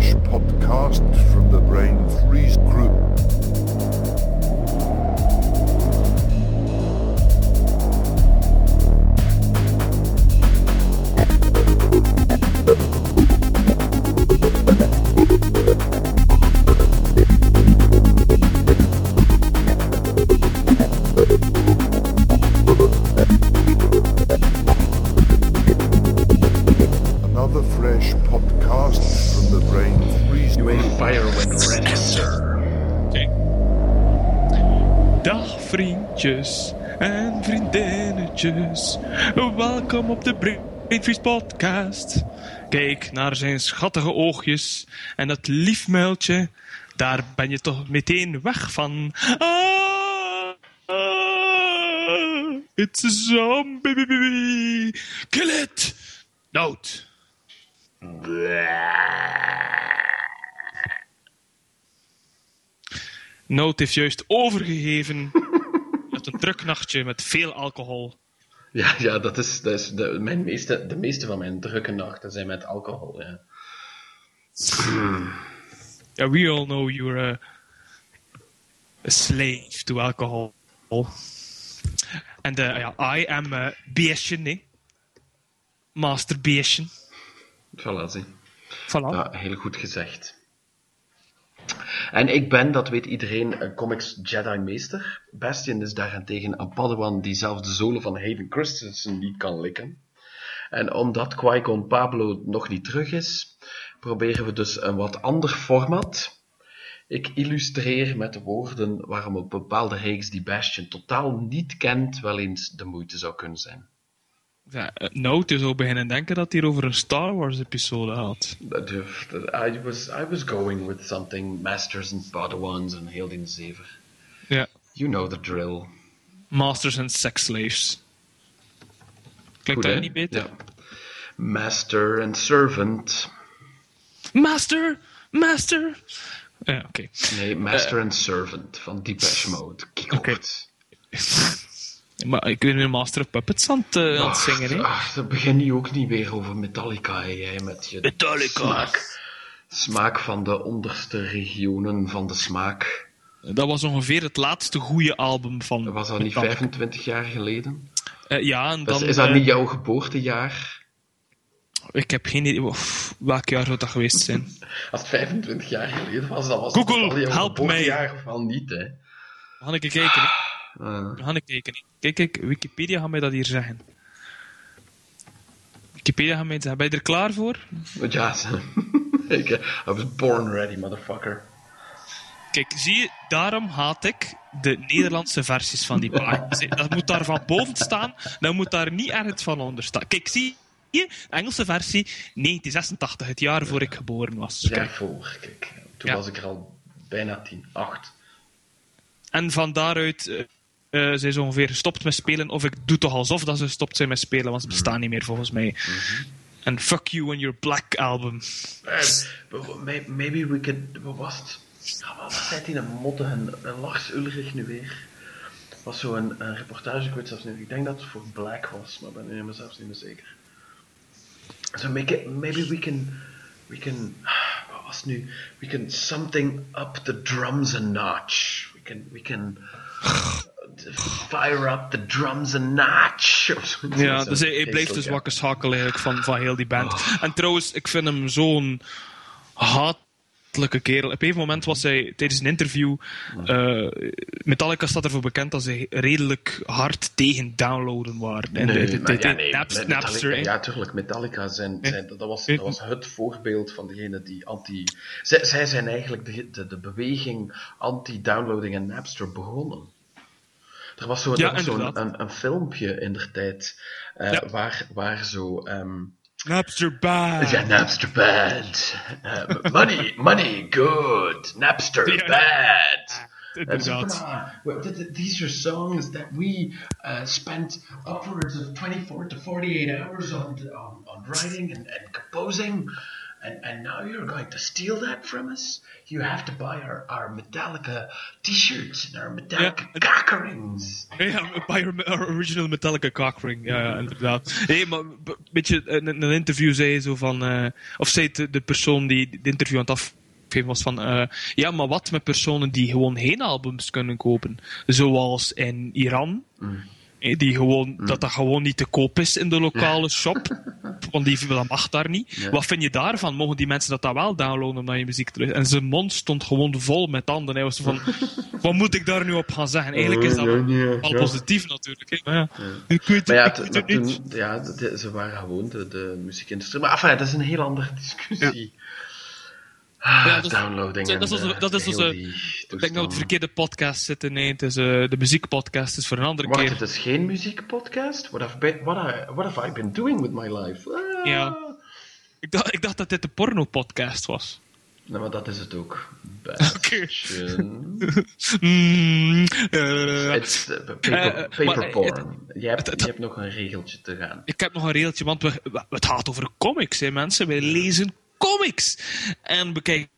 podcast from the Brain Freeze Group. Op de Brainfreeze podcast. Kijk naar zijn schattige oogjes en dat lief muiltje. Daar ben je toch meteen weg van. Ah, ah, it's a zombie. Kill it. Dood. Noot heeft juist overgegeven met een druk nachtje met veel alcohol. Ja, ja dat is, dat is de, mijn meeste, de meeste van mijn drukke nachten zijn met alcohol. Ja. Yeah, we all know you're a, a slave to alcohol. And uh, yeah, I am uh, Beertje, nee. Master Beertje. Voilà, zie. Voilà. Ja, heel goed gezegd. En ik ben, dat weet iedereen, een comics Jedi-meester. Bastion is daarentegen een padawan die zelfs de zolen van Hayden Christensen niet kan likken. En omdat Qui-Gon Pablo nog niet terug is, proberen we dus een wat ander format. Ik illustreer met de woorden waarom een bepaalde reeks die Bastion totaal niet kent, wel eens de moeite zou kunnen zijn. Ja, uh, Noot is al beginnen denken dat hij over een Star Wars episode had. Dat- I was, I was going with something Masters and Padawans en heel die zever. Ja. You know the drill. Masters and Sex Slaves. Klinkt dat niet beter? Ja. Master and Servant. Master! Master! Ja, oké. Nee, Master and Servant van Depeche Mode. Kikocht. Maar ik ben nu Master of Puppets aan het, eh, aan het zingen, hè? Ach, dan begin je ook niet weer over Metallica, hè, jij, met je Metallica. smaak. Smaak van de onderste regionen van de smaak. Dat was ongeveer het laatste goede album van. Was dat niet Metallica. 25 jaar geleden? Eh, ja, en dan. is, is dat eh, niet jouw geboortejaar? Ik heb geen idee. Welk jaar zou dat geweest zijn? Als het 25 jaar geleden was, dan was Google, het al help geboortejaar of al niet, hè? Gaan ik kijken. Eh, We gaan ik kijken. Kijk, kijk, Wikipedia gaat mij dat hier zeggen. Wikipedia gaat mij zeggen. Ben je er klaar voor? ja, ik, eh, I was born ready, motherfucker. Kijk, zie je, daarom haat ik de Nederlandse versies van die plaat. Dat moet daar van boven staan, dat moet daar niet ergens van onder staan. Kijk, zie je, de Engelse versie, 1986, het jaar voor ik geboren was. Ja, Kijk. voor, kijk. Toen Ja. was ik er al bijna 10, 8. En van daaruit eh, eh, zijn ze ongeveer gestopt met spelen. Of ik doe toch alsof dat ze gestopt zijn met spelen, want ze bestaan niet meer volgens mij. En fuck you and your black album. Eh, maybe we could... Wat was het? Wat zei die een motte en, en Lars Ulrich nu weer? was zo een, een reportage, ik weet zelfs niet. Ik denk dat het voor Black was, maar ben ik me zelfs niet meer zeker. So make it, maybe we can... We can... Wat was het nu? We can something up the drums a notch. We can... We can fire up the drums a notch. Ja, dus hij, hij blijft dus wakker schakel eigenlijk van, van heel die band. En trouwens, ik vind hem zo'n hatelijke kerel. Op een moment was hij tijdens een interview. eh, Metallica staat ervoor bekend dat ze redelijk hard tegen downloaden waren. En Nee, de- de- maar de- ja, nee, Napster, ja, tuurlijk. Metallica zijn, zijn, dat, was, dat was het voorbeeld van degene die anti... Zij, zij zijn eigenlijk de, de, de beweging anti-downloading en Napster begonnen. Er was zo, Ja, was zo een, een, filmpje in der tijd Ja. waar, waar zo... ehm, Napster bad. ja, Napster bad. Eh, money, money, good. Napster Ja. bad. Inderdaad. These are songs that we uh, spent upwards of 24 to 48 hours on, on, on writing and, and composing. And, and now you're going to steal that from us? You have to buy our, our Metallica t-shirts and our Metallica Ja. kakerings. Ja, bij our- our original Metallica cockring, ja, ja, inderdaad. Nee, maar een beetje in een een interview zei zo van, eh, of zei de, de persoon die het interview aan het afgeven was van, eh, ja, maar wat met personen die gewoon geen albums kunnen kopen? Zoals in Iran, eh, die gewoon, dat dat gewoon niet te koop is in de lokale shop, want die, dat mag daar niet. Ja. Wat vind je daarvan? Mogen die mensen dat dan wel downloaden om naar je muziek te luisteren? En zijn mond stond gewoon vol met tanden. Hij was van, wat moet ik daar nu op gaan zeggen? Eigenlijk is dat al positief natuurlijk. Maar ja, ik weet, Maar ja, ik t- weet maar het niet. toen, ja de- de- ze waren gewoon de, de muziekindustrie. Maar enfin, dat is een heel andere discussie. Ah, Ja, downloading. dat is onze- eh, dat is heel onze- die Ik denk dat we het verkeerde podcast zitten. Nee, het is eh, de muziekpodcast is voor een andere Wacht, keer. het is geen muziekpodcast? What have, been, what, I, what have I been doing with my life? Ah. Ja. Ik dacht, ik dacht dat dit de porno-podcast was. Nou, maar dat is het ook. Oké. Bastion. Mm, It's uh, paper, paper maar, porn. je, hebt, het- je hebt nog een regeltje te gaan. ik heb nog een reeltje, want we, we- het gaat over comics, hè, mensen. Wij lezen comics. En we kijken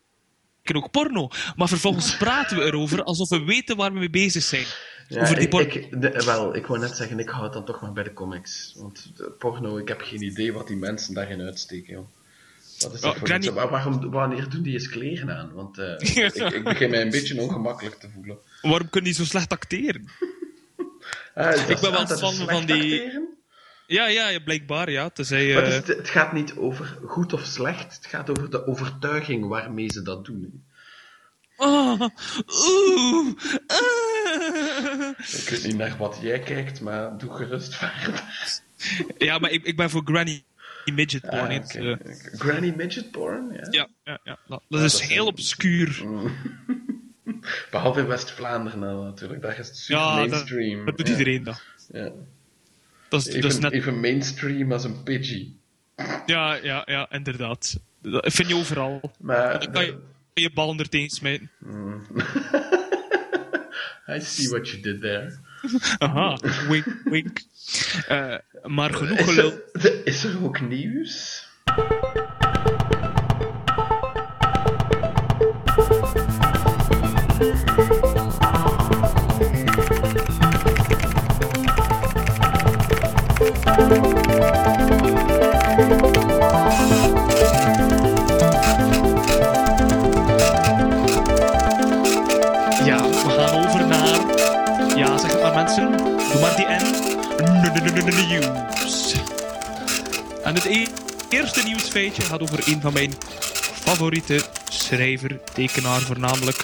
ook porno. Maar vervolgens praten we erover alsof we weten waar we mee bezig zijn. Ja, over die ik, porno. ik, de- wel, ik wou net zeggen, ik hou het dan toch maar bij de comics. Want de porno, ik heb geen idee wat die mensen daarin uitsteken, joh. Is Ja, Granny-? Waar- waarom, wanneer doen die eens kleren aan? Want eh, ik, ik begin mij een beetje ongemakkelijk te voelen. Waarom kun je zo slecht acteren? Ah, Ik ben wel fan van die- acteren? Ja, ja, ja, blijkbaar, ja. Tenzij, Maar eh, het, is- het gaat niet over goed of slecht, het gaat over de overtuiging waarmee ze dat doen. Oh, oeh, ah. Ik weet niet naar wat jij kijkt, maar doe gerust verder. Ja, maar ik, ik ben voor Granny Midget porn. Ah, hè. oké. Eh, Granny midget porn, ja. ja, ja, ja. Dat, dat Ja, is dat heel zijn- obscuur. Behalve in West-Vlaanderen nou, natuurlijk, daar is het super Ja, dat, mainstream. dat doet Ja. iedereen dat. Ja. Dat is, dat is Even, net... even mainstream als een pidgey. Ja, ja, ja, inderdaad. Dat vind je overal. Maar Dan kan je je bal er tegen smijten. I see what you did there. Aha, wink, wink. Eh, maar genoeg Is gelul. er, is er ook nieuws? Ja, we gaan over naar... Ja, zeg het maar mensen. Doe maar die N. Nieuws. En het e- eerste nieuwsfeitje gaat over een van mijn favoriete schrijver, tekenaar voornamelijk.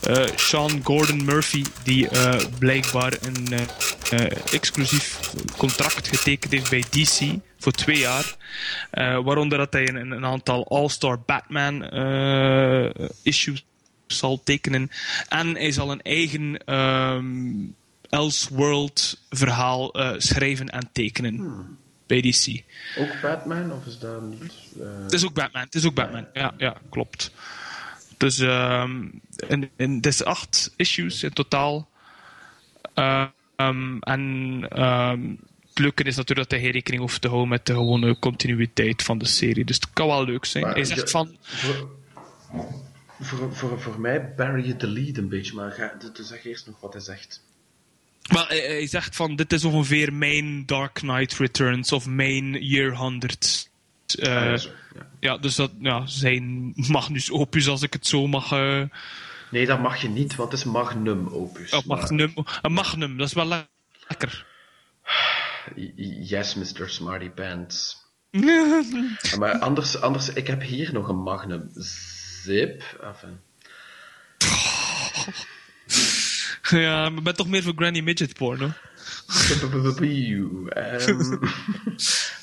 eh, Sean Gordon Murphy, die eh, blijkbaar een eh, exclusief contract getekend heeft bij DC voor twee jaar. Eh, waaronder dat hij een, een aantal All-Star Batman eh, issues zal tekenen. En hij zal een eigen ehm Elseworld verhaal eh, schrijven en tekenen bij DC. Ook Batman, of is dat niet? eh, Het is ook Batman, het is ook Batman. Ja, ja klopt. Dus ehm in, in, het is acht issues in totaal. Ehm, en ehm, het leuke is natuurlijk dat hij geen rekening hoeft te houden met de gewone continuïteit van de serie. Dus het kan wel leuk zijn. Maar hij zegt je- van... Voor, voor, voor, voor mij bury je de lead een beetje, maar ga, dus zeg eerst nog wat hij zegt. Maar hij, zegt van, dit is ongeveer mijn Dark Knight Returns of mijn Year 100. Eh, Ah, ja, zo, ja. ja, dus dat, ja, zijn magnus opus, als ik het zo mag... eh Nee, dat mag je niet, want het is magnum opus. oh, maar- magnum, een magnum, dat is wel le- lekker. Yes, Mr. Smarty Pants. Maar anders, anders, ik heb hier nog een magnum zip. Enfin, ja, maar ik ben toch meer voor Granny Midget porno.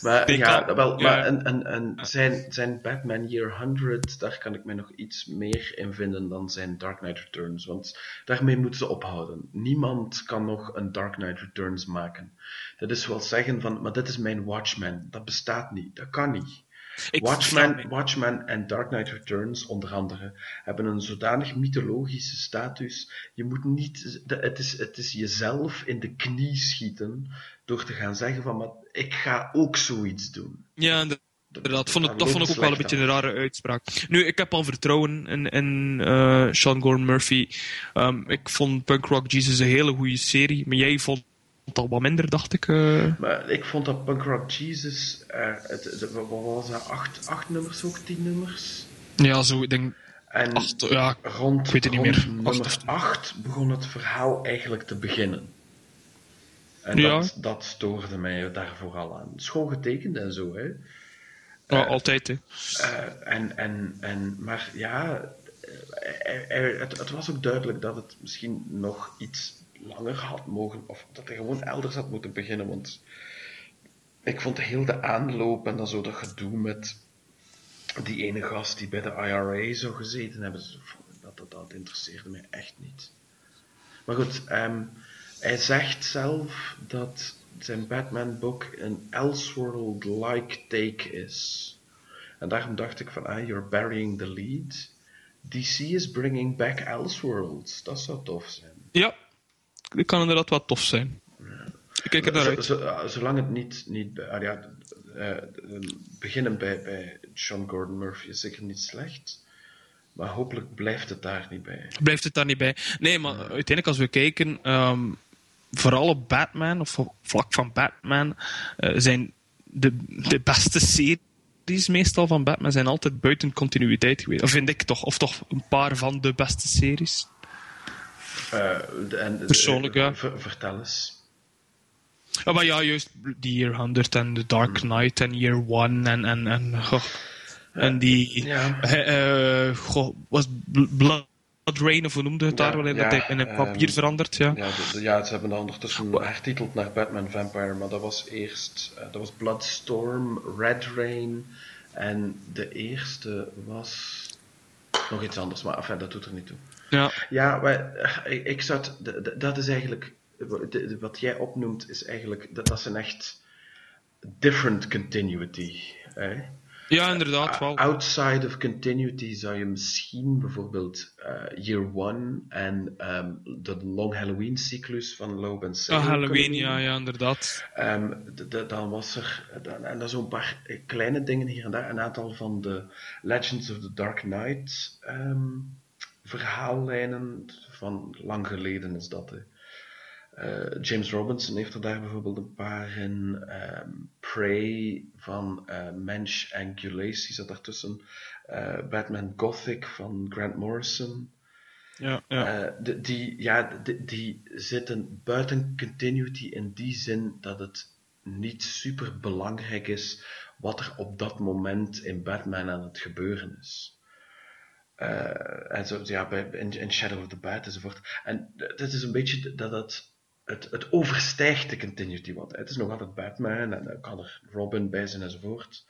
Maar ja, wel, maar en, en, en zijn, zijn Batman Year 100, daar kan ik mij nog iets meer in vinden dan zijn Dark Knight Returns. Want daarmee moeten ze ophouden. Niemand kan nog een Dark Knight Returns maken. Dat is wel zeggen van, maar dit is mijn Watchman. Dat bestaat niet. Dat kan niet. Watchmen, Watchmen en Dark Knight Returns, onder andere, hebben een zodanig mythologische status. Je moet niet, het is, het is jezelf in de knie schieten door te gaan zeggen van, maar ik ga ook zoiets doen. Ja, Inderdaad, vond het, dat vond ik ook wel een beetje een rare uitspraak. Nu, ik heb al vertrouwen in, in uh, Sean Gordon Murphy. Um, ik vond Punk Rock Jesus een hele goede serie, maar jij vond al wat minder, dacht ik. Uh... Maar ik vond dat Punk Rock Jesus, uh, het, het, wat was dat, acht, acht nummers ook, tien nummers? Ja, zo, ik denk en acht, ja, rond, weet het niet rond meer. nummer Acht of- 8 begon het verhaal eigenlijk te beginnen. En Ja. dat, dat stoorde mij daar vooral aan. Schoon getekend en zo, hè. Ja, altijd, hè. Eh, en, en, en, maar ja, eh, er- er- het, het was ook duidelijk dat het misschien nog iets langer had mogen, of dat hij gewoon elders had moeten beginnen, want ik vond heel de aanloop en dan zo dat gedoe met die ene gast die bij de IRA zou gezeten hebben, dat, dat, dat interesseerde mij echt niet. Maar goed, ehm, hij zegt zelf dat zijn Batman-boek een Elseworld-like take is. En daarom dacht ik van, ah, you're burying the lead. DC is bringing back Elseworlds. Dat zou tof zijn. Ja, kan inderdaad wel tof zijn. Ik kijk er naar uit. ah, zolang het niet, niet ah, ja, eh, eh, beginnen bij, bij Sean Gordon Murphy is zeker niet slecht. Maar hopelijk blijft het daar niet bij. Blijft het daar niet bij? Nee, maar uiteindelijk als we kijken, ehm, vooral op Batman, of op vlak van Batman, eh, zijn de, de beste series meestal van Batman zijn altijd buiten continuïteit geweest. Of vind ik toch, of toch een paar van de beste series. Eh, de- en, Persoonlijk, eh, ja. ver- vertel eens. Ja, maar ja, juist die Year 100 en The Dark Knight en Year One en, en, en, goh, en die, Ja. eh, eh, goh, was Bl- Blood Rain, of hoe noemde het Ja, daar wel in, ja, dat hij in een ehm, papier veranderd, ja. Ja, de- de- ja, ze hebben dat ondertussen hertiteld naar Batman Vampire, maar dat was eerst, eh, dat was Bloodstorm, Red Rain, en de eerste was nog iets anders, maar enfin, dat doet er niet toe. Ja, Ja, maar eh, ik, de- dat is eigenlijk, wat jij opnoemt, is eigenlijk, dat, dat is een echt different continuity. Hè? ja inderdaad wel. Outside of continuity zou je misschien bijvoorbeeld eh, Year One en ehm, de Long Halloween cyclus van Loeb en Sale Halloween, ja, ja, inderdaad. Ehm, dan was er, dan, en dan zo'n paar eh, kleine dingen hier en daar, een aantal van de Legends of the Dark Knight ehm, verhaallijnen van lang geleden is dat. Eh, James Robinson heeft er daar bijvoorbeeld een paar in. ehm, Prey van eh Mensch en Gulacy zat daartussen. Eh, Batman Gothic van Grant Morrison. Ja, ja. De- die, ja, die zitten buiten continuity in die zin dat het niet super belangrijk is wat er op dat moment in Batman aan het gebeuren is. Eh, en zo, ja, bij, in, in Shadow of the Bat enzovoort. En dit is een beetje dat het, het, het overstijgt de continuity wat. Het is nog altijd Batman en dan kan er Robin bij zijn enzovoort.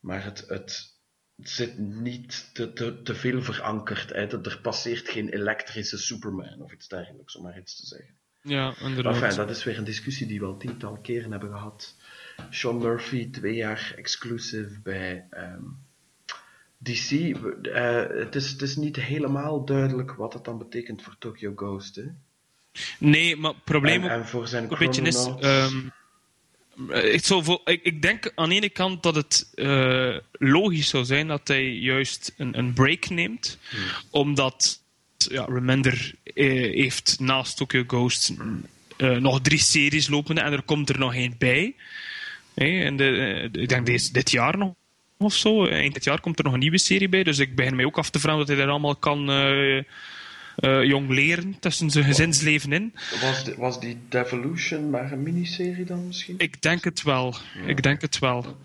Maar het, het, het zit niet te, te, te veel verankerd. Hè. Er er passeert geen elektrische Superman of iets dergelijks, om maar iets te zeggen. ja, inderdaad. Enfin, dat is weer een discussie die we al tientallen keren hebben gehad. Sean Murphy, twee jaar exclusive bij ehm, DC. Eh, het, is, het is niet helemaal duidelijk wat het dan betekent voor Tokyo Ghost. Hè? Nee, maar het probleem En, en voor zijn een beetje is... Ehm, eh, ik, zou ik, ik denk aan de ene kant dat het eh, logisch zou zijn dat hij juist een, een break neemt, omdat ja, Remender heeft naast Tokyo Ghost nog drie series lopende en er komt er nog één bij. Hey, en de, ik denk deze, dit jaar nog of zo. Eind dit jaar komt er nog een nieuwe serie bij, dus ik begin mij ook af te vragen wat hij daar allemaal kan eh, eh, jong leren tussen zijn gezinsleven in. was, de- was die Devolution maar een miniserie dan misschien? Ik denk het wel. Ik denk het wel.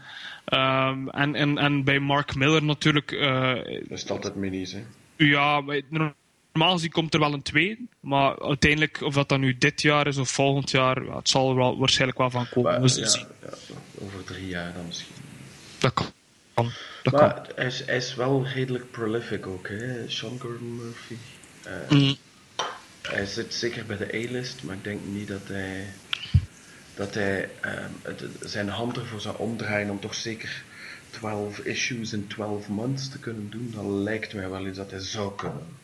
Ehm, en, en, en bij Mark Miller natuurlijk. eh, Dat is altijd minis, hè? ja, normaal gezien komt er wel een tweede. Maar uiteindelijk, of dat dan nu dit jaar is of volgend jaar, ja, het zal er wel, waarschijnlijk wel van komen. Maar, ja, ja, over drie jaar dan misschien. Dat kan. Dat kan. Maar hij is, hij is wel redelijk prolific ook, hè? Sean Gordon Murphy. Eh, Mm, Hij zit zeker bij de A-list, maar ik denk niet dat hij, dat hij ehm, het- zijn hand ervoor zou omdraaien om toch zeker 12 issues in 12 months te kunnen doen. Dan lijkt mij wel iets dat hij zou kunnen.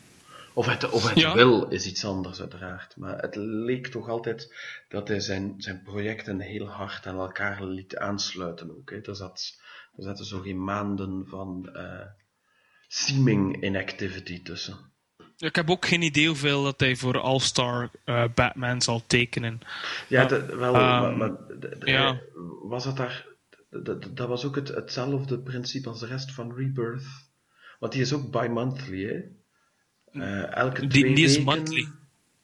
Of het, of het Ja. wil is iets anders, uiteraard. Maar het leek toch altijd dat hij zijn, zijn projecten heel hard aan elkaar liet aansluiten ook. Hè. Er, zat, Er zaten zo geen maanden van eh, seeming inactivity tussen. Ik heb ook geen idee hoeveel dat hij voor All-Star eh, Batman zal tekenen. Ja, wel, ehm, maar, was dat daar... de- Dat was ook het, hetzelfde principe als de rest van Rebirth. Want die is ook bi-monthly, hè? Eh, elke Die, twee die is monthly.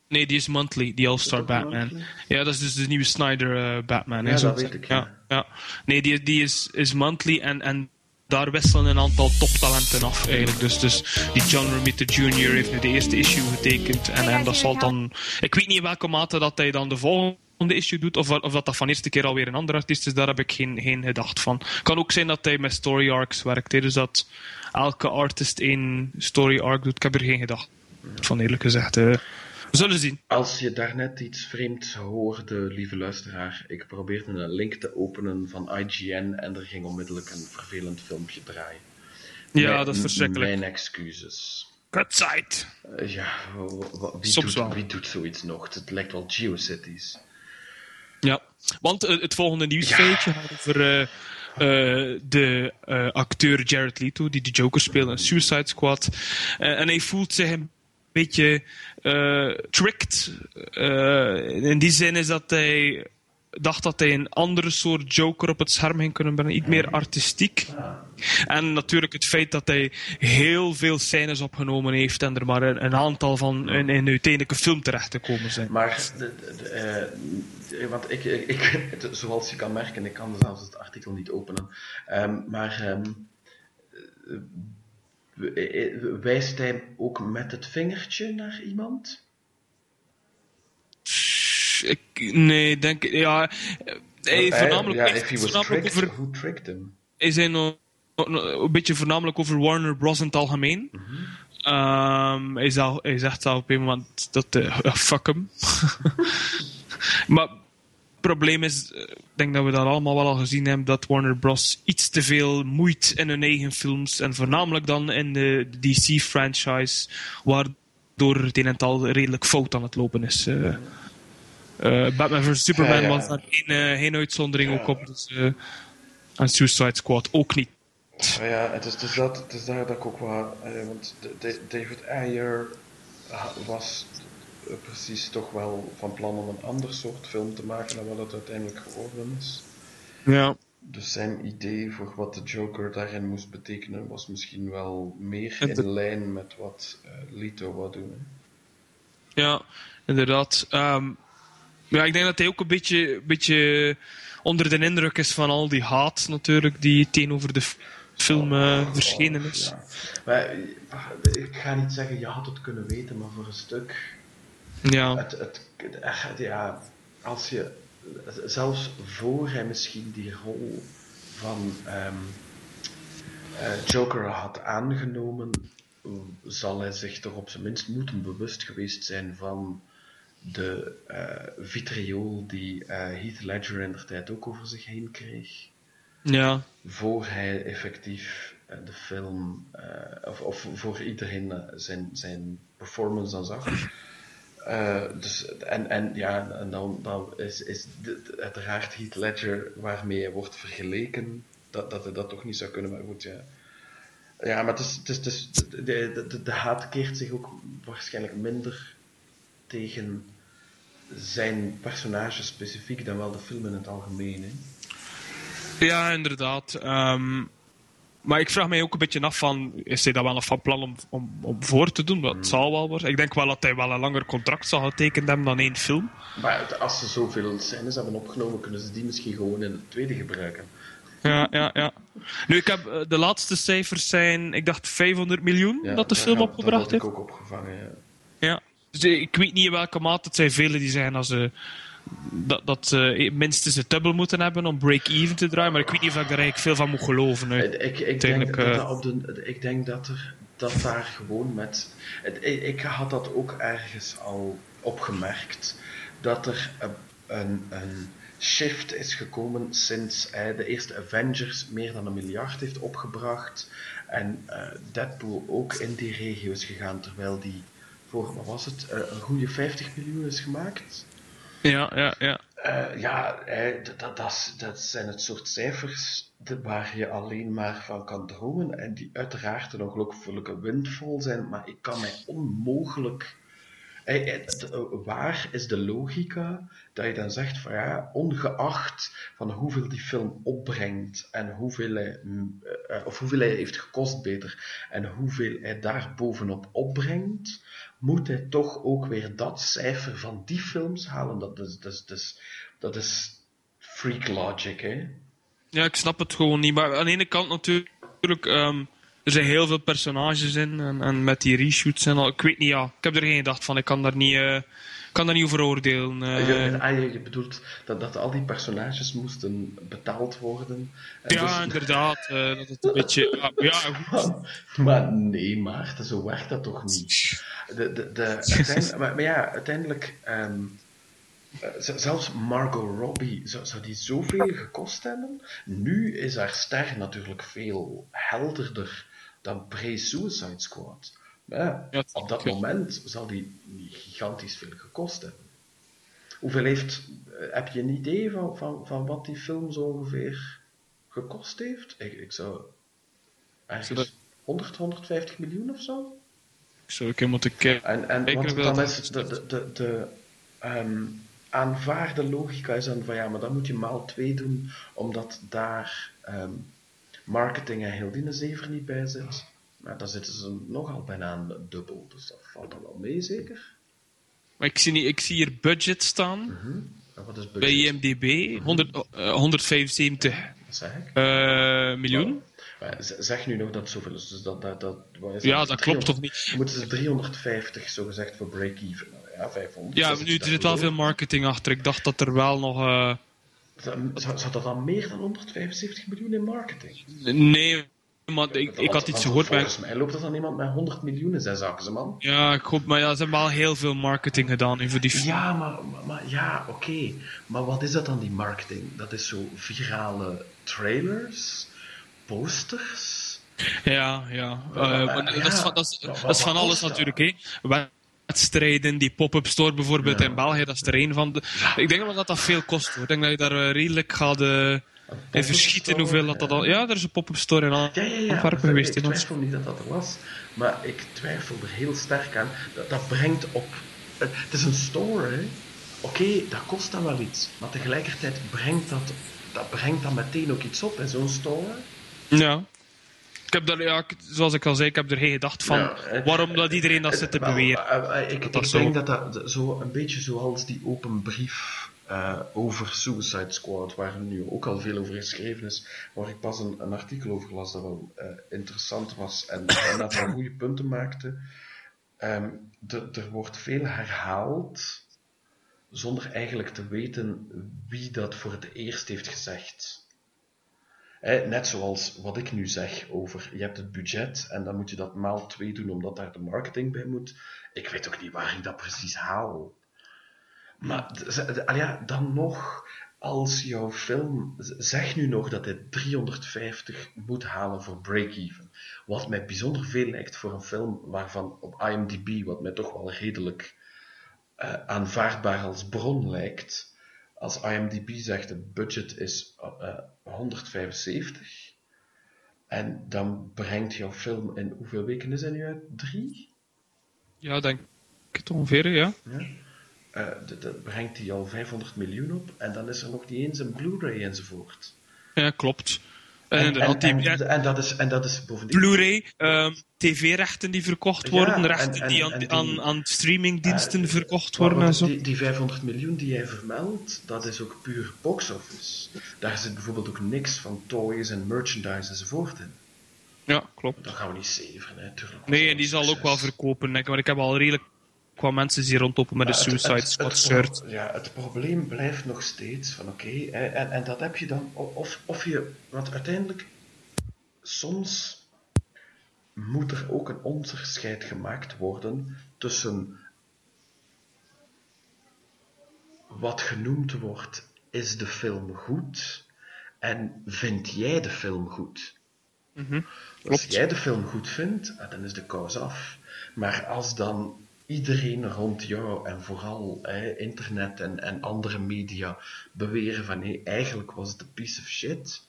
Nee, die is monthly, die All-Star Batman. monthly? Ja, dat is dus de nieuwe Snyder eh, Batman. hè, Ja, dat weet ik, ja. ja. ja. Nee, die, die is, is monthly en, en daar wisselen een aantal toptalenten af eigenlijk. Dus, dus die John Romita Jr. heeft nu de eerste issue getekend. En, en dat zal dan... Ik weet niet in welke mate dat hij dan de volgende issue doet, of, of dat dat van eerste keer alweer een andere artiest is, daar heb ik geen, geen gedacht van. kan ook zijn dat hij met story arcs werkt, hè, dus dat elke artist één story arc doet. Ik heb er geen gedacht van, eerlijk gezegd. eh. We zullen zien. Als je daarnet iets vreemds hoorde, lieve luisteraar, ik probeerde een link te openen van IGN en er ging onmiddellijk een vervelend filmpje draaien. Ja, Mijn- dat is verschrikkelijk. Mijn excuses. Kutsite. Eh, ja, wie, Soms doet, wel. wie doet zoiets nog? Het lijkt wel GeoCities. Ja, want eh, het volgende nieuwsfeitje gaat over eh, de acteur Jared Leto, die de Joker speelt in Suicide Squad. En hij voelt zich een beetje eh, tricked. Eh, in die zin is dat hij dacht dat hij een andere soort Joker op het scherm ging kunnen brengen, iets meer artistiek. En natuurlijk het feit dat hij heel veel scènes opgenomen heeft en er maar een, een aantal van in een uiteindelijke film terecht te komen zijn. Maar, de, de- de, eh, want ik, ik, het- zoals je kan merken, ik kan zelfs het artikel niet openen. Ehm, maar ehm, eh, eh, wijst hij ook met het vingertje naar iemand? Ik, nee, denk ik. Ja, hij voornamelijk, ja, hij if he was voornamelijk tricked, over, who tricked him? hij nog- een beetje voornamelijk over Warner Bros. in het algemeen. Ehm, hij, zal, hij zegt zelf op een moment dat eh, fuck hem. maar probleem is, eh, ik denk dat we dat allemaal wel al gezien hebben, dat Warner Bros. iets te veel moeit in hun eigen films. En voornamelijk dan in de DC-franchise, waardoor het een en al redelijk fout aan het lopen is. eh. Eh, Batman vs. Superman Ja, ja. was daar geen, geen uitzondering ook op. Dus, en Suicide Squad ook niet. Maar ja, het is, het is, dat, het is daar dat ik ook wel... want David Ayer was precies toch wel van plan om een ander soort film te maken dan wat het uiteindelijk geworden is. Ja. Dus zijn idee voor wat de Joker daarin moest betekenen was misschien wel meer de- in lijn met wat eh, Leto wou doen. hè. Ja, inderdaad. Ehm, ja, ik denk dat hij ook een beetje, beetje onder de indruk is van al die haat natuurlijk die tegenover de film eh, verschenen is. Ja. Maar eh, ik ga niet zeggen, je had het kunnen weten, maar voor een stuk Ja, Het, het, het- ja, als je, zelfs voor hij misschien die rol van ehm, eh, Joker had aangenomen, zal hij zich toch op zijn minst moeten bewust geweest zijn van de eh vitriool die eh, Heath Ledger in der tijd ook over zich heen kreeg. ja, Voor hij effectief de film, of, of voor iedereen zijn, zijn performance dan zag. Eh, dus, en, en ja, en dan, dan is, is dit uiteraard Heath Ledger waarmee hij wordt vergeleken, dat, dat hij dat toch niet zou kunnen, maar goed, ja. Ja, maar het is, het is, de, de haat keert zich ook waarschijnlijk minder tegen zijn personage specifiek dan wel de film in het algemeen. Hè. ja inderdaad. Ehm, maar ik vraag mij ook een beetje af van, is hij dat wel nog van plan om, om, om voor te doen? Dat zal wel worden. Ik denk wel dat hij wel een langer contract zal getekend hebben dan één film. Maar als ze zoveel scènes hebben opgenomen, kunnen ze die misschien gewoon in het tweede gebruiken. Ja, ja, ja. Nu, ik heb, eh, de laatste cijfers zijn, ik dacht 500 miljoen Ja, dat de film opgebracht Dat had heeft. ik ook opgevangen, ja. Ja. Dus eh, ik weet niet in welke mate. Het zijn velen die zeggen dat ze dat, dat ze minstens het dubbel moeten hebben om break-even te draaien. Maar ik weet niet of ik daar eigenlijk veel van moet geloven. hè. Ik, ik, denk dat eh, dat op de, ik denk dat er dat daar gewoon met. Het, ik, had dat ook ergens al opgemerkt. Dat er een, een, shift is gekomen sinds eh, de eerste Avengers meer dan een miljard heeft opgebracht. En eh, Deadpool ook in die regio is gegaan, terwijl die voor, wat was het, eh, een goede 50 miljoen is gemaakt. Ja, ja, ja. Eh, ja, eh, dat, dat, dat zijn het soort cijfers waar je alleen maar van kan dromen en die uiteraard een ongelooflijke windvol zijn, maar ik kan mij onmogelijk... Eh, waar is de logica dat je dan zegt van ja, ongeacht van hoeveel die film opbrengt en hoeveel hij, of hoeveel hij heeft gekost beter en hoeveel hij daar bovenop opbrengt, moet hij toch ook weer dat cijfer van die films halen. Dat is, dat is, dat is, freak logic, hè? Ja, ik snap het gewoon niet. Maar aan de ene kant natuurlijk, ehm, er zijn heel veel personages in. En, en met die reshoots en al. Ik weet niet, ja. Ik heb er geen gedacht van. Ik kan daar niet, eh, kan daar niet over oordelen. eh. Je, ah, je, bedoelt dat, dat al die personages moesten betaald worden. En ja, dus- inderdaad. eh, dat het een beetje... Ja, goed. maar nee, Maarten, zo werkt dat toch niet? De, de, de, uiteindelijk, maar, maar ja, uiteindelijk, ehm, eh, zelfs Margot Robbie, zou, zou die zoveel gekost hebben? Nu is haar ster natuurlijk veel helderder dan pre-Suicide Squad. Ja, op dat moment zal die gigantisch veel gekost hebben. Hoeveel heeft, eh, heb je een idee van, van, van wat die film zo ongeveer gekost heeft? Ik, ik zou ergens Zodat- 100, 150 miljoen of zo? Ik zou keer moeten kijken. En, en want dan dat- is de, de, de, de ehm, aanvaarde logica is dan van ja, maar dan moet je maal 2 doen, omdat daar ehm, marketing en heel die zever niet bij zit. Maar dan zitten ze nogal bijna dubbel, dus dat valt dan wel mee zeker. Maar ik zie, niet, ik zie hier budget staan. En wat is Bij budget? IMDb. 100, eh, 175 Dat zeg ik. eh, miljoen. Zeg nu nog dat zoveel is, dus dat, dat, is Ja, dat? klopt 300 toch niet? Moeten ze 350 zogezegd voor break-even. Nou ja, 500. Ja, nu, er zit wel veel marketing achter. Ik dacht dat er wel nog... eh, zou dat dan meer dan 175 miljoen in marketing? nee, maar ik, ik had iets gehoord. Volgens mij loopt dat dan iemand met 100 miljoen zijn zakken, ze man. Ja, ik hoop, maar ja, ze hebben wel heel veel marketing gedaan voor die film. Ja, maar, maar, ja, oké. Maar wat is dat dan, die marketing? Dat is zo virale trailers, posters. Ja, ja. Eh, dat, is van, alles natuurlijk. Hè. Wedstrijden, die pop-up store bijvoorbeeld Ja. in België, dat is er een van. De, ik denk wel dat dat veel kost. Hoor. Ik denk dat je daar eh, redelijk gaat eh, in verschieten hoeveel dat, dat al... Ja, er is een pop-up store in Al- Ja, ja, ja. Antwerpen dat- geweest. Ik twijfel niet dat dat er was. Maar ik twijfel er heel sterk aan. Dat, dat brengt op... Het is een store, hè. Oké, dat kost dan wel iets. Maar tegelijkertijd brengt dat, dat brengt dan meteen ook iets op in zo'n store. Ja. Ik heb daar, ja, zoals ik al zei, ik heb er geen gedacht van Ja, waarom dat iedereen dat zit te beweren. eh, eh, ik Dat ik dat zo- denk dat dat zo een beetje zoals die open brief eh, over Suicide Squad, waar nu ook al veel over geschreven is, waar ik pas een, een artikel over las dat wel eh, interessant was en, en dat wel goede punten maakte. Ehm, er wordt veel herhaald zonder eigenlijk te weten wie dat voor het eerst heeft gezegd. Net zoals wat ik nu zeg over, je hebt het budget en dan moet je dat maal twee doen omdat daar de marketing bij moet. Ik weet ook niet waar ik dat precies haal. Maar ja, dan nog, als jouw film, zeg nu nog dat hij 350 moet halen voor break-even. Wat mij bijzonder veel lijkt voor een film waarvan op IMDb, wat mij toch wel redelijk eh, aanvaardbaar als bron lijkt. Als IMDb zegt het budget is eh, 175. En dan brengt jouw film in hoeveel weken is hij nu uit? Drie? Ja, denk ik het ongeveer, ja. Ja. Eh, d- dat brengt hij al 500 miljoen op. En dan is er nog niet eens een Blu-ray enzovoort. Ja, klopt. En, En, en, en, ja, en dat is, en dat is bovendien... Blu-ray, ehm, tv-rechten die verkocht worden, en- rechten en- die aan, die- aan, aan streamingdiensten Eh, verkocht worden en zo. Die, die 500 miljoen die jij vermeldt, dat is ook puur box office. Daar zit bijvoorbeeld ook niks van toys en merchandise enzovoort in. Ja, klopt. Dat gaan we niet zeveren, hè, tuurlijk. Nee, en die zal ook wel verkopen, denk ik. Maar ik heb al redelijk qua mensen die rondlopen met een Maar Suicide het- Squad het- shirt. Ja, het probleem blijft nog steeds van oké, en, en dat heb je dan, of, of je, want uiteindelijk, soms moet er ook een onderscheid gemaakt worden tussen wat genoemd wordt, is de film goed, en vind jij de film goed? Mhm, Als jij de film goed vindt, ah, dan is de kous af. Maar als dan iedereen rond jou en vooral internet en, en andere media beweren van hé, eigenlijk was het een piece of shit.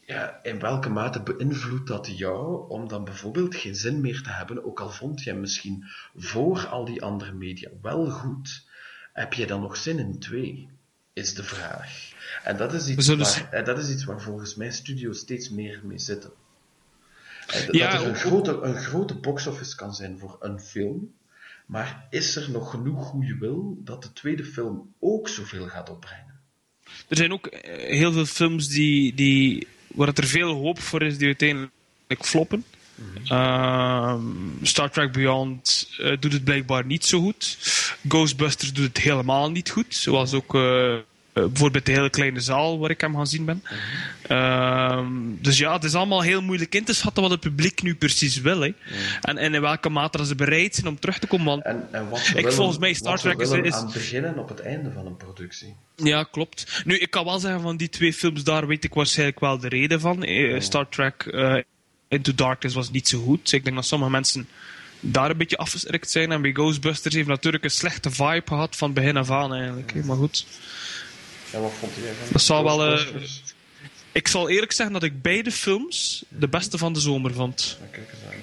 Ja, in welke mate beïnvloedt dat jou om dan bijvoorbeeld geen zin meer te hebben, ook al vond je hem misschien voor al die andere media wel goed, heb je dan nog zin in twee? Is de vraag. En dat is iets, waar, en dat is iets waar volgens mij studio's steeds meer mee zitten. Dat Ja, er een grote, een grote box-office kan zijn voor een film, maar is er nog genoeg goede wil dat de tweede film ook zoveel gaat opbrengen? Er zijn ook eh, heel veel films die, die, waar het er veel hoop voor is, die uiteindelijk floppen. Ehm, Star Trek Beyond eh, doet het blijkbaar niet zo goed. Ghostbusters doet het helemaal niet goed. Zoals ook eh, eh, bijvoorbeeld de hele kleine zaal waar ik hem gaan zien ben. Ehm, dus ja, het is allemaal heel moeilijk in te schatten wat het publiek nu precies wil. Hè. En, en in welke mate dat ze bereid zijn om terug te komen. Want En, en wat Ik, willen, volgens mij, Star Trek is- is- aan het begin en op het einde van een productie. Ja, klopt. Nu, ik kan wel zeggen van die twee films, daar weet ik waarschijnlijk wel de reden van. Eh, Star Trek eh, Into Darkness was niet zo goed. Ik denk dat sommige mensen daar een beetje afgeschrikt zijn. En bij Ghostbusters heeft natuurlijk een slechte vibe gehad van begin af aan eigenlijk. Maar goed. En wat vond jij van Dat zal wel, eh? Ik zal eerlijk zeggen dat ik beide films de beste van de zomer vond. Ja, kijk eens aan.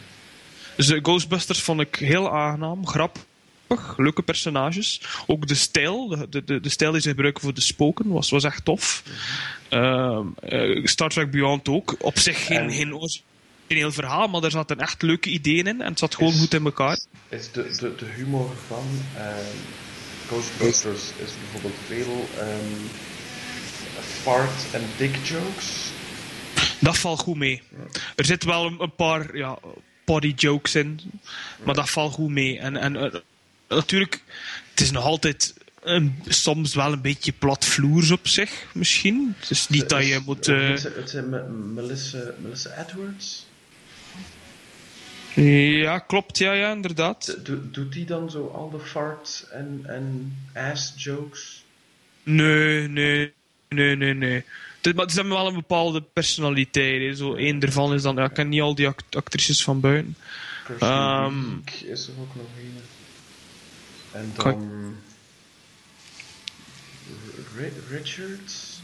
Dus de Ghostbusters vond ik heel aangenaam, grappig, leuke personages. Ook de stijl, de, de- de, stijl die ze gebruiken voor de spoken, was, was echt tof. Ehm, eh, Star Trek Beyond ook. Op zich geen, En- geen origineel verhaal, maar er zaten echt leuke ideeën in en het zat gewoon Is- goed in elkaar. Is de, de, de humor van ehm, Ghostbusters is bijvoorbeeld veel ehm, fart en dick jokes. Dat valt goed mee. Er zitten wel een, een paar ja, potty jokes in, maar dat valt goed mee. En, en eh, natuurlijk, het is nog altijd een, soms wel een beetje platvloers op zich, misschien. Het is niet dat je moet... Het Me- Melissa, Melissa Edwards. Ja, klopt, ja, ja, inderdaad. Do- doet die dan zo al de fart en, en ass jokes? Nee, nee, nee, nee, nee. Het, maar ze hebben wel een bepaalde personaliteit. Hè. Zo, één daarvan is dan... Ja, ik ken niet al die act- actrices van buiten. Wiig is er ook nog een. En dan... Ri- Richards?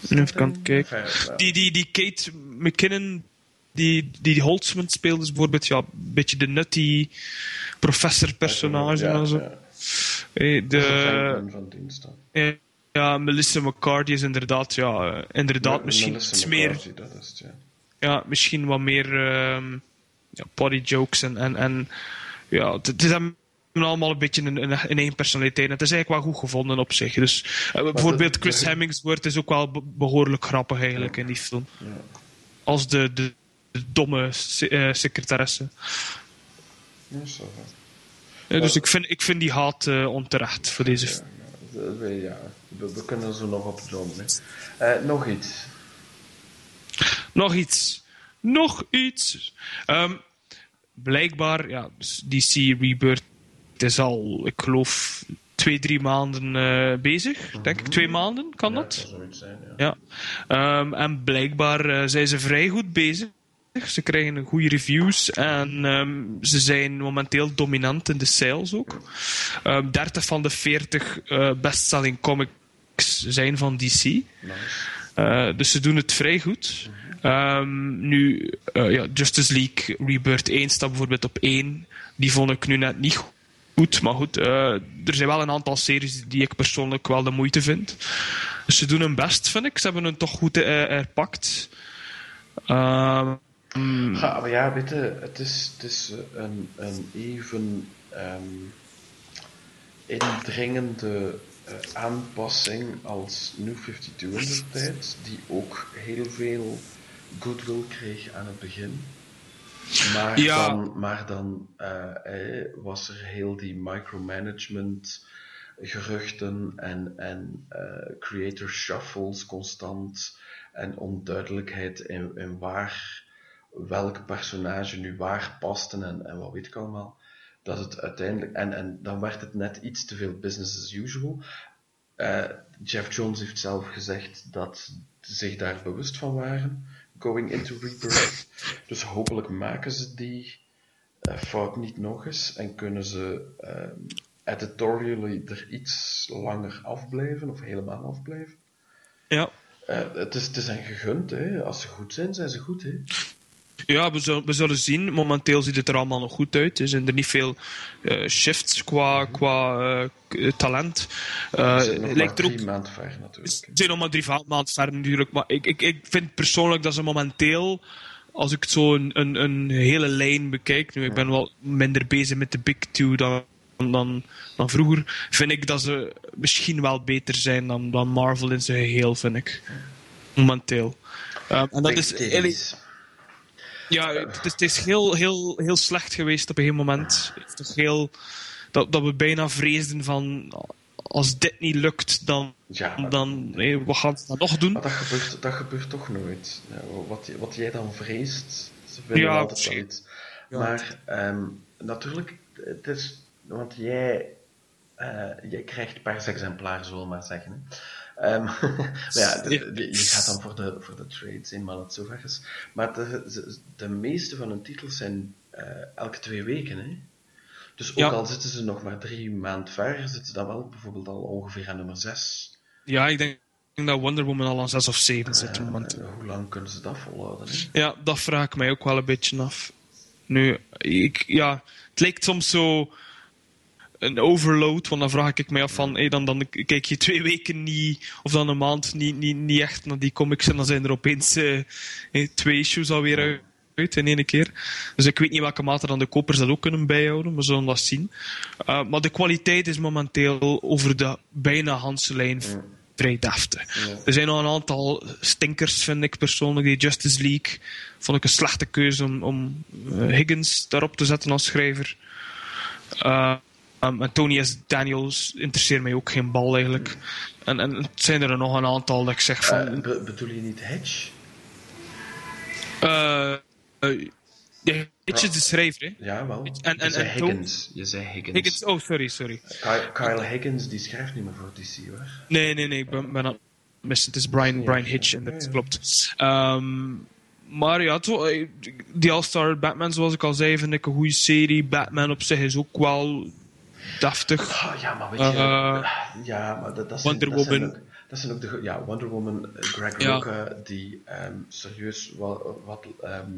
Is Even kan kijken. Die, die, die Kate McKinnon, die, die Holtzman speelde, is bijvoorbeeld ja, een beetje de nutty professor-personage Ja, en zo. ja. Hey, de, van dienst ja, Melissa McCarthy is inderdaad, ja, inderdaad misschien Melissa iets meer, Dat is het, ja. ja, misschien wat meer ehm ja, potty jokes en, en, en ja, het, is allemaal een beetje een, een, een eigen personaliteit. Het is eigenlijk wel goed gevonden op zich. Dus eh, bijvoorbeeld Chris Hemmingsworth is ook wel be- behoorlijk grappig eigenlijk in die film. Ja. Als de, de domme eh, secretaresse. Dus ik vind, ik vind die haat eh, onterecht voor deze Ja, film. ja, we, ja, we, we kunnen zo nog op doen. Hè. Eh, nog iets. Nog iets. Nog iets. Ehm, blijkbaar, ja, dus DC Rebirth is al, ik geloof, twee, drie maanden bezig. Denk ik. Twee maanden, kan Ja, dat? zijn, ja. Ja. Ehm, en blijkbaar zijn ze vrij goed bezig. Ze krijgen goede reviews en ehm, ze zijn momenteel dominant in de sales ook. Ehm 30 van de 40 eh bestselling comics zijn van DC. Nice. Eh, dus ze doen het vrij goed. Ehm, nu, eh, ja, Justice League Rebirth 1 staat bijvoorbeeld op 1. Die vond ik nu net niet goed. Maar goed, er zijn wel een aantal series die ik persoonlijk wel de moeite vind. Dus ze doen hun best, vind ik. Ze hebben het toch goed eh herpakt. Ehm, mm, Ja, maar ja, weet je, het is, het is eh, een, een even ehm, indringende eh, aanpassing als New 52 in de tijd, die ook heel veel goodwill kreeg aan het begin. Maar Ja. dan, maar dan eh, was er heel die micromanagement geruchten en, en creator shuffles constant en onduidelijkheid in, in waar welk personage nu waar paste en, en wat weet ik allemaal. Dat het uiteindelijk, en, en dan werd het net iets te veel business as usual. Eh, Jeff Jones heeft zelf gezegd dat ze zich daar bewust van waren, going into Rebirth. Dus hopelijk maken ze die eh, fout niet nog eens en kunnen ze ehm editorially er iets langer afblijven of helemaal afblijven. Ja. Eh, het, is, het is hen gegund, hè. als ze goed zijn, zijn ze goed. Hè. Ja, we zullen, we zullen zien. Momenteel ziet het er allemaal nog goed uit. Er zijn er niet veel eh, shifts qua, qua eh, talent. Eh, Ze zijn nog het maar lijkt er ook drie maanden ver natuurlijk. Ze zijn nog maar drie maanden verder natuurlijk. Maar ik, ik, ik vind persoonlijk dat ze momenteel, als ik zo een, een, een hele lijn bekijk, nu ik ben wel minder bezig met de big two dan, dan, dan vroeger, vind ik dat ze misschien wel beter zijn dan, dan Marvel in zijn geheel, vind ik. Momenteel. Um, en dat is ja, het is, het is heel, heel, heel slecht geweest op een gegeven moment. Het is toch heel, dat, dat we bijna vreesden van, als dit niet lukt, dan, Ja, dan nee, wat gaan ze dan nog doen? Maar dat gebeurt, dat gebeurt toch nooit. Ja, wat, wat jij dan vreest, ze vinden Ja, altijd. Ja. Maar ehm, natuurlijk, het is, want jij, eh, jij krijgt pers exemplaar, zullen we maar zeggen. Hè. Ehm, maar ja, de- de- je gaat dan voor de, voor de trades in, maar het zover is. Maar de, de, meeste van hun titels zijn eh, elke twee weken. Hè. Dus ook Ja. al zitten ze nog maar drie maanden ver, zitten ze dan wel bijvoorbeeld al ongeveer aan nummer zes. Ja, ik denk dat Wonder Woman al aan 6 of 7 zit. Momenteel. hoe lang kunnen ze dat volhouden? Hè? Ja, dat vraag ik mij ook wel een beetje af. Nu, ik, ja, het lijkt soms zo een overload, want dan vraag ik mij af van, hey, dan, dan kijk je twee weken niet, of dan een maand niet, niet, niet echt naar die comics en dan zijn er opeens eh, eh, twee issues alweer uit, uit in één keer. Dus ik weet niet welke mate dan de kopers dat ook kunnen bijhouden, we zullen dat zien. Uh, maar de kwaliteit is momenteel over de bijna Hanse lijn vrij deftig. Ja. Er zijn nog een aantal stinkers, vind ik persoonlijk. Die Justice League vond ik een slechte keuze om, om eh, Higgins daarop te zetten als schrijver. Uh, um, en Tony S. Daniels interesseert mij ook geen bal eigenlijk. En, en het zijn er nog een aantal dat ik zeg van. Eh, be- bedoel je niet Hedge? eh uh, ja, Hitch is de schrijver, hè? Ja, wel. En- en- je zei Higgins. Je zei Higgins. Higgins, oh, sorry, sorry. Kyle, Kyle Higgins die schrijft niet meer voor DC hoor. Nee, nee, nee, ik ben, ben aan het missen. Het is Brian, Brian Hitch en dat klopt. Ehm, maar ja, die All-Star Batman, zoals ik al zei, vind ik een goede serie. Batman op zich is ook wel deftig. Ah, ja, maar weet je... Eh, ja, maar dat, dat zijn, Wonder dat zijn Woman. ook, dat zijn ook de... Ja, Wonder Woman, eh, Greg Ja. Rucka, die ehm, serieus wat... wat ehm,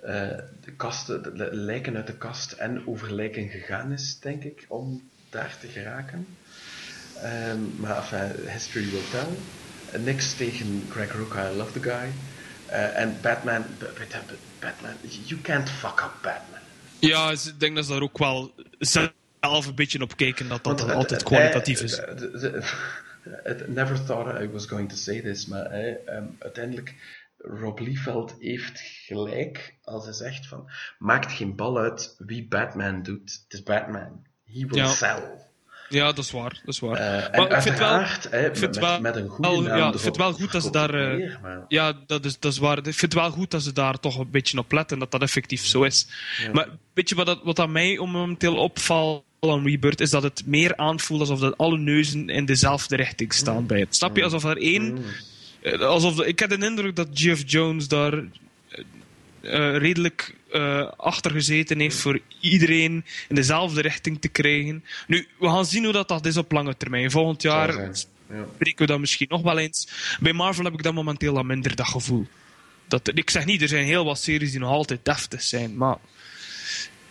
eh, de kasten, de, de lijken uit de kast en over lijken gegaan is, denk ik, om daar te geraken. Ehm, maar enfin, history will tell. Niks tegen Greg Rucka, I love the guy. En Batman, B- B- B- Batman, you can't fuck up Batman. Ja, ik denk dat ze daar ook wel beetje op kijken dat dat dan het- altijd het- kwalitatief eh, is. het- never thought I was going to say this, maar eh, ehm, uiteindelijk, Rob Liefeld heeft gelijk als hij zegt van, maakt geen bal uit wie Batman doet, het is Batman. He will Ja. sell. Ja, dat is waar. Dat is waar. Eh, maar ik vind wel, uiteraard, hè, ik vind met, wel, met een goede wel- naam ja, ik vind erop wel goed dat ze daar, het eh, meer, maar- Ja, dat is, dat is waar. Ik vind het wel goed dat ze daar toch een beetje op letten, dat dat effectief zo is. Maar weet je wat, dat, wat aan mij momenteel opvalt aan Rebirth, is dat het meer aanvoelt alsof dat alle neuzen in dezelfde richting staan bij het. Snap je? Alsof er één... eh, Alsof de- ik heb de indruk dat Jeff Jones daar eh, eh, redelijk achter gezeten heeft voor iedereen in dezelfde richting te krijgen. Nu, we gaan zien hoe dat, dat is op lange termijn. Volgend jaar spreken we dat misschien nog wel eens. Bij Marvel heb ik dat momenteel al minder, dat gevoel. Dat, ik zeg niet, er zijn heel wat series die nog altijd deftig zijn, maar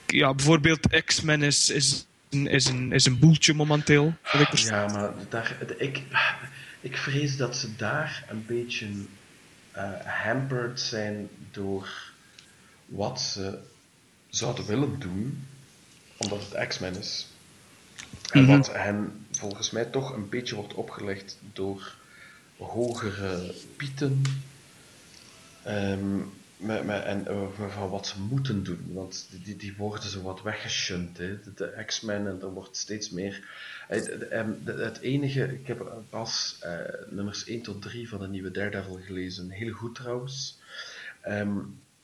ja, bijvoorbeeld X-Men is, is, een- is, een, is een boeltje momenteel. vind ik persoonlijk. Ja, maar daar, ik, ik vrees dat ze daar een beetje eh hampered zijn door wat ze zouden willen doen, omdat het X-Men is. En Mhm. wat hen volgens mij toch een beetje wordt opgelegd door hogere pieten. ehm, met, met, en eh, van wat ze moeten doen. Want die- die, worden zo wat weggeshunt. Hè. De, X-Men en er wordt steeds meer. Het, het, ehm, het enige, ik heb pas eh, nummers 1 tot 3 van de nieuwe Daredevil gelezen. Heel goed trouwens. Ehm,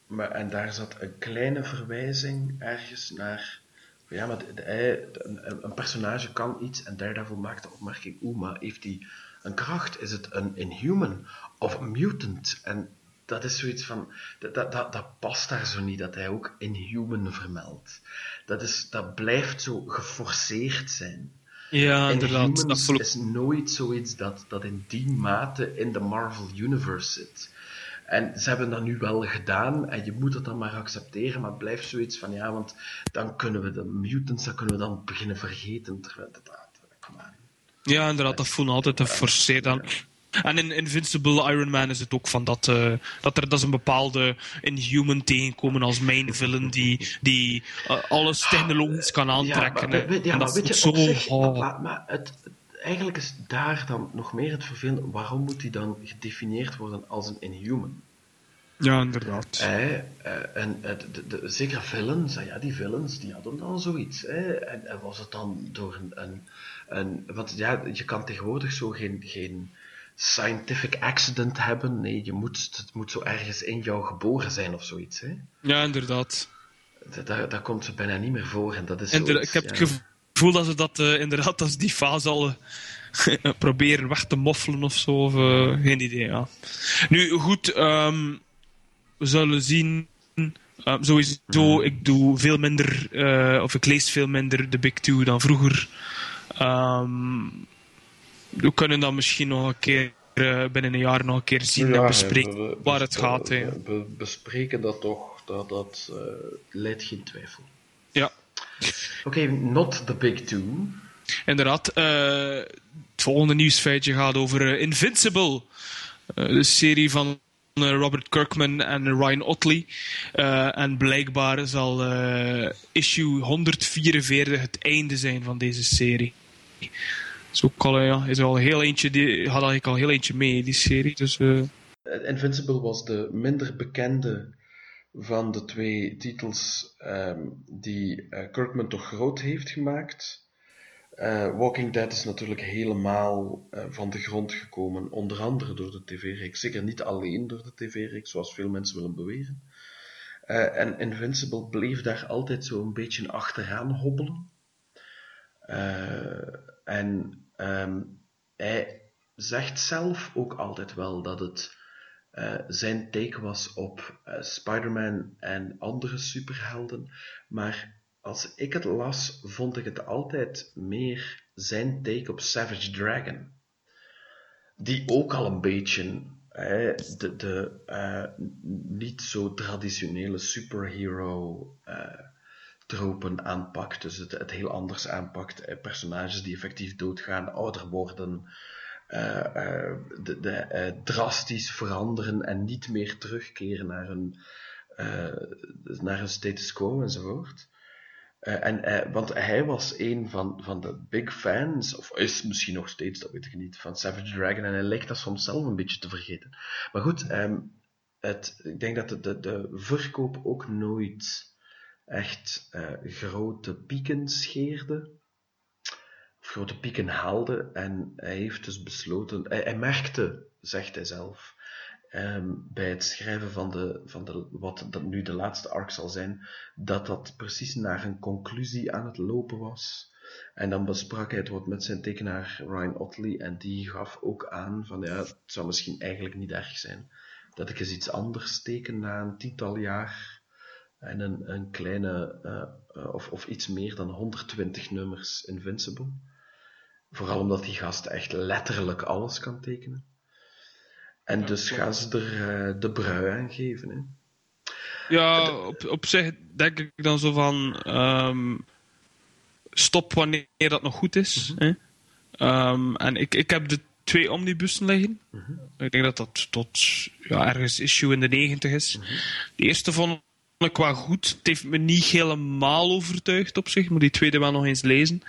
maar, en daar zat een kleine verwijzing ergens naar. Ja, maar de- een, een personage kan iets en Daredevil maakt de opmerking: Oeh, maar heeft hij een kracht? Is het een inhuman of een mutant? En dat is zoiets van, dat, dat, dat, dat past daar zo niet, dat hij ook Inhuman vermeldt. Dat, is, dat blijft zo geforceerd zijn. Ja, inderdaad. Dat ik- is nooit zoiets dat, dat in die mate in de Marvel Universe zit. En ze hebben dat nu wel gedaan en je moet het dan maar accepteren, maar het blijft zoiets van ja, want dan kunnen we de mutants, dan kunnen we dan beginnen vergeten. Terwijl dat, dat, aan. Ja, inderdaad, dat voelt altijd te forceerd aan. En in Invincible Iron Man is het ook van dat, eh, dat er dat is een bepaalde Inhuman tegenkomen als main villain die, die eh, alles technologisch kan aantrekken. Ja, maar, ja, en maar dat weet je, zo... zich, oh. maar, maar het, eigenlijk is daar dan nog meer het vervelende. Waarom moet hij dan gedefinieerd worden als een Inhuman? Ja, inderdaad. Eh, en eh, de, de, zeker villains, ah ja, die villains, die hadden dan zoiets. Hè. En, en was het dan door een, een, een... Want ja, je kan tegenwoordig zo geen, geen scientific accident hebben. Nee, je moet, het moet zo ergens in jou geboren zijn of zoiets. Hè. Ja, inderdaad. Dat, dat, dat komt zo bijna niet meer voor. En dat is zoiets, ik heb het ja. gevoel dat ze dat eh, inderdaad als die fase al eh, proberen weg te moffelen of zo. Of, eh, geen idee, ja. Nu, goed, ehm, we zullen zien. Ehm, sowieso, ik doe veel minder, of ik lees veel minder de Big Two dan vroeger. Ehm, we kunnen dat misschien nog een keer eh, binnen een jaar nog een keer zien en bespreken we- we- waar het gaat. We, bespreken dat toch, dat, dat eh, leidt geen twijfel. Ja. Oké, not the big two. Inderdaad. eh, het volgende nieuwsfeitje gaat over Invincible. De serie van Robert Kirkman en Ryan Otley. En blijkbaar zal issue 144 het einde zijn van deze serie. Is ook eh, ja, is al heel eentje, die had eigenlijk al heel eentje mee, die serie. Dus, eh, Invincible was de minder bekende van de twee titels ehm, die eh, Kirkman toch groot heeft gemaakt. Eh, Walking Dead is natuurlijk helemaal eh, van de grond gekomen, onder andere door de tv-reeks. Zeker niet alleen door de tv-reeks, zoals veel mensen willen beweren. Eh, en Invincible bleef daar altijd zo een beetje achteraan hobbelen. Eh, en ehm, hij zegt zelf ook altijd wel dat het eh, zijn take was op eh, Spider-Man en andere superhelden. Maar als ik het las, vond ik het altijd meer zijn take op Savage Dragon. Die ook al een beetje de, de eh, niet zo traditionele superhero tropen aanpakt. Dus het, het heel anders aanpakt. Eh, personages die effectief doodgaan, ouder worden, eh, eh, de, de, drastisch veranderen en niet meer terugkeren naar een, naar een status quo enzovoort. En, want hij was een van, van de big fans, of is misschien nog steeds, dat weet ik niet, van Savage Dragon. En hij lijkt dat soms zelf een beetje te vergeten. Maar goed, ehm, het, ik denk dat de, de, de verkoop ook nooit echt eh, grote pieken scheerde. Of grote pieken haalde. En hij heeft dus besloten, hij, merkte, zegt hij zelf, ehm, bij het schrijven van, de, van de, wat dat nu de laatste arc zal zijn, dat dat precies naar een conclusie aan het lopen was. En dan besprak hij het wat met zijn tekenaar Ryan Otley en die gaf ook aan van ja, het zou misschien eigenlijk niet erg zijn dat ik eens iets anders teken na een tiental jaar en een, een kleine, eh, eh, of, of iets meer dan 120 nummers Invincible. Vooral omdat die gast echt letterlijk alles kan tekenen. En dus gaan ze er eh, de brui aan geven. Hè. Ja, op, op zich denk ik dan zo van. ehm, stop wanneer dat nog goed is. hè. Ehm, en ik, ik heb de twee omnibussen liggen. Ik denk dat dat tot ja, ergens issue in de 90 is. De eerste vond ik wel goed. Het heeft me niet helemaal overtuigd op zich. Ik moet die tweede wel nog eens lezen.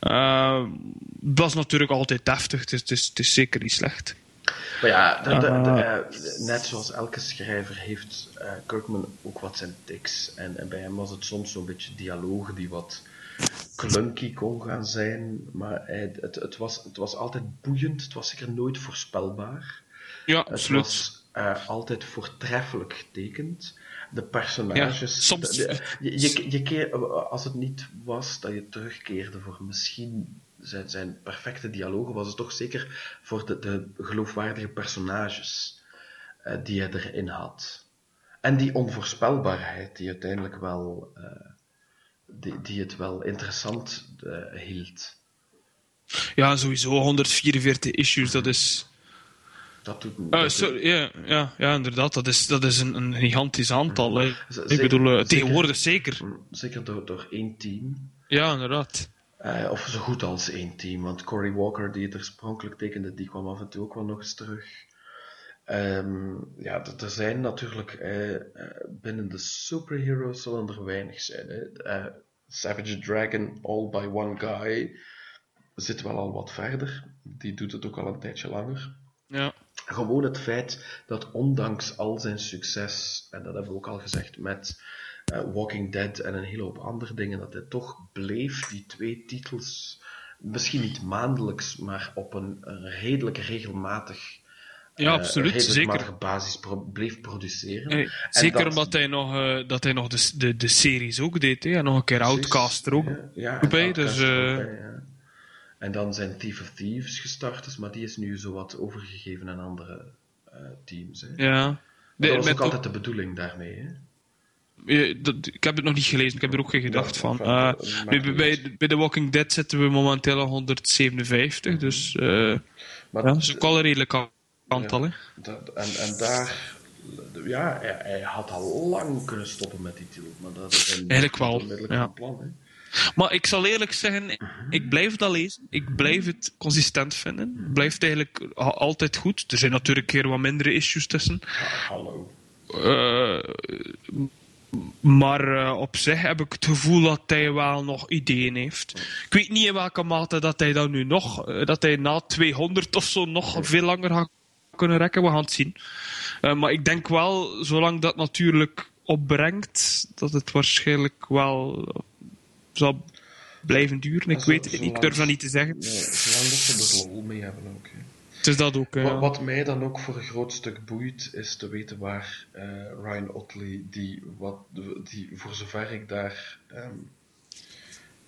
Het was natuurlijk altijd deftig. Het is, het is, het is zeker niet slecht. Maar ja, de- de- de- Ah. eh, net zoals elke schrijver heeft eh, Kirkman ook wat zijn tics. En, en bij hem was het soms zo'n beetje dialogen die wat clunky kon gaan zijn. Maar hij, het, het, was, het was altijd boeiend. Het was zeker nooit voorspelbaar. Ja, Het absoluut. was eh, altijd voortreffelijk getekend. De personages. Ja, soms- de- de- je, je, je keer, als het niet was dat je terugkeerde voor misschien zijn, zijn perfecte dialogen, was het toch zeker voor de, de geloofwaardige personages. eh, die hij erin had. En die onvoorspelbaarheid die uiteindelijk wel, eh, die, die het wel interessant eh, hield. Ja, sowieso 144 issues, dat is... Dat doet sorry, ja, ja, ja, inderdaad, dat is, dat is een, een gigantisch aantal. Z- Ik bedoel, eh, zeker- tegenwoordig zeker. Mm, Zeker door, door één team. Ja, inderdaad. Eh, of zo goed als één team, want Cory Walker, die het oorspronkelijk tekende, die kwam af en toe ook wel nog eens terug. Ehm, ja, er zijn natuurlijk eh, binnen de superheroes zullen er weinig zijn. Hè. Savage Dragon, all by one guy, zit wel al wat verder. Die doet het ook al een tijdje langer. Ja. Gewoon het feit dat ondanks al zijn succes, en dat hebben we ook al gezegd met eh, Walking Dead en een hele hoop andere dingen, dat hij toch bleef die twee titels, misschien niet maandelijks, maar op een, een redelijk regelmatig, Ja, eh, absoluut, zeker. basis pro- bleef produceren. Hey, zeker dat- omdat hij nog, eh, dat hij nog de, de, de series ook deed. Hè. En nog een keer Outcast er ook. Ja, ja, bij, dus, ja. En dan zijn Thief of Thieves gestart, dus, maar die is nu zowat overgegeven aan andere eh, teams. Hè. Ja. Maar dat was met ook altijd de bedoeling daarmee. Hè. Dat, ik heb het nog niet gelezen, ik heb er ook geen gedacht Ja, van. Eh, nu, niet bij, bij The Walking Dead zitten we momenteel aan 157, dus eh Maar ja, dat is ook wel een redelijk aantal. Dat- en, en daar, ja, hij, hij had al lang kunnen stoppen met die titel, maar dat is een Eigenlijk wel, een plan. Hè. Maar ik zal eerlijk zeggen, ik blijf dat lezen. Ik blijf het consistent vinden. Het blijft eigenlijk altijd goed. Er zijn natuurlijk keer wat mindere issues tussen. Hallo. Eh, maar eh, op zich heb ik het gevoel dat hij wel nog ideeën heeft. Ik weet niet in welke mate dat hij dan nu nog, eh, dat hij na 200 of zo nog veel langer gaat kunnen rekken. We gaan het zien. Maar ik denk wel, zolang dat natuurlijk opbrengt, dat het waarschijnlijk wel zal blijven duren. Ik Zo- weet niet, ik zolang- durf dat niet te zeggen. Zolang dat ze er lol mee hebben ook. Hè. Het is dat ook. eh, Wat, wat mij dan ook voor een groot stuk boeit, is te weten waar eh, Ryan Otley, die, wat, die voor zover ik daar ehm,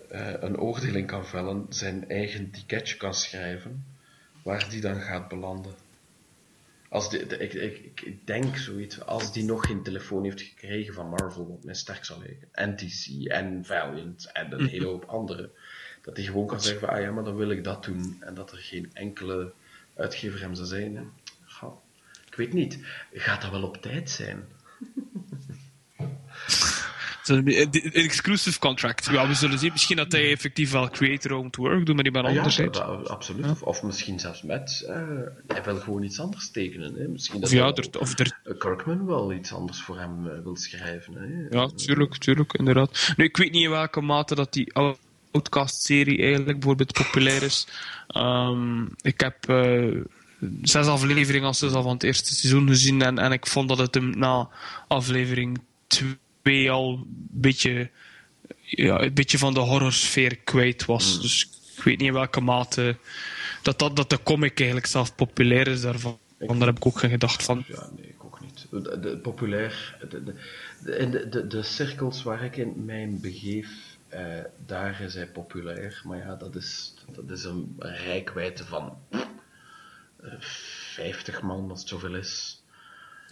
eh, een oordeel in kan vellen, zijn eigen ticketje kan schrijven, waar die dan gaat belanden. Als die, de- ik, ik, ik- denk zoiets, als die nog geen telefoon heeft gekregen van Marvel, wat mij sterk zal liggen, en DC, en Valiant, en een hele hoop andere, dat hij gewoon kan zeggen van, ah ja, maar dan wil ik dat doen, en dat er geen enkele uitgever hem zou zijn. Hè. Ga- Ik weet niet, gaat dat wel op tijd zijn? Een, exclusive contract. Ja, we zullen zien. Misschien dat hij effectief wel creator-owned work doet met iemand Ah, ja, anders. hè. dat- dat- absoluut. Of, of misschien zelfs met, eh, hij wil gewoon iets anders tekenen. Hè. Misschien dat Of ja, er, of er, eh, Kirkman wel iets anders voor hem eh, wil schrijven. Hè. ja, tuurlijk, tuurlijk, inderdaad. Nu, ik weet niet in welke mate dat die Outcast-serie eigenlijk bijvoorbeeld populair is. Ehm, ik heb zes afleveringen als al van het eerste seizoen gezien en, en ik vond dat het hem na aflevering 2 al een beetje, ja, een beetje van de horrorsfeer kwijt was. Dus ik weet niet in welke mate dat, dat, dat de comic eigenlijk zelf populair is daarvan. Daar heb ik ook geen gedacht van. Ja, nee, ik ook niet. De, de- populair, de, de, de, de, cirkels waar ik in mij begeef, eh, daar is hij populair. Maar ja, dat is, dat is een rijkwijde van eh, 50 man, als het zoveel is.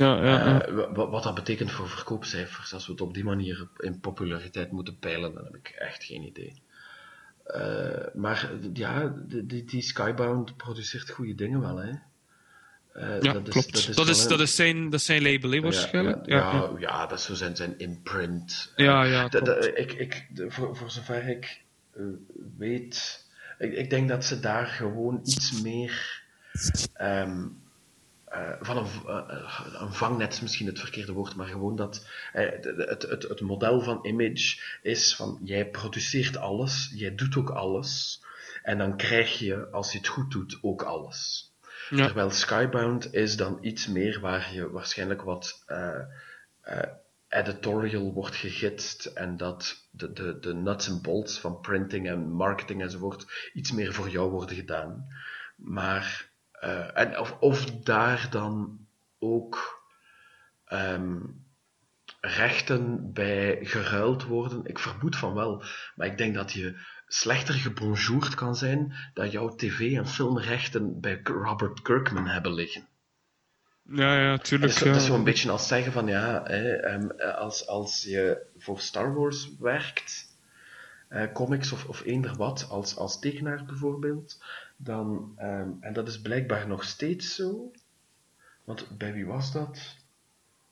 Ja, ja, ja. Eh, wa- wat, dat betekent voor verkoopcijfers, als we het op die manier in populariteit moeten peilen, dan heb ik echt geen idee. Eh, maar ja, die, die, Skybound produceert goede dingen wel, hè. Eh, Ja, dat is- klopt. Dat is, dat, is zijn, dat zijn label, hè, waarschijnlijk. ja, ja, ja, dat is zo zijn, zijn imprint. Ja, ja, ik, ik, voor, voor zover ik weet, ik, ik denk dat ze daar gewoon iets meer ehm, eh, van een, v- eh, een vangnet is misschien het verkeerde woord, maar gewoon dat eh, het, het, het model van Image is van jij produceert alles, jij doet ook alles, en dan krijg je, als je het goed doet, ook alles. Ja. Terwijl Skybound is dan iets meer waar je waarschijnlijk wat eh, eh, editorial wordt gegidst en dat de, de, de nuts en bolts van printing en marketing enzovoort iets meer voor jou worden gedaan. Maar, eh, en of, of daar dan ook ehm, rechten bij geruild worden, ik vermoed van wel, maar ik denk dat je slechter gebonjourd kan zijn dat jouw tv- en filmrechten bij Robert Kirkman hebben liggen. Ja, ja, tuurlijk. het is ja. zo'n beetje als zeggen van ja, hè, ehm, als, als je voor Star Wars werkt, eh, comics of, of eender wat, als, als tekenaar bijvoorbeeld, dan, ehm, en dat is blijkbaar nog steeds zo, want bij wie was dat?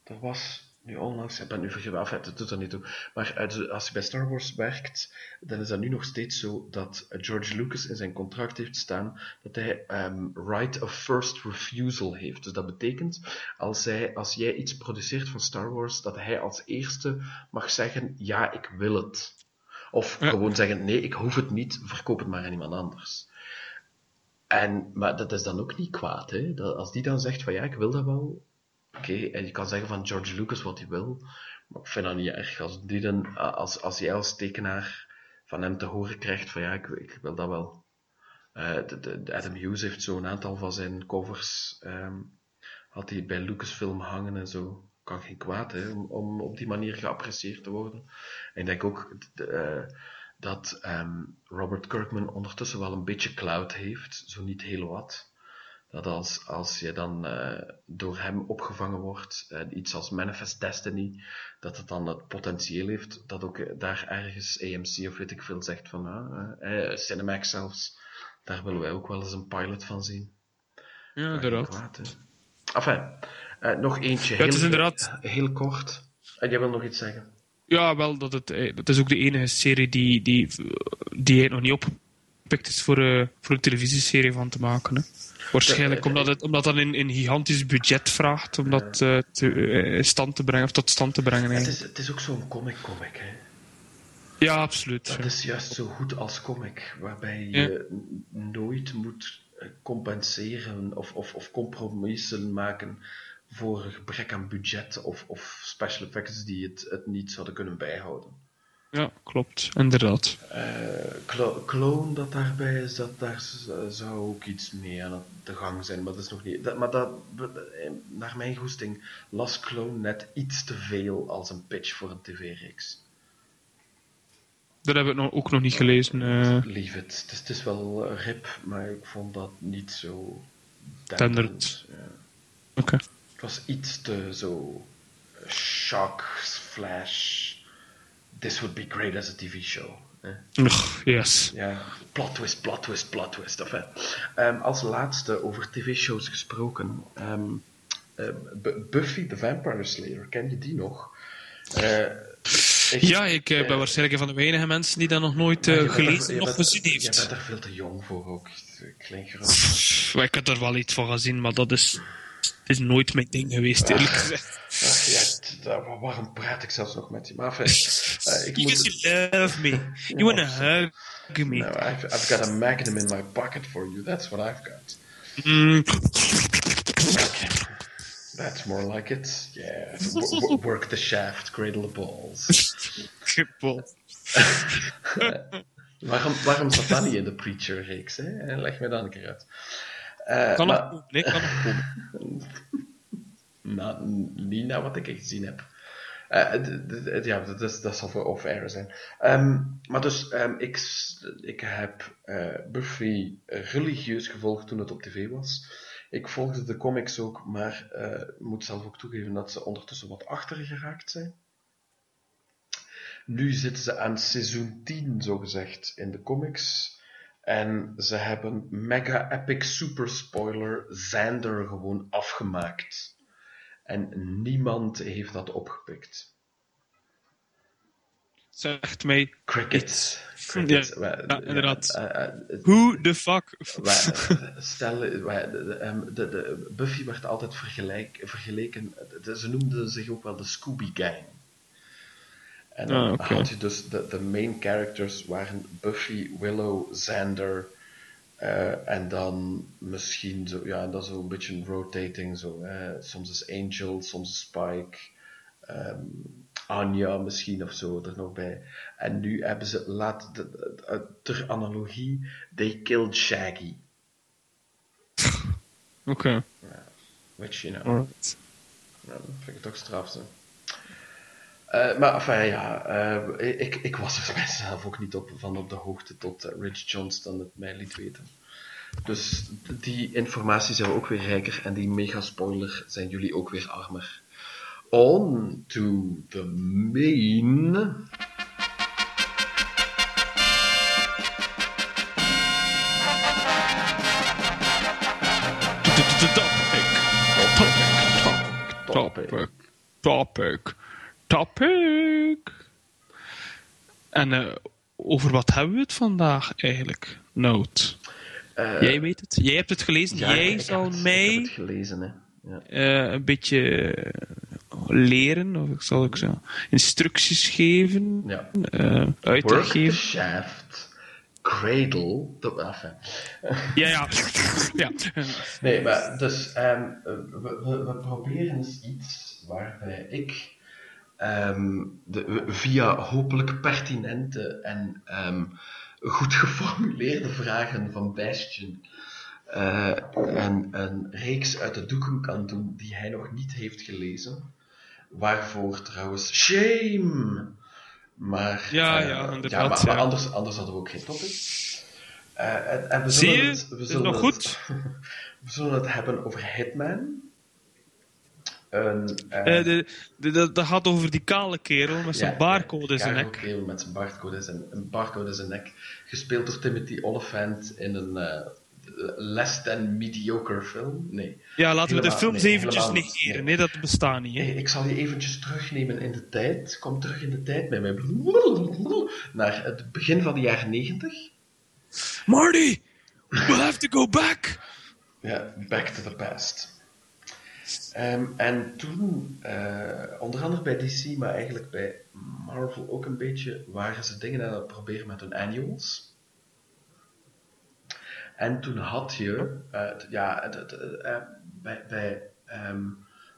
Dat was nu onlangs, ik ben nu vergeten, enfin, het doet er niet toe, maar uit- als je bij Star Wars werkt, dan is dat nu nog steeds zo dat George Lucas in zijn contract heeft staan dat hij ehm, right of first refusal heeft. Dus dat betekent, als, hij, als jij iets produceert van Star Wars, dat hij als eerste mag zeggen, ja, ik wil het. Of Ja. gewoon zeggen, nee, ik hoef het niet, verkoop het maar aan iemand anders. En, maar dat is dan ook niet kwaad, hè. Dat, als die dan zegt van, ja, ik wil dat wel, oké, en je kan zeggen van George Lucas wat hij wil, maar ik vind dat niet erg. Als, die dan, als, als jij als tekenaar van hem te horen krijgt van, ja, ik, wil dat wel. Eh, de, Adam Hughes heeft zo'n aantal van zijn covers, ehm, had hij bij Lucasfilm hangen en zo. Kan geen kwaad, hè, om, op die manier geapprecieerd te worden. En ik denk ook eh, dat ehm, Robert Kirkman ondertussen wel een beetje cloud heeft, zo niet heel wat. Dat als, als je dan eh, door hem opgevangen wordt, eh, iets als Manifest Destiny, dat het dan het potentieel heeft dat ook eh, daar ergens AMC of weet ik veel zegt van, eh, Cinemax zelfs, daar willen wij ook wel eens een pilot van zien. Ja, inderdaad. Enfin, nog eentje. Ja, het is inderdaad- Heel kort. En jij wil nog iets zeggen? Ja, wel, dat het, eh, dat is ook de enige serie die, die, die hij nog niet opgepikt is voor, eh, voor een televisieserie van te maken. Hè. Waarschijnlijk Eh, omdat het omdat dat een, een gigantisch budget vraagt om dat eh, te, eh, stand te brengen, of tot stand te brengen. Het is, het is ook zo'n comic-comic, hè. Ja, absoluut. Dat ja. is juist zo goed als comic, waarbij je nooit moet eh, compenseren of, of, of compromissen maken voor een gebrek aan budget of, of special effects die het, het niet zouden kunnen bijhouden. Ja, klopt. Inderdaad. Eh, Clo- Clone dat daarbij is, dat, daar zou ook iets mee aan de gang zijn, maar dat is nog niet. Dat, maar dat, eh, naar mijn goesting las Clone net iets te veel als een pitch voor een tv-reeks. Dat heb ik nog, ook nog niet gelezen. eh. Leave it. Het is, het is wel eh, rip, maar ik vond dat niet zo. Ja. Oké. Het was iets te zo eh, shock, flash. This would be great as a TV show. Ugh, Yes. Ja, plot twist, plot twist, plot twist. Enfin, ehm, als laatste over tv-shows gesproken. ehm, eh, Bu- Buffy the Vampire Slayer, ken je die nog? Eh, Ja, ik eh, ben waarschijnlijk een van de weinige mensen die dat nog nooit je gelezen je of gezien Je heeft. bent er veel te jong voor ook. Groot. Ik heb er wel iets van gezien, maar dat is, is nooit mijn ding geweest, eerlijk gezegd. Ach, ja, waarom praat ik zelfs nog met je? Maar eh, ik moet... You love me. You wanna hug me. No, I've, I've got a magnum in my pocket for you. That's what I've got. Mm, That's more like it. Yeah. W- work the shaft, cradle the balls. Schiphol. waarom, waarom zat dat niet in de Preacher-reeks? Leg me dat een keer uit. Eh, Kan maar- nog komen, nee, kan nog komen. Nou, niet naar wat ik gezien heb. Eh, ja, dat, is, dat zal voor off-air zijn. Ehm, maar dus, ehm, ik, ik heb eh, Buffy religieus gevolgd toen het op tv was. Ik volgde de comics ook, maar eh, ik moet zelf ook toegeven dat ze ondertussen wat achter geraakt zijn. Nu zitten ze aan seizoen 10, zogezegd, in de comics. En ze hebben mega epic super spoiler Xander gewoon afgemaakt. En niemand heeft dat opgepikt. Zegt mij, Crickets. Crickets. Ja, ja, inderdaad. eh, eh, het- who the fuck? stel, wij- de, de, ehm, de, Buffy werd altijd vergelijk, vergeleken. ze noemden zich ook wel de Scooby Gang. En dan Ah, oké. had je dus de, de main characters waren Buffy, Willow, Xander. eh, en dan misschien zo, ja, dat is zo een beetje een rotating. Zo, hè. Soms is Angel, soms is Spike. ehm, Anja misschien of zo er nog bij. En nu hebben ze, laat, de, ter analogie, they killed Shaggy. Oké. Which, you know, alright. ja, dat vind ik toch straf, zo. Eh, maar enfin, ja, eh, ik, ik was er bij zelf ook niet op, van op de hoogte tot eh, Rich Johnston het mij liet weten. Dus die informatie zijn we ook weer rijker en die mega spoiler zijn jullie ook weer armer. On to the main. Topic. Topic. Topic. Topic. En eh, over wat hebben we het vandaag eigenlijk, Note? Eh, Jij weet het. Jij hebt het gelezen. ja, Jij zal het- Ik mij heb het gelezen, hè. Ja. eh, een beetje leren, of ik zal ik zo instructies geven, Ja. eh uitleg Work the geven. shaft, cradle the... Enfin. Ja, ja. ja. Nee, maar dus ehm, we, we, we proberen eens iets waarbij ik ehm, de, via hopelijk pertinente en ehm, goed geformuleerde vragen van Bastion eh, een, een reeks uit de doeken kan doen die hij nog niet heeft gelezen. Waarvoor trouwens shame! Maar, Ja, eh, ja, inderdaad, ja, maar, maar ja. anders, anders hadden we ook geen topic. Eh, en, en we Zie je? het, we nog het- goed. we zullen het hebben over Hitman. Een, eh, Eh, de, de, de- dat gaat over die kale kerel met zijn ja, barcode in zijn nek. Kerel met zijn barcode in zijn, een barcode in zijn nek. Gespeeld door Timothy Olyphant in een eh, less than mediocre film. Nee. Ja, laten we de films nee, eventjes negeren. Nee. Nee, dat bestaat niet. Hey, Hè. ik zal je eventjes terugnemen in de tijd. Kom terug in de tijd met mij. Naar het begin van de jaren 90. Marty! We'll have to go back! Ja, Back to the Past. Ehm, en toen, eh, onder andere bij DC, maar eigenlijk bij Marvel ook een beetje, waren ze dingen aan het proberen met hun annuals. En toen had je, eh, ja, eh, bij, bij ehm,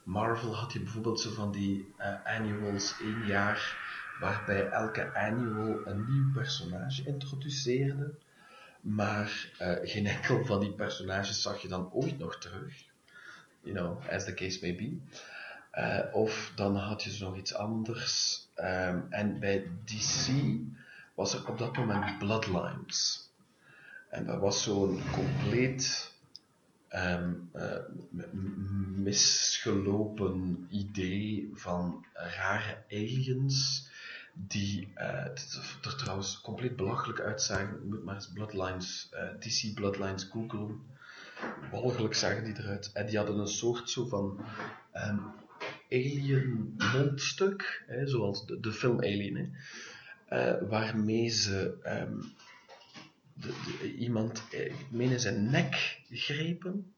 Marvel had je bijvoorbeeld zo van die annuals één jaar, waarbij elke annual een nieuw personage introduceerde. Maar geen enkel van die personages zag je dan ooit nog terug. You know, as the case may be. Eh, of dan had je nog iets anders. Ehm, en bij DC was er op dat moment Bloodlines. En dat was zo'n compleet ehm, eh, misgelopen idee van rare aliens die eh, er trouwens compleet belachelijk uitzagen. Je moet maar eens Bloodlines, eh, DC Bloodlines googlen. Walgelijk zagen die eruit. En die hadden een soort zo van ehm, alien mondstuk, hè, zoals de, de film Alien, eh, waarmee ze ehm, de, iemand, eh, ik meen in zijn nek grepen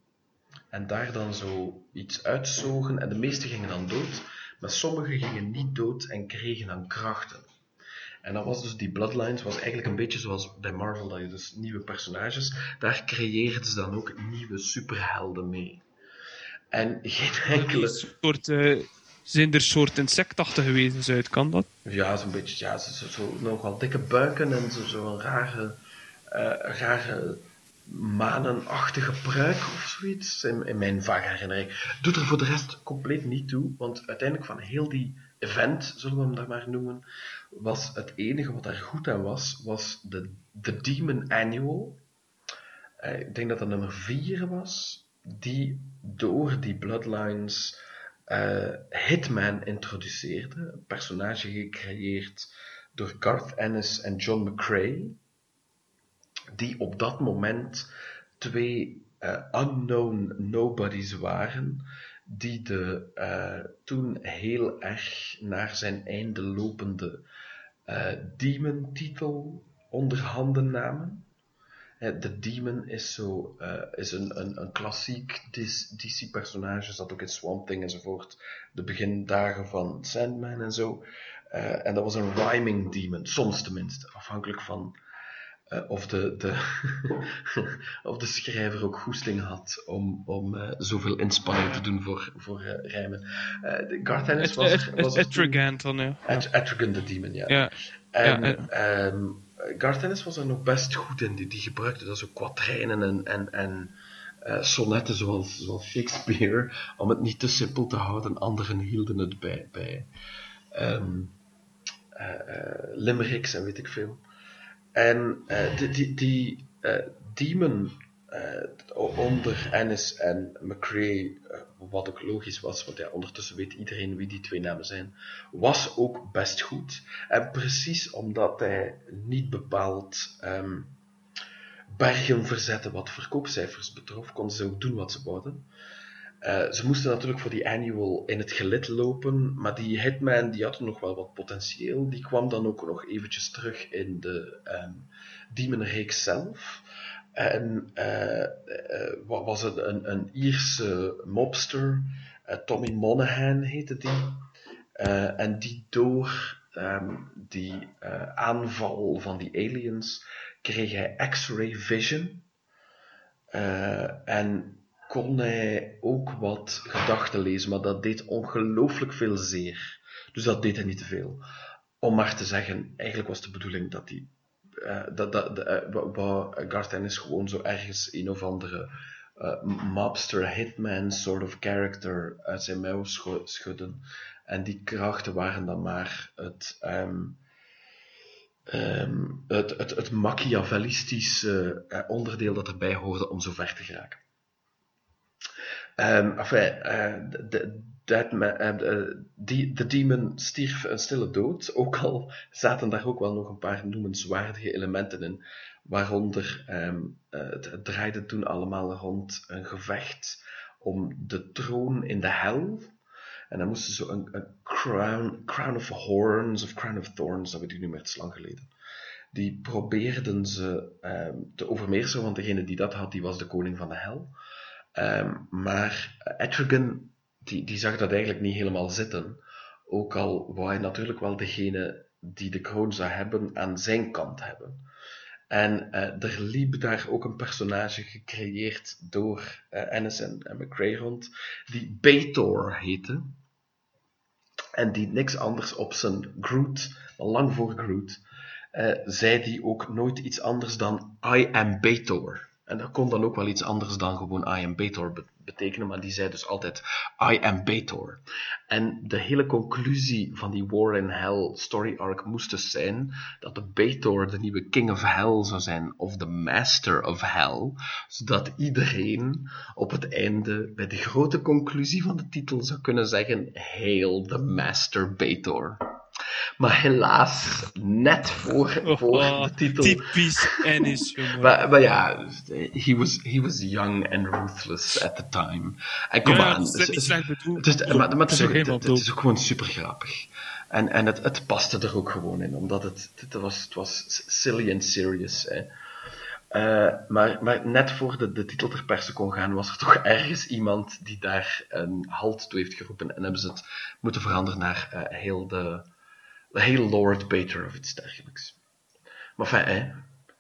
en daar dan zo iets uitzogen en de meesten gingen dan dood, maar sommigen gingen niet dood en kregen dan krachten. En dat was dus, die Bloodlines was eigenlijk een beetje zoals bij Marvel, dat je dus nieuwe personages, daar creëerden ze dan ook nieuwe superhelden mee. En geen enkele... soort, eh, zijn er soort insectachtige wezens uit, kan dat? Ja, zo'n beetje, ja, zo, zo, nogal dikke buiken en zo, zo rare, eh, rare manenachtige pruik of zoiets, in, in mijn vage herinnering. Doet er voor de rest compleet niet toe, want uiteindelijk van heel die event, zullen we hem daar maar noemen, was het enige wat er goed aan was, was de, de Demon Annual. Eh, ik denk dat dat nummer 4 was, die door die Bloodlines eh, Hitman introduceerde. Een personage gecreëerd door Garth Ennis en John McCrae, die op dat moment twee eh, unknown nobodies waren, die de toen heel erg naar zijn einde lopende Demon-titel onder handen namen. Eh, De Demon is, zo, eh, is een, een, een klassiek DC-personage, zat ook in Swamp Thing enzovoort. De begindagen van Sandman en zo. Eh, en dat was een rhyming demon, soms tenminste, afhankelijk van eh, of, de, de of de schrijver ook goesting had om, om eh, zoveel inspanning te doen voor, voor eh, rijmen. De Garth Ennis Et- was er- was Etrigan dan, ja. Etrigan the Demon, ja. Ja, En Ja, ehm, Garth Ennis was er nog best goed in. Die, die gebruikte dat zo kwatrijnen en, en, en sonnetten zoals, zoals Shakespeare, om het niet te simpel te houden. Anderen hielden het bij, bij eh, limericks en weet ik veel. En eh, die, die, eh, Demon eh, onder Ennis en McCrae, wat ook logisch was, want ja, ondertussen weet iedereen wie die twee namen zijn, was ook best goed. En precies omdat hij niet bepaald ehm, bergen verzette wat verkoopcijfers betrof, konden ze ook doen wat ze wouden. Eh, ze moesten natuurlijk voor die annual in het gelid lopen, maar die Hitman die had nog wel wat potentieel. Die kwam dan ook nog eventjes terug in de um, Demon-reeks zelf. En uh, uh, wat was het? Een, een Ierse mobster, Tommy Monaghan heette die. en die door um, die aanval van die aliens kreeg hij X-ray vision. en kon hij ook wat gedachten lezen, maar dat deed ongelooflijk veel zeer. Dus dat deed hij niet te veel. Om maar te zeggen, eigenlijk was de bedoeling dat hij. Uh, dat, dat, uh, Garth Ennis gewoon zo ergens een of andere mobster, hitman sort of character uit zijn mouw schudden. En die krachten waren dan maar het, um, het, het, het machiavellistische onderdeel dat erbij hoorde om zo ver te geraken. Um, de, die, de demon stierf een stille dood, ook al zaten daar ook wel nog een paar noemenswaardige elementen in. Waaronder, um, uh, het, draaide toen allemaal rond een gevecht om de troon in de hel. En dan moesten ze een, een crown, crown of horns of crown of thorns, dat weet ik nu meer, het is lang geleden. Die probeerden ze um, te overmeersen, want degene die dat had, die was de koning van de hel. Um, maar Etrigan, die, die zag dat eigenlijk niet helemaal zitten. Ook al wou hij natuurlijk wel degene die de kroon zou hebben aan zijn kant hebben. En uh, er liep daar ook een personage gecreëerd door uh, Ennis en, en rond, die Betor heette. En die niks anders op zijn Groot, lang voor Groot, uh, zei die ook nooit iets anders dan I am Betor. En dat kon dan ook wel iets anders dan gewoon I am Betor betekenen, maar die zei dus altijd I am Betor. En de hele conclusie van die War in Hell story arc moest dus zijn dat de Betor de nieuwe King of Hell zou zijn, of de Master of Hell, zodat iedereen op het einde bij de grote conclusie van de titel zou kunnen zeggen Hail the Master Betor. Maar helaas, net voor, Oh, voor oh, de titel. Typisch Ennis, jongen. Maar, maar ja, he was, he was young and ruthless at the time. En kom Ja, aan. dat is niet slecht bedoeld. Het is, maar, maar het, is ook, het, het is ook gewoon super grappig. En, en het, het paste er ook gewoon in, omdat het, het, was, het was silly and serious. Hè. Eh, maar, maar net voor de, de titel ter perse kon gaan, was er toch ergens iemand die daar een halt toe heeft geroepen. En hebben ze het moeten veranderen naar eh, heel de heel Lord Bater of iets dergelijks. Maar fijn, hè.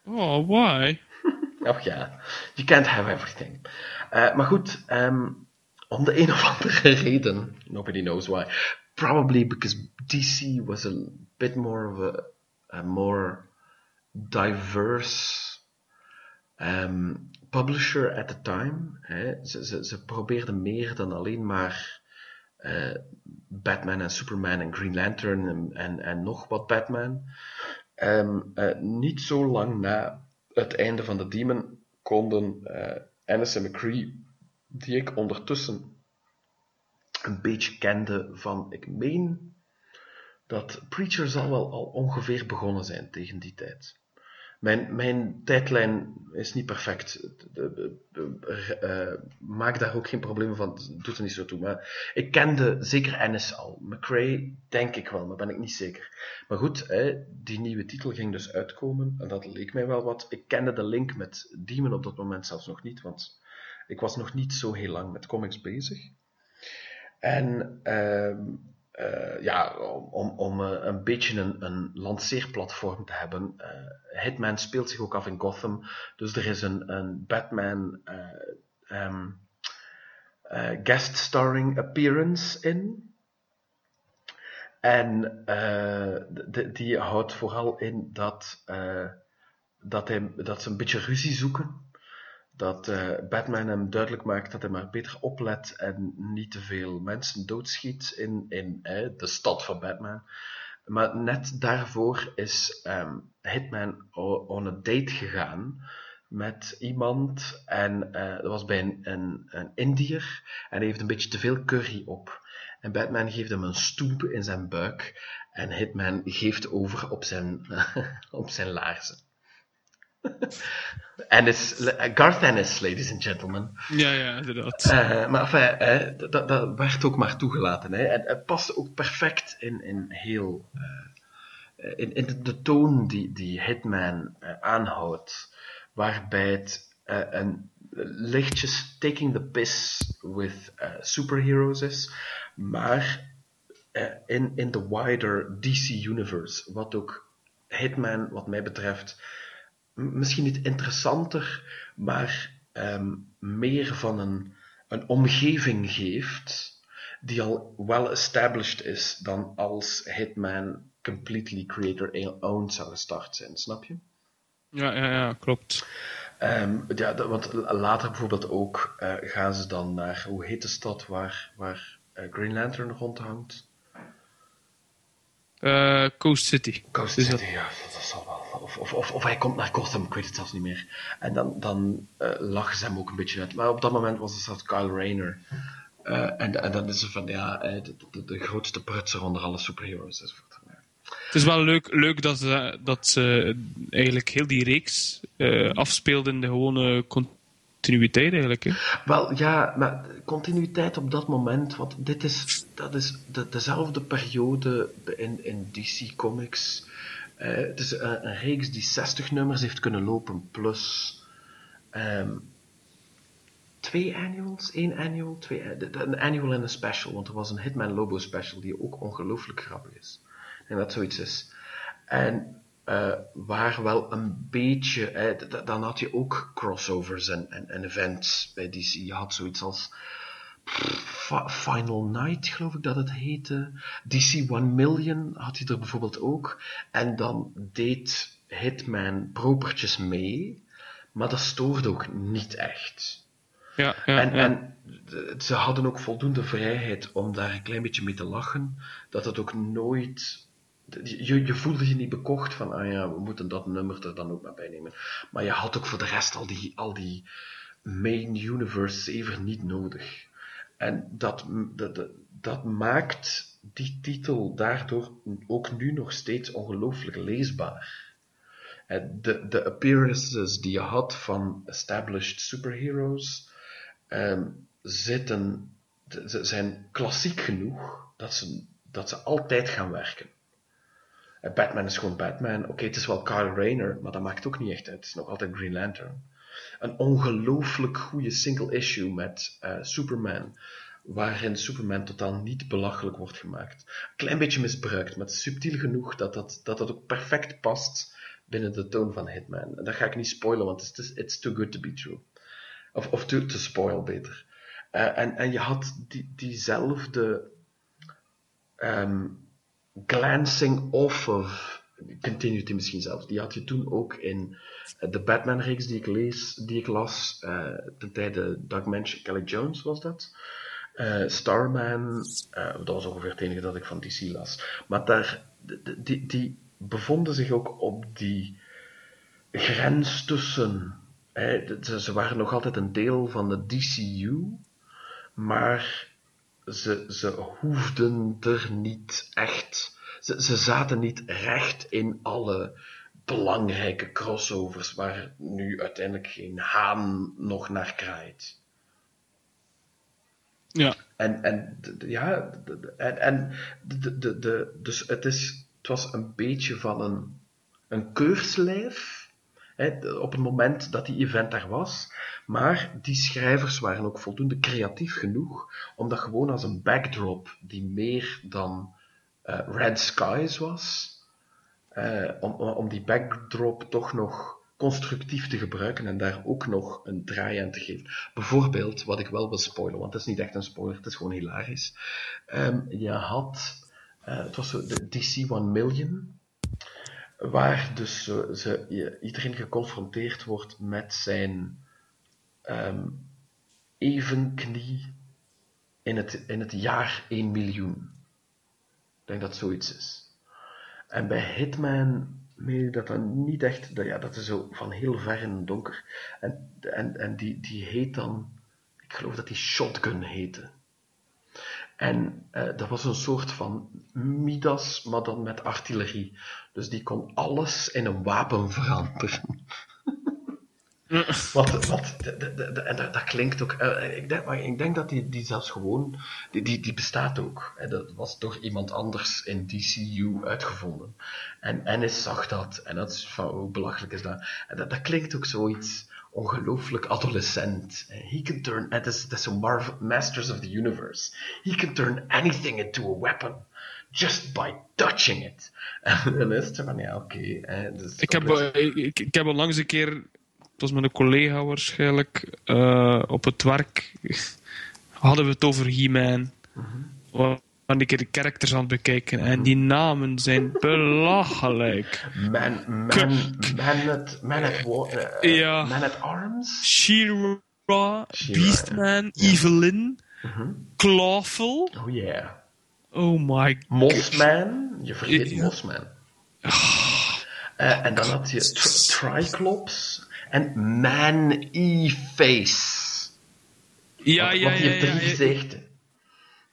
Oh, why? Och ja, you can't have everything. Uh, maar goed, um, om de een of andere reden, nobody knows why, probably because DC was a bit more of a, a more diverse um, publisher at the time. Hè. Ze, ze, ze probeerden meer dan alleen maar uh, Batman en Superman en Green Lantern en, en, nog wat Batman. Um, uh, niet zo lang na het einde van de Demon konden uh, Ennis en McCree, die ik ondertussen een beetje kende van, ik meen dat Preacher zal wel al ongeveer begonnen zijn tegen die tijd. Mijn, mijn tijdlijn is niet perfect. Uh, maak daar ook geen probleem van. Doet er niet zo toe. Maar ik kende zeker Ennis al. McRae denk ik wel, maar ben ik niet zeker. Maar goed, hè, die nieuwe titel ging dus uitkomen. En dat leek mij wel wat. Ik kende de link met Demon op dat moment zelfs nog niet. Want ik was nog niet zo heel lang met comics bezig. En... Uh, uh, ja, om, om uh, een beetje een, een lanceerplatform te hebben. Uh, Hitman speelt zich ook af in Gotham. Dus er is een, een Batman um, guest starring appearance in. En die houdt vooral in dat, dat, hij, dat ze een beetje ruzie zoeken dat uh, Batman hem duidelijk maakt dat hij maar beter oplet en niet te veel mensen doodschiet in, in eh, de stad van Batman. Maar net daarvoor is um, Hitman on a date gegaan met iemand en eh, dat was bij een, een, een en hij heeft een beetje te veel curry op. En Batman geeft hem een stoep in zijn buik en Hitman geeft over op zijn, op zijn laarzen. Ennis, Garth Ennis, ladies and gentlemen. Ja, ja, inderdaad. Eh, maar enfin, hè, dat, dat werd ook maar toegelaten. Hè. En het paste ook perfect in, in heel... eh, in, in de, de toon die, die Hitman eh, aanhoudt. Waarbij het eh, een lichtjes taking the piss with eh, superheroes is. Maar eh, in, in the wider DC universe. Wat ook Hitman, wat mij betreft, misschien niet interessanter, maar ehm, meer van een, een omgeving geeft die al well established is dan als Hitman completely creator-owned zou gestart zijn, snap je? Ja, ja, ja, klopt. Ehm, ja, dat- want later bijvoorbeeld ook eh, gaan ze dan naar, hoe heet de stad waar, waar eh, Green Lantern rondhangt? Eh, Coast City. Coast City, ja, dat, dat zal wel. Of, of, of, of hij komt naar Gotham, ik weet het zelfs niet meer. En dan, dan eh, lachen ze hem ook een beetje uit. Maar op dat moment was het zelfs Kyle Rayner. Eh, en, en dan is ze van, ja, de, de, de grootste prutser onder alle superheroes. enzovoort. Ja. Het is wel leuk, leuk dat, ze, dat ze eigenlijk heel die reeks afspeelden in de gewone continuïteit eigenlijk. Hè. Wel, ja, maar continuïteit op dat moment, want dit is, dat is de, dezelfde periode in, in DC Comics. Eh, het is een, reeks die 60 nummers heeft kunnen lopen, plus ehm, twee annuals, één annual, twee, de- een annual en een special, want er was een Hitman Lobo special die ook ongelooflijk grappig is. En dat zoiets is. En eh, waar wel een beetje, eh, dan had je ook crossovers en, en, en events bij DC. Je had zoiets als Fi- Final Night, geloof ik dat het heette. DC 1 Million had hij er bijvoorbeeld ook. En dan deed Hitman propertjes mee, maar dat stoorde ook niet echt. Ja, ja, En, ja. en ze hadden ook voldoende vrijheid om daar een klein beetje mee te lachen. Dat het ook nooit. Je, je voelde je niet bekocht van, ah ja, we moeten dat nummer er dan ook maar bij nemen. Maar je had ook voor de rest al die, al die main universe zever niet nodig. En dat, dat, dat, maakt die titel daardoor ook nu nog steeds ongelooflijk leesbaar. Eh, De, de appearances die je had van established superheroes ehm, zitten, zijn klassiek genoeg dat ze, dat ze altijd gaan werken. Eh, Batman is gewoon Batman. Oké, het is wel Kyle Rayner, maar dat maakt ook niet echt uit. Het is nog altijd Green Lantern. Een ongelooflijk goede single issue met eh, Superman, waarin Superman totaal niet belachelijk wordt gemaakt. Een klein beetje misbruikt, maar subtiel genoeg dat dat, dat, dat ook perfect past binnen de toon van Hitman. En dat ga ik niet spoilen, want is it's too good to be true. Of, of to, to spoil, beter. Eh, en, en je had die, diezelfde ehm, glancing off of continuity misschien zelfs. Die had je toen ook in eh, de Batman-reeks die ik lees, die ik las eh ten tijde Doug Mensch, Kelly Jones was dat. Eh, Starman, dat was ongeveer het enige dat ik van DC las. Maar daar, die, die, bevonden zich ook op die grens tussen. Ze waren nog altijd een deel van de DCU, maar ze, ze hoefden er niet echt. Ze, ze zaten niet recht in alle belangrijke crossovers waar nu uiteindelijk geen haan nog naar kraait. ja. En, en ja, en, en de, de, de, dus het, is, het was een beetje van een, een keurslijf op het moment dat die event daar was. Maar die schrijvers waren ook voldoende creatief genoeg om dat gewoon als een backdrop die meer dan eh, Red Skies was, eh, om die backdrop toch nog constructief te gebruiken en daar ook nog een draai aan te geven. Bijvoorbeeld, wat ik wel wil spoilen, want het is niet echt een spoiler, het is gewoon hilarisch. Ehm, je had, eh, het was zo de DC 1 Million, waar dus ze, je- iedereen geconfronteerd wordt met zijn ehm, evenknie in het, in het jaar 1 miljoen. Ik denk dat zoiets is. En bij Hitman meen ik dat dat niet echt, dat, ja, dat is zo van heel ver in het donker. En, en, en die, die heet dan, ik geloof dat die Shotgun heette. En eh, dat was een soort van Midas, maar dan met artillerie. Dus die kon alles in een wapen veranderen. Wat, wat, de, de, de, en dat, dat klinkt ook. eh, ik, denk, maar ik denk dat die, die zelfs gewoon. Die, die, die bestaat ook. Hè, dat was door iemand anders in DCU uitgevonden. En Ennis zag dat. En dat is van hoe belachelijk is dat? En dat, dat klinkt ook zoiets ongelooflijk adolescent. He can turn. Het is, het is zo Marvel, Masters of the Universe. He can turn anything into a weapon. Just by touching it. En dan is het van ja, oké. dus Ik heb, eh, ik, ik heb onlangs een keer, het was met een collega waarschijnlijk, eh, op het werk, hadden we het over He-Man. We waren een keer de characters aan het bekijken en die namen zijn belachelijk. Man, man, man at, man at, wa- eh, Ja. man at arms? She-Ra, She-Ra, Beastman, Evelyn, Clawful. Oh yeah. Oh my Mossman? Je vergeet Ja. Mossman. Eh, en dan had je tri- Triclops en Man-E-Face. Ja, want, ja, want ja. heeft drie gezichten.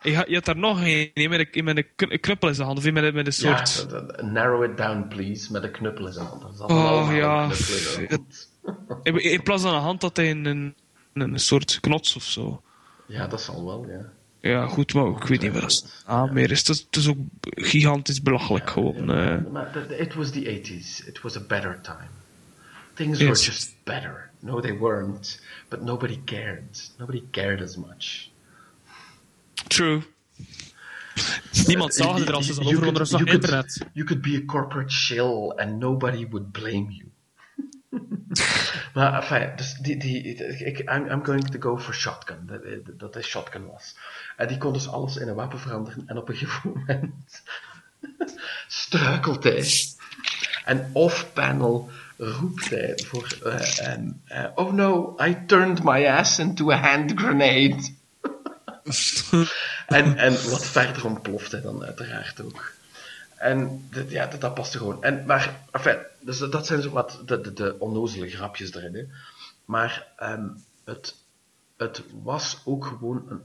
Je, had- je had daar nog een, met een, met een kn- knuppel in zijn hand, of met, met een soort... narrow it down please, met een knuppel in zijn hand. Dat Oh, ja. In, in plaats van een hand had hij een, een, een soort knots of zo. Ja, dat zal wel, ja. Ja, goed, maar ik weet niet wat dat ah, meer is. Het is. Het is ook gigantisch belachelijk gewoon. eh. It was the 80s. It was a better time. Things Yes. were just better. No, they weren't. But nobody cared. Nobody cared as much. True. Niemand zag het er als ze over onder internet. You could be a corporate shill and nobody would blame you. maar enfin, dus die, die, ik, I'm, I'm going to go for shotgun. Dat, dat is shotgun was. En die kon dus alles in een wapen veranderen en op een gegeven moment struikelt hij. En off-panel roept hij voor... eh, en, eh, oh no, I turned my ass into a hand grenade. En, en wat verder ontploft hij dan uiteraard ook. En ja, dat, dat past er gewoon. En, maar, enfin, dus dat- zijn zo wat de, de, onnozele grapjes erin. Hè. Maar ehm, het, het was ook gewoon een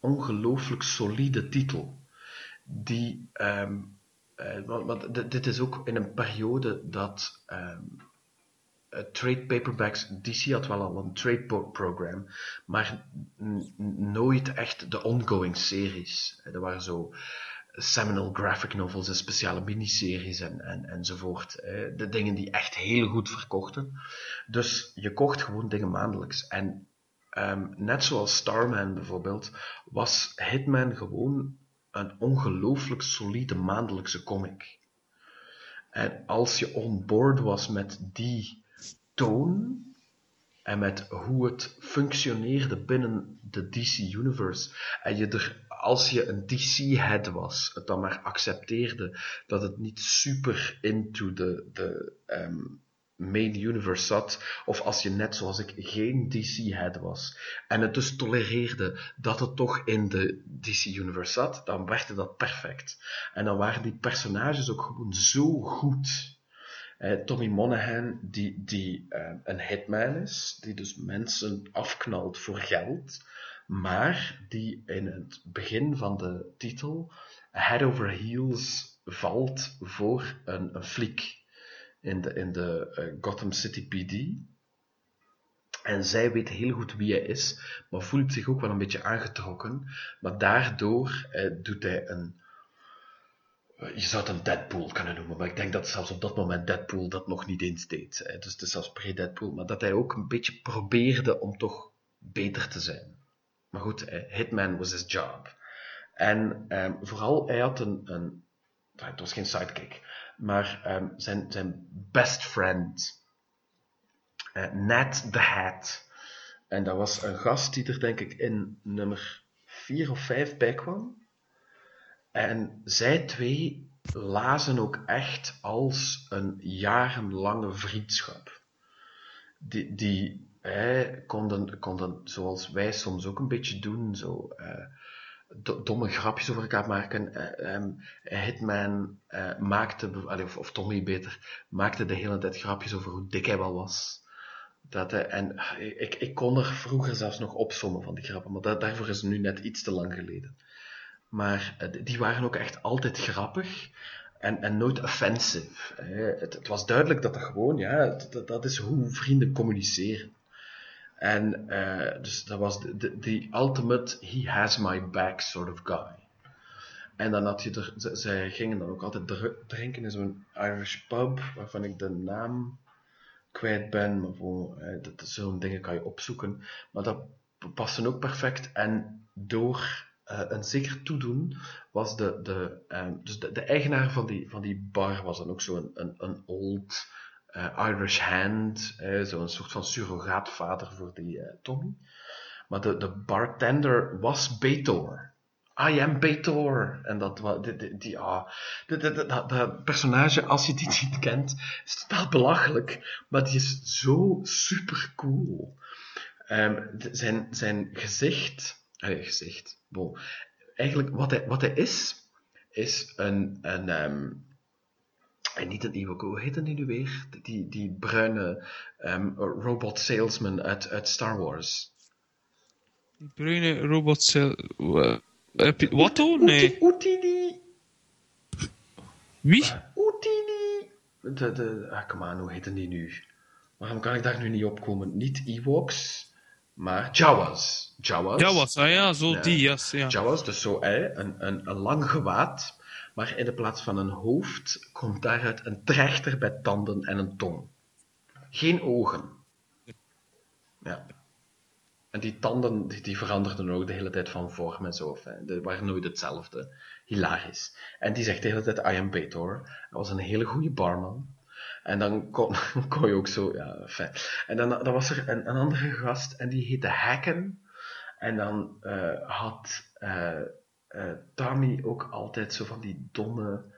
ongelooflijk solide titel. Die, ehm, eh, want, dit- is ook in een periode dat ehm, eh, trade paperbacks, DC had wel al een trade program, maar nooit echt de ongoing series. Er waren zo seminal graphic novels en speciale miniseries en, en, enzovoort. De dingen die echt heel goed verkochten. Dus je kocht gewoon dingen maandelijks. En ehm, net zoals Starman bijvoorbeeld, was Hitman gewoon een ongelooflijk solide maandelijkse comic. En als je on board was met die toon en met hoe het functioneerde binnen de DC Universe, en je er, als je een DC-head was, het dan maar accepteerde dat het niet super into de, de ehm, main universe zat, of als je net zoals ik geen DC-head was, en het dus tolereerde dat het toch in de DC-universe zat, dan werkte dat perfect. En dan waren die personages ook gewoon zo goed. Eh, Tommy Monaghan, die, die eh, een hitman is, die dus mensen afknalt voor geld, maar die in het begin van de titel head over heels valt voor een, een fliek in de, in de eh, Gotham City PD. En zij weet heel goed wie hij is, maar voelt zich ook wel een beetje aangetrokken. Maar daardoor eh, doet hij een, eh, je zou het een Deadpool kunnen noemen, maar ik denk dat zelfs op dat moment Deadpool dat nog niet eens deed. Dus het is zelfs pre-Deadpool, maar dat hij ook een beetje probeerde om toch beter te zijn. Maar goed, eh, Hitman was his job. En ehm, vooral, hij had een, een het was geen sidekick, maar ehm, zijn, zijn best friend, eh, Nat the Hat. En dat was een gast die er denk ik in nummer 4 of 5 bij kwam. En zij twee lazen ook echt als een jarenlange vriendschap. Die, die hè, konden, konden, zoals wij soms ook een beetje doen, zo, eh, do- domme grapjes over elkaar maken. Ehm, Hitman eh, maakte, of, of Tommy beter, maakte de hele tijd grapjes over hoe dik hij wel was. Dat hij, en ik, ik kon er vroeger zelfs nog opzommen van die grappen, maar daarvoor is nu net iets te lang geleden. Maar die- waren ook echt altijd grappig en, en nooit offensive. Het, het was duidelijk dat dat gewoon, ja, dat is hoe vrienden communiceren. En eh, dus dat was de, ultimate he has my back sort of guy. En dan had je er, ze, zij gingen dan ook altijd dr- drinken in zo'n Irish pub, waarvan ik de naam kwijt ben, maar voor, eh, dat, zo'n dingen kan je opzoeken. Maar dat paste ook perfect. En door eh, een zeker toedoen was de, de, dus de eigenaar van die, van die bar was dan ook zo'n een, een old eh, Irish hand, eh, zo'n soort van surrogaatvader voor die eh, Tommy. Maar de, de bartender was Betor. I am Betor. En dat was, die, ah, dat, personage, als je die niet kent, is totaal belachelijk. Maar die is zo super cool. Ehm, zijn, zijn gezicht, gezicht, bon. Eigenlijk, wat hij, wat hij is, is een, een ehm, en niet een Ewok, hoe heette die nu weer? Die, die bruine ehm, robot salesman uit, uit Star Wars. Bruine robotcel... wa- Heb je... Wat dan? Nee. Oetini! Wie? Oetini! De, de, ah, come on, hoe heette die nu? Waarom kan ik daar nu niet op komen? Niet Ewoks, maar Jawas. Jawas. Ja, was. Ah ja, zo Ja. die, yes, ja. Jawas, dus zo hè, een, een, een lang gewaad, maar in de plaats van een hoofd komt daaruit een trechter met tanden en een tong. Geen ogen. Ja. En die tanden die, veranderden ook de hele tijd van vorm en zo. Die waren nooit hetzelfde. Hilarisch. En die zegt de hele tijd, I am Betor. Hij was een hele goede barman. En dan kon, je ook zo, ja, fijn. En dan, dan was er een, een andere gast en die heette Hacken. En dan eh, had eh, Tommy ook altijd zo van die domme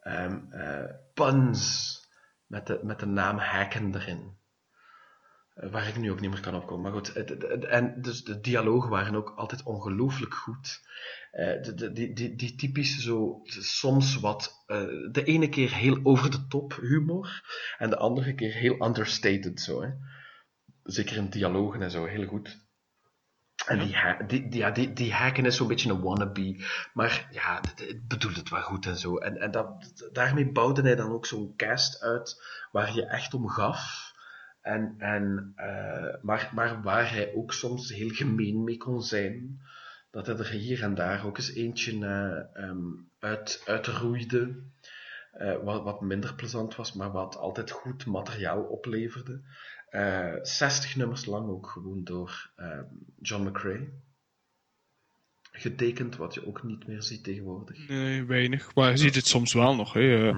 ehm, eh, puns met de, met de naam Hacken erin. Eh, waar ik nu ook niet meer kan opkomen. Maar goed, en dus de dialogen waren ook altijd ongelooflijk goed. De, die, die, die typische zo, soms wat, de ene keer heel over de top humor, en de andere keer heel understated zo, hè. Zeker in dialogen en zo, heel goed. En die, die, ja, die, die haken is zo'n beetje een wannabe, maar ja, het bedoelt het wel goed en zo. En, en dat, daarmee bouwde hij dan ook zo'n cast uit waar je echt om gaf. En, en, eh, maar, maar waar hij ook soms heel gemeen mee kon zijn. Dat hij er hier en daar ook eens eentje eh, ehm, uit, uitroeide. eh, wat, wat minder plezant was, maar wat altijd goed materiaal opleverde. Eh 60 nummers lang ook gewoon door ehm, John McCrae. Getekend, wat je ook niet meer ziet tegenwoordig. Nee, weinig. Maar je ziet het soms wel nog. Hè. eh.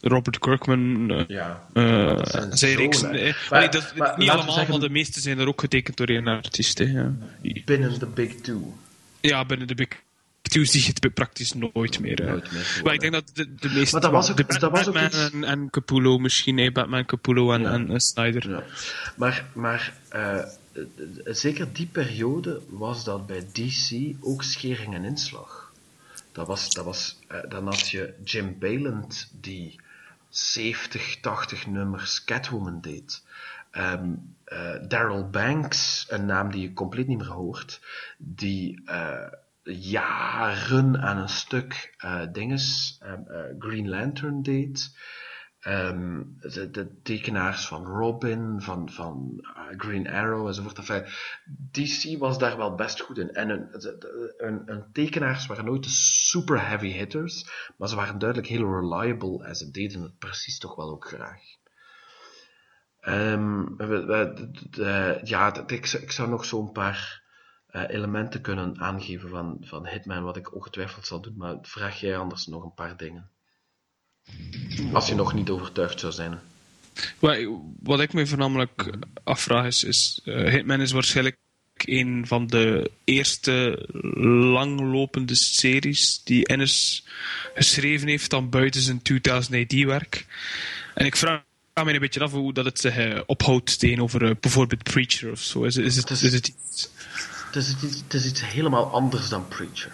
Robert Kirkman, eh, Ja, dat zijn reeks. dat, maar niet allemaal, zeggen- maar de meeste zijn er ook getekend door één artiest. Hè, ja. binnen de Big Two. ja, binnen de Big Zie je het praktisch nooit meer. Nooit meer Maar ik denk dat de, de meeste... Maar dat was ook- de dat was ook Batman iets- en, en Capullo misschien, hè, Batman, Capullo en, Ja. en, Snyder. Ja. Maar, maar eh, eh, eh, zeker die periode was dat bij DC ook schering en inslag. Dat was, dat was, eh, dan had je Jim Bayland die 70, 80 nummers Catwoman deed. Ehm eh, Daryl Banks, een naam die je compleet niet meer hoort, die eh, jaren aan een stuk eh, dinges, ehm, eh, Green Lantern deed. Ehm, de, tekenaars van Robin, van, van eh, Green Arrow enzovoort. Enfin, DC was daar wel best goed in. En hun tekenaars waren nooit de super heavy hitters, maar ze waren duidelijk heel reliable en ze deden het precies toch wel ook graag. Ehm, de- ja, ik, ik zou nog zo'n paar eh, elementen kunnen aangeven van, van Hitman, wat ik ongetwijfeld zal doen, maar vraag jij anders nog een paar dingen. Als je nog niet overtuigd zou zijn. Wat, wat ik me voornamelijk afvraag is, is eh, Hitman is waarschijnlijk een van de eerste langlopende series die Ennis geschreven heeft dan buiten zijn 2000 AD-werk. En ik vraag me een beetje af hoe dat het zich eh, ophoudt tegenover eh, bijvoorbeeld Preacher of zo. Is, is, het, is het iets... Het is, iets, het is iets helemaal anders dan Preacher.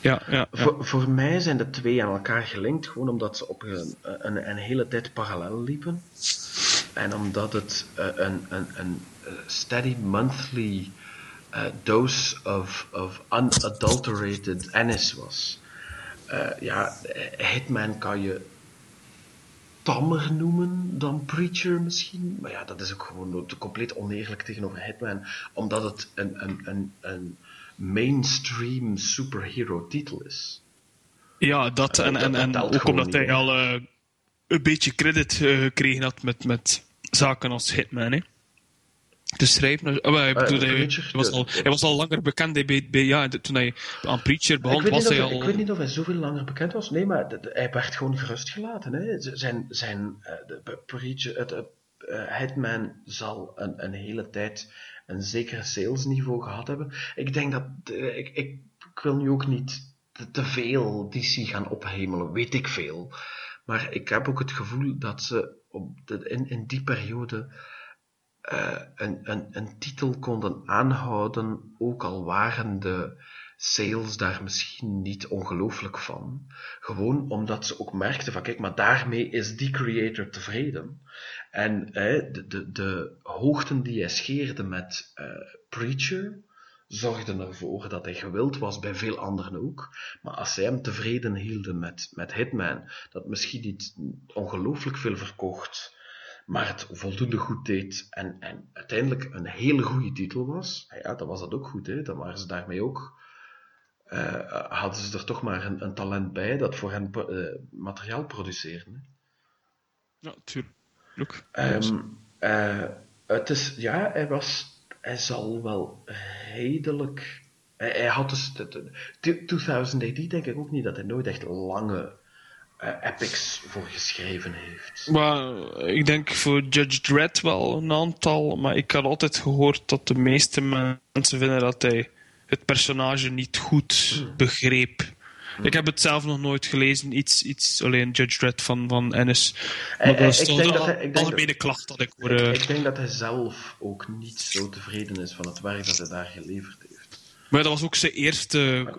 Ja, ja, ja. Voor, voor mij zijn de twee aan elkaar gelinkt, gewoon omdat ze op een, een, een hele tijd parallel liepen. En omdat het eh, een, een, een eh, steady monthly uh, dose of, of unadulterated Ennis was. Uh, ja, Hitman kan je tammer noemen dan Preacher misschien. Maar ja, dat is ook gewoon compleet oneerlijk tegenover Hitman, omdat het een, een, een, een mainstream superhero titel is. Ja, dat en, en, en ook omdat hij al uh, een beetje credit uh, gekregen had met, met zaken als Hitman. Hè. Te schrijven. Oh, ik bedoel, uh, hij, hij, was al, hij was al langer bekend bij, bij, ja, toen hij aan Preacher begon. Was hij of, al... Ik weet niet of hij zoveel langer bekend was. Nee, maar de, de, hij werd gewoon gerustgelaten. Hè. Zijn, zijn de, Preacher, het, Hitman zal een, een hele tijd een zeker salesniveau gehad hebben. Ik denk dat, uh, ik, ik, ik, wil nu ook niet te, te, veel DC gaan ophemelen, weet ik veel. Maar ik heb ook het gevoel dat ze op de, in, in die periode uh, een, een, titel konden aanhouden, ook al waren de sales daar misschien niet ongelooflijk van. Gewoon omdat ze ook merkten van, kijk, maar daarmee is die creator tevreden. En de, de, de hoogten die hij scheerde met uh, Preacher zorgden ervoor dat hij gewild was bij veel anderen ook. Maar als zij hem tevreden hielden met, met Hitman, dat misschien niet ongelooflijk veel verkocht, maar het voldoende goed deed en, en uiteindelijk een hele goede titel was, ja, dan was dat ook goed. Hè? Dan waren ze daarmee ook uh, hadden ze er toch maar een, een talent bij dat voor hen uh, materiaal produceerde. Hè? Ja, tuurlijk. Um, uh, het is, ja, hij was, hij zal wel redelijk, hij, hij had dus, de, de, 2000 AD denk ik ook niet dat hij nooit echt lange epics voor geschreven heeft. Maar ik denk voor Judge Dredd wel een aantal, maar ik had altijd gehoord dat de meeste mensen vinden dat hij het personage niet goed hmm. begreep. Ik heb het zelf nog nooit gelezen, iets, iets alleen Judge Dredd van, van Ennis. Maar ik, dat is ik toch denk de dat hij- ik denk algemene dat- klacht dat ik hoor. Ik, eh. ik denk dat hij zelf ook niet zo tevreden is van het werk dat hij daar geleverd heeft. Maar dat was ook zijn eerste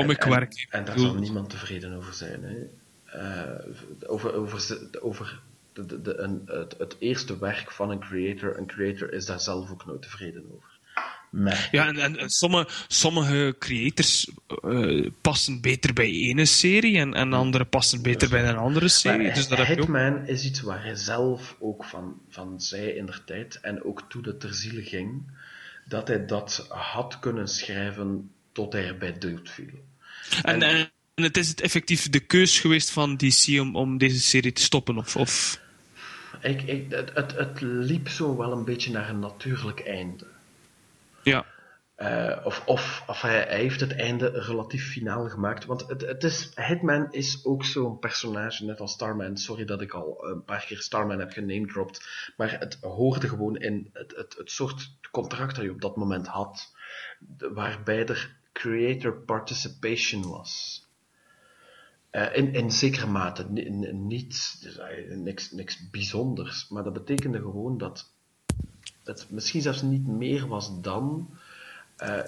comicwerk. En, en, en daar zal niemand tevreden over zijn. Hè. Eh, over over, over de, de, de, een, het, het eerste werk van een creator. Een creator is daar zelf ook nooit tevreden over. Merk Ja, en, en, en sommige, sommige creators eh, passen beter bij ene serie en, en andere passen beter bij een andere serie. Maar dus dat ook. Hitman is iets waar hij zelf ook van, van zei in der tijd, en ook toen het ter ziele ging, dat hij dat had kunnen schrijven tot hij erbij dood viel. En, en, en het is het effectief de keus geweest van DC om, om deze serie te stoppen? Of, of... Ik, ik, het, het, het liep zo wel een beetje naar een natuurlijk einde. Ja. Eh, of of, of hij, hij heeft het einde relatief finaal gemaakt. Want het, het is, Hitman is ook zo'n personage, net als Starman. Sorry dat ik al een paar keer Starman heb genamedropt. Maar het hoorde gewoon in het, het, het soort contract dat je op dat moment had. Waarbij er creator participation was. Eh, in, in zekere mate. Ni- ni- Niet, dus, eh, niks, niks bijzonders. Maar dat betekende gewoon dat het misschien zelfs niet meer was dan eh,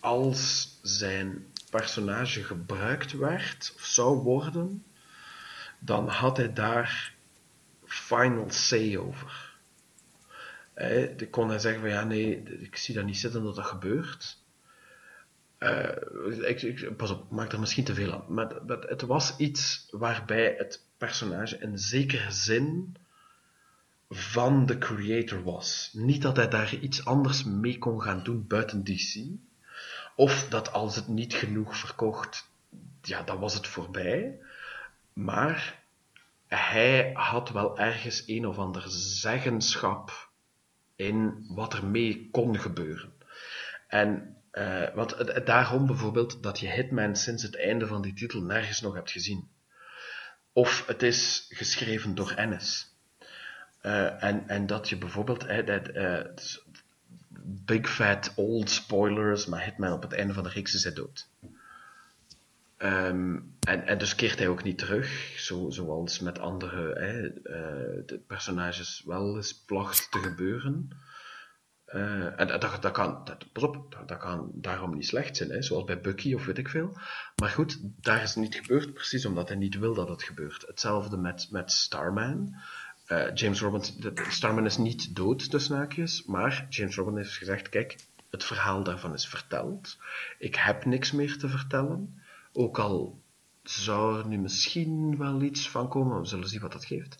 als zijn personage gebruikt werd of zou worden, dan had hij daar final say over. Eh, dan kon hij zeggen van ja nee, ik zie dat niet zitten dat dat gebeurt. Eh, ik, ik, pas op, maak er misschien te veel aan. Maar, maar het was iets waarbij het personage in zekere zin van de creator was. Niet dat hij daar iets anders mee kon gaan doen buiten DC. Of dat als het niet genoeg verkocht, ja, dan was het voorbij. Maar hij had wel ergens een of ander zeggenschap in wat er mee kon gebeuren. En eh, want daarom bijvoorbeeld dat je Hitman sinds het einde van die titel nergens nog hebt gezien. Of het is geschreven door Ennis. Eh, en, en dat je bijvoorbeeld, eh, big fat old spoilers, maar Hitman op het einde van de reeks is dood. Ehm, en, dus keert hij ook niet terug, zo, zoals met andere de personages wel eens placht te gebeuren. Eh, en dat, dat kan, dat, dat, kan daarom niet slecht zijn, hè, zoals bij Bucky of weet ik veel. Maar goed, daar is het niet gebeurd, precies omdat hij niet wil dat het gebeurt. Hetzelfde met, met Starman. Eh, James Robinson, Starman is niet dood, tussen haakjes, maar James Robinson heeft gezegd, kijk, het verhaal daarvan is verteld. Ik heb niks meer te vertellen. Ook al zou er nu misschien wel iets van komen, we zullen zien wat dat geeft.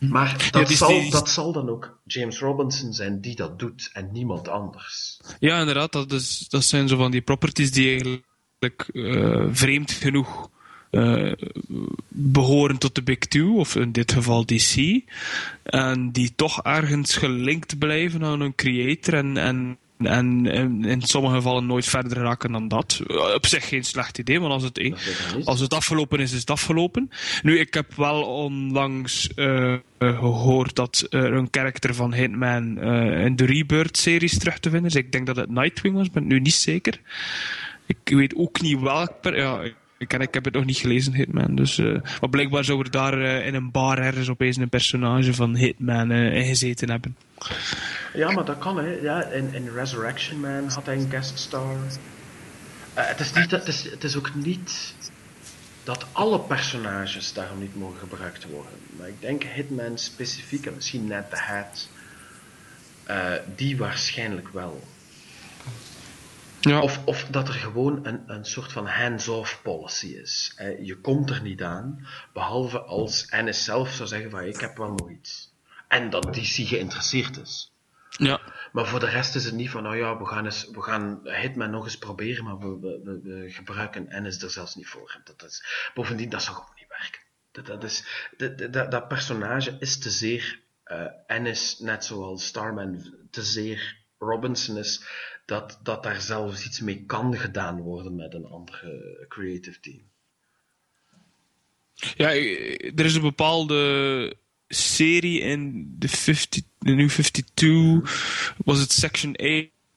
Maar dat, die- zal, die- dat zal dan ook James Robinson zijn die dat doet en niemand anders. Ja, inderdaad. Dat, is, dat zijn zo van die properties die eigenlijk eh, vreemd genoeg eh, behoren tot de Big Two, of in dit geval DC. En die toch ergens gelinkt blijven aan een creator en, en, en in, sommige gevallen nooit verder raken dan dat. Eh, Op zich geen slecht idee, want als het, als het afgelopen is, is het afgelopen. Nu, ik heb wel onlangs eh, eh, gehoord dat er een karakter van Hitman in de Rebirth-series terug te vinden is. Ik denk dat het Nightwing was, ben nu niet zeker. Ik weet ook niet welk... Per ja, ik, ik heb het nog niet gelezen, Hitman. Dus, eh, maar blijkbaar zou er daar eh, in een bar ergens opeens een personage van Hitman eh, in gezeten hebben. Ja, maar dat kan, hè. Ja, in, in Resurrection Man had hij een guest star. Eh, het, is niet, het, is, het is ook niet dat alle personages daarom niet mogen gebruikt worden. Maar ik denk Hitman specifiek, en misschien net de Hat, eh, die waarschijnlijk wel. Ja. Of, of dat er gewoon een, een soort van hands-off policy is. Je komt er niet aan, behalve als Ennis zelf zou zeggen van ik heb wel nog iets. En dat DC geïnteresseerd is. ja. Maar voor de rest is het niet van, nou ja, we gaan, eens, we gaan Hitman nog eens proberen, maar we, we, gebruiken Ennis er zelfs niet voor. Dat is, bovendien, dat zou gewoon niet werken. Dat, dat, is, dat, dat, dat personage is te zeer eh Ennis, net zoals Starman te zeer Robinson is, dat, dat daar zelfs iets mee kan gedaan worden met een andere creative team. Ja, eh, er is een bepaalde serie in de, 50, de New 52. Was het Section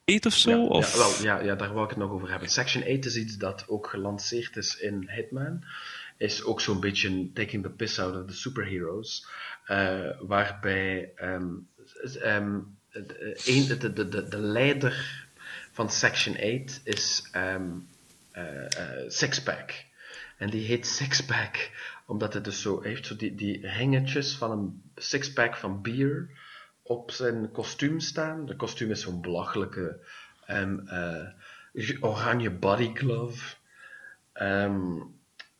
8 of zo? Ja, of? ja, wel, ja, ja, daar wou ik het nog over hebben. Section 8 is iets dat ook gelanceerd is in Hitman. Is ook zo'n beetje taking the piss out of the superheroes. waarbij de, de leider van Section 8 is eh, eh, Sixpack. En die heet Sixpack omdat het dus zo heeft zo die, die ringetjes van een sixpack van bier op zijn kostuum staan. De kostuum is zo'n belachelijke ehm, eh, oranje body glove. Ehm,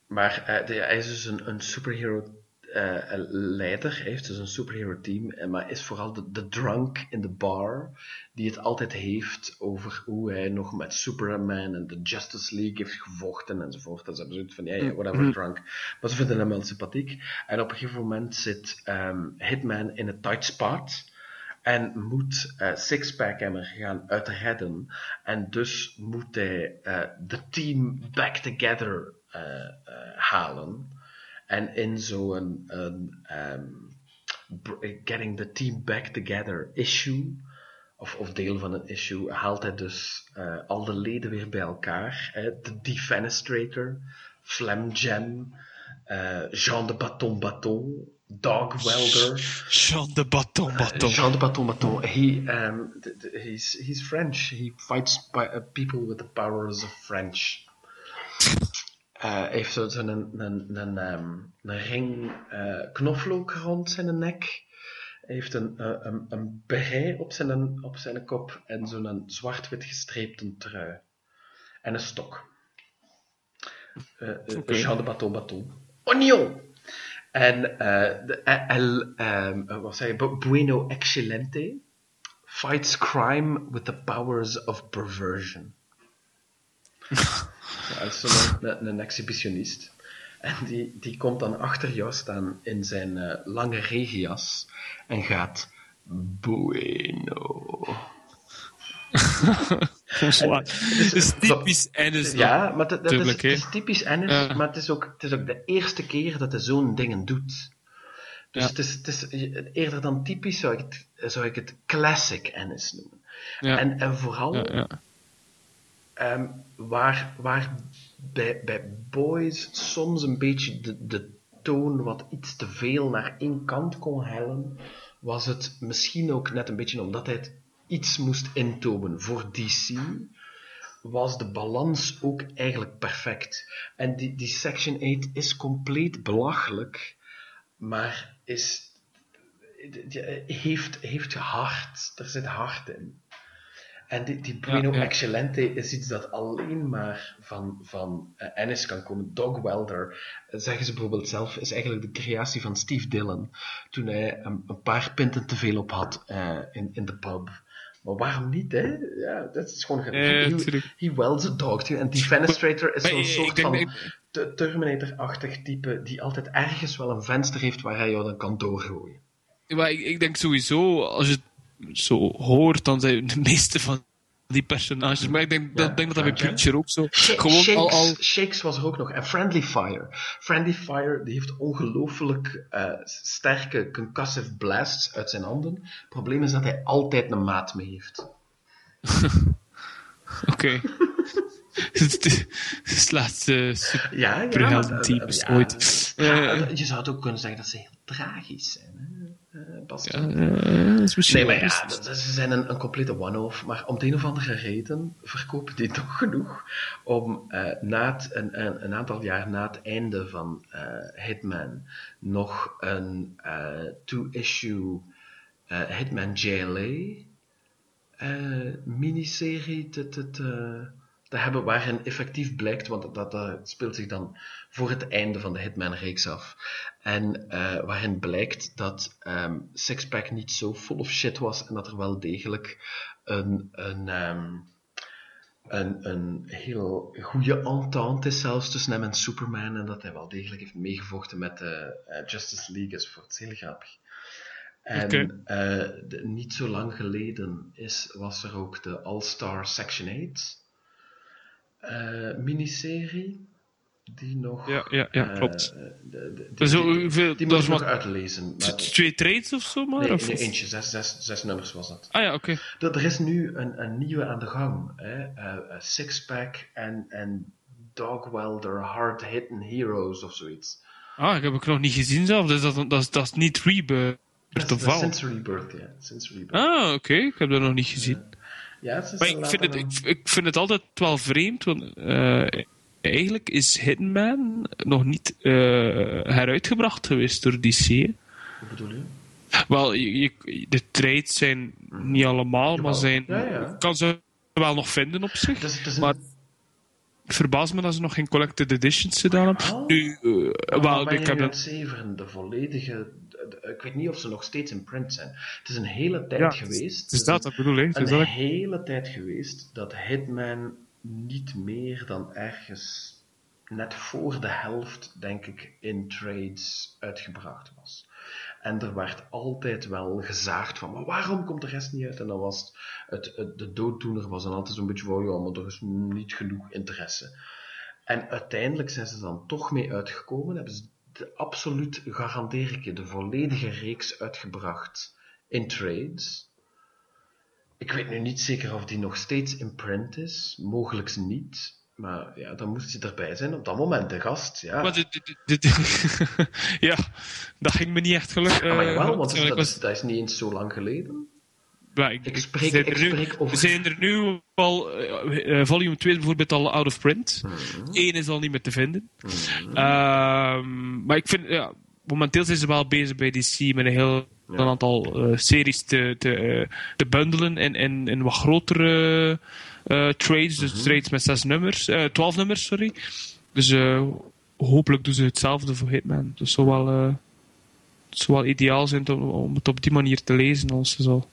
maar hij is dus een, een superhero eh, leider. Heeft dus een superhero team. en- Maar is vooral de, de drunk in de bar. Die het altijd heeft over hoe hij nog met Superman en de Justice League heeft gevochten enzovoort. Dat is absoluut van, ja, ja, whatever, drunk. Maar ze vinden hem wel sympathiek. En op een gegeven moment zit ehm, Hitman in een tight spot. En moet eh, Sixpack hem gaan uitredden. En dus moet hij eh, de team back together eh, eh, halen. En in zo'n een, br- Getting the Team Back Together issue, of, of deel van een issue, haalt hij dus eh, al de leden weer bij elkaar. Hè? De Defenestrator, Flam Jam, eh, Jean de Baton Baton, Dog Welder. Jean de Baton Baton. Jean de Baton Baton. He, um, he's, he's French. He fights by, uh, people with the powers of French. Uh, heeft zo- zo'n een, een, een, ehm, een ring eh, knoflook rond zijn nek. Heeft een, eh, een, een op zijn, op zijn kop en zo'n zwart-wit gestreepte trui. En een stok. Eh, Oké. Jean de Baton Baton. Oignon! En de, El, ehm, eh, wat zei je? Bu- Bueno Excelente fights crime with the powers of perversion. is zo'n een, een exhibitionist. En die, die komt dan achter jou staan in zijn eh, lange regenjas en gaat Bueno. Het is typisch Ennis. Ja, maar dat, dat is, Tuurlijk, hè. het is typisch Ennis, Ja. maar het is, ook, het is ook de eerste keer dat hij zo'n dingen doet. Dus Ja. het is, het is eerder dan typisch zou ik het, zou ik het classic Ennis noemen. Ja. En, en vooral Ehm, waar, waar bij, bij boys soms een beetje de, de toon wat iets te veel naar één kant kon hellen, was het misschien ook net een beetje omdat hij het iets moest intomen voor DC, was de balans ook eigenlijk perfect. En die, die Section 8 is compleet belachelijk, maar is, heeft, heeft hart. Er zit hart in. En die, die Bruno Ja, ja. Excellente is iets dat alleen maar van, van eh, Ennis kan komen. Dog Welder, eh, zeggen ze bijvoorbeeld zelf, is eigenlijk de creatie van Steve Dillon. Toen hij een, een paar pinten te veel op had eh, in, in de pub. Maar waarom niet, hè? Ja, dat is gewoon... Ja, he, tuurlijk. he wells a dog. En Defenestrator is Maar zo'n soort van Terminator-achtig type die altijd ergens wel een venster heeft waar hij jou dan kan doorgooien. Maar ik, ik denk sowieso, als je het zo hoort, dan zijn de meeste van die personages. Maar ik denk, dat, denk dat dat bij Preacher ook zo. Sh- Gewoon Shakes, al, al Shakes was er ook nog. En Friendly Fire. Friendly Fire die heeft ongelooflijk eh, sterke concussive blasts uit zijn handen. Het probleem is dat hij altijd een maat mee heeft. Oké. Het is het laatste super. Ja, ja. Maar, eh, ooit. ja, Eh. je zou het ook kunnen zeggen dat ze heel tragisch zijn. Hè? Eh, Bas? Ja, dat is misschien Nee, maar ja, dat- ze zijn een, een complete one-off. Maar om de een of andere reden verkopen die toch genoeg om eh, na het, een, een, een aantal jaar na het einde van eh, Hitman nog een eh, two-issue eh, Hitman JLA eh, miniserie te, te, te, te hebben waarin effectief blijkt, want dat, dat speelt zich dan voor het einde van de Hitman-reeks af. En eh, waarin blijkt dat ehm, Sixpack niet zo full of shit was en dat er wel degelijk een, een, ehm, een, een heel goede entente is zelfs tussen hem en Superman en dat hij wel degelijk heeft meegevochten met de eh, Justice League enzovoort. Heel grappig. En eh, de- niet zo lang geleden is, was er ook de All-Star Section 8 eh, miniserie. Die nog. Ja, ja, ja, eh, klopt. de- de- die, Zo, die, hoeveel- die dat moet ik nog maar uitlezen. Maar, twee trades of zo, maar? nee, of, nee, eentje, zes, zes, zes nummers was dat. Ah ja, oké. Er, er is nu een, een nieuwe aan de gang. Hè? Eh, Sixpack en, en Dog Welder Hard Hitting Heroes of zoiets. Ah, ik heb ik nog niet gezien zelf. Dus dat, dat, is- dat is niet Rebirth Dat is, Rebirth, ja. Rebirth. Ah, oké. Ik heb dat nog niet gezien. Ja, het is Maar ik vind, het, later ik, ik vind het altijd wel vreemd, want eh, eigenlijk is Hitman nog niet eh, heruitgebracht geweest door DC. Hoe bedoel je? Wel, je, je- de trades zijn niet allemaal, maar zijn, Ja, ja. kan ze wel nog vinden op zich. Maar het verbaast me dat ze nog geen collected editions gedaan hebben. Oh. Nu, eh, wel, ik heb dat... de volledige... de- ik weet niet of ze nog steeds in print zijn. Het is een hele tijd Ja, geweest. Het is een- dat, dat bedoel ik. Het is een ik- hele tijd geweest dat Hitman niet meer dan ergens net voor de helft, denk ik, in trades uitgebracht was. En er werd altijd wel gezaagd van, maar waarom komt de rest niet uit? En dan was het, het, het- de dooddoener was dan altijd zo'n beetje van, ja, maar er is niet genoeg interesse. En uiteindelijk zijn ze dan toch mee uitgekomen, hebben ze absoluut, garandeer ik je, de volledige reeks uitgebracht in trades. Ik weet nu niet zeker of die nog steeds in print is. Mogelijk niet. Maar ja, dan moest hij erbij zijn op dat moment, de gast. Ja, Maar dit, dit, dit- dit- ja, dat ging me niet echt gelukkig. Ja, maar jawel, want ik dat was- dat is niet eens zo lang geleden. Ja, ik, spreek- zijn ik er nu, spreek over- zijn er nu al, eh, eh, volume 2 is bijvoorbeeld al out of print. Mhm. Eén is al niet meer te vinden. Ehm, maar ik vind, ja, momenteel zijn ze wel bezig bij DC met een heel een aantal eh, series te, te, te bundelen in, in, in wat grotere trades. Dus trades met zes nummers, eh 12 nummers, sorry. Dus hopelijk doen ze hetzelfde voor Hitman. Dat zou wel, eh, het zou wel ideaal zijn om, om het op die manier te lezen als ze zo.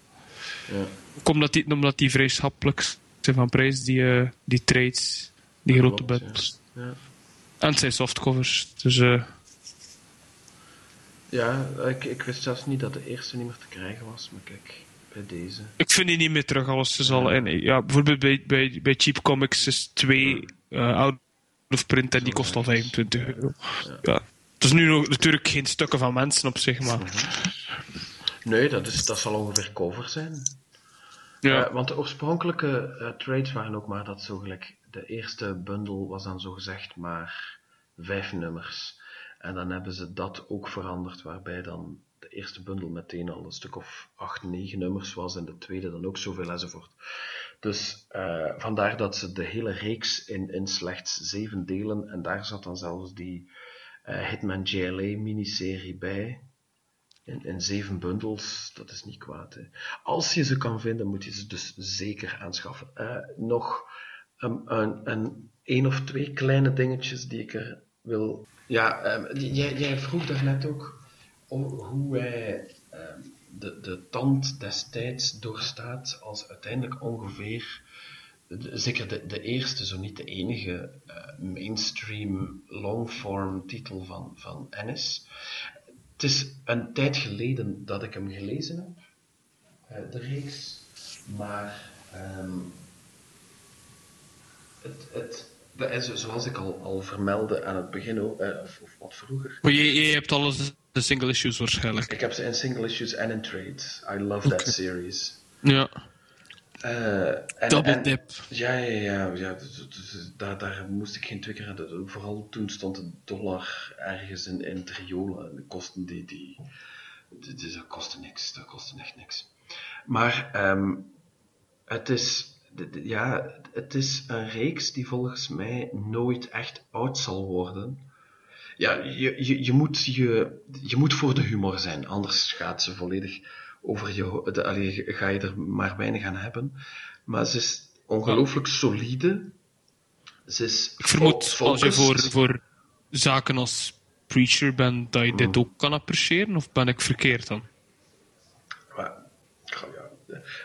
Ja. Omdat die, omdat die vrij schappelijk zijn van prijs, die, eh, die trades, die Dat grote klopt, ja. Ja. En het zijn softcovers. Dus eh, Ja, ik, ik wist zelfs niet dat de eerste niet meer te krijgen was, maar kijk, bij deze. ik vind die niet meer terug als ze zal. En, ja, bijvoorbeeld bij, bij, bij Cheap Comics is twee eh out of print en die kost al 25 euro. Ja. Het is nu nog, natuurlijk geen stukken van mensen op zich, maar Nee, dat, is, dat zal ongeveer cover zijn. Ja. Eh, want de oorspronkelijke eh, trades waren ook maar dat zo gelijk. De eerste bundel was dan zo gezegd maar vijf nummers. En dan hebben ze dat ook veranderd, waarbij dan de eerste bundel meteen al een stuk of acht, negen nummers was en de tweede dan ook zoveel enzovoort. Dus uh, vandaar dat ze de hele reeks in, in slechts zeven delen, en daar zat dan zelfs die Hitman JLA miniserie bij, in, zeven bundels, dat is niet kwaad. Hè. Als je ze kan vinden, moet je ze dus zeker aanschaffen. Uh, nog een, een, een, een of twee kleine dingetjes die ik er wil... Ja, um, jij, jij vroeg daarnet ook hoe hij um, de, de tand destijds doorstaat als uiteindelijk ongeveer, zeker de, de eerste, zo niet de enige, uh, mainstream longform titel van, van Ennis. Het is een tijd geleden dat ik hem gelezen heb, uh, de reeks, maar um, het, het, het, zoals ik al, al vermeldde aan het begin, uh, of, of, wat vroeger. Maar je, je hebt alles de single issues waarschijnlijk. Ik heb ze in single issues en in trade. I love okay. that series. Ja. Uh, en, Double en, dip. Ja, ja, ja. ja daar, daar moest ik geen twee keer aan. Vooral toen stond de dollar ergens in, in. En de kosten die, die, die, die, Dat kostte niks. Dat kostte echt niks. Maar um, het is... Ja, het is een reeks die volgens mij nooit echt oud zal worden ja, je, je, je, moet je, je moet voor de humor zijn, anders gaat ze volledig over je, de, allee, ga je er maar weinig aan hebben. Maar ze is ongelooflijk solide. Ze is Ik vermoed, als je voor, voor zaken als preacher bent, dat je dit ook kan appreciëren, of ben ik verkeerd dan?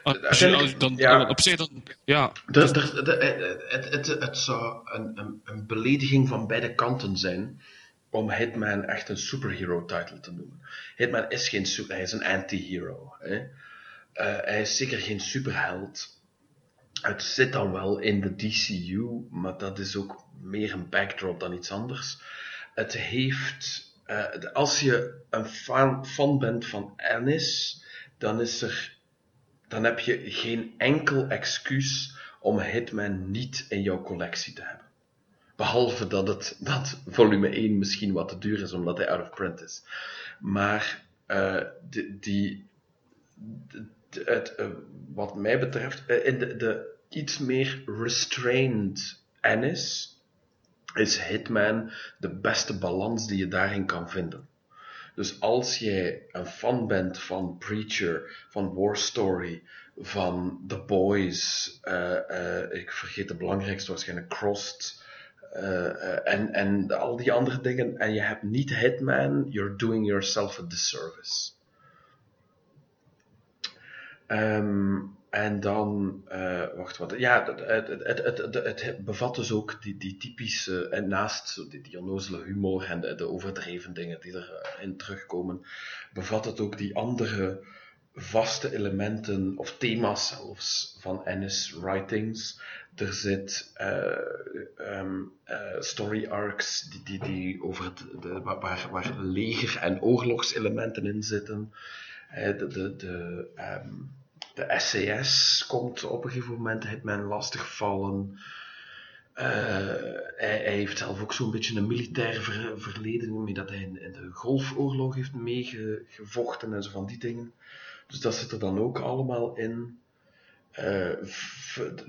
Maar, als je, als, dan, ja, op zich dan, ja. Het, het, zou een, een, een belediging van beide kanten zijn om Hitman echt een superhero title te noemen. Hitman is geen hij is een anti-hero. Uh, hij is zeker geen superheld. Het zit dan wel in de DCU, maar dat is ook meer een backdrop dan iets anders. Het heeft, uh, als je een fan, fan bent van Ennis, dan is er, dan heb je geen enkel excuus om Hitman niet in jouw collectie te hebben. Behalve dat, het, dat volume 1 misschien wat te duur is, omdat hij out of print is. Maar uh, die, die de, het, uh, wat mij betreft, uh, de, de iets meer restrained Ennis, is Hitman de beste balans die je daarin kan vinden. Dus als jij een fan bent van Preacher, van War Story, van The Boys, ik vergeet de belangrijkste waarschijnlijk Crossed, uh, en, en al die andere dingen. En je hebt niet Hitman, you're doing yourself a disservice. Um, en dan, uh, wacht wat, ja, het, het, het, het, bevat dus ook die, die typische, en naast die, die onnozele humor en de, de overdreven dingen die erin terugkomen, bevat het ook die andere vaste elementen of thema's zelfs van Ennis writings. Er zit uh, um, uh, story arcs die, die, die over het, de, waar, waar leger- en oorlogselementen in zitten. Uh, de, de, de, um, de SAS komt op een gegeven moment Hitman lastigvallen. Hij, hij, heeft zelf ook zo'n beetje een militair ver, verleden, mee dat hij in, in de Golfoorlog heeft meegevochten en zo van die dingen. Dus dat zit er dan ook allemaal in. Uh,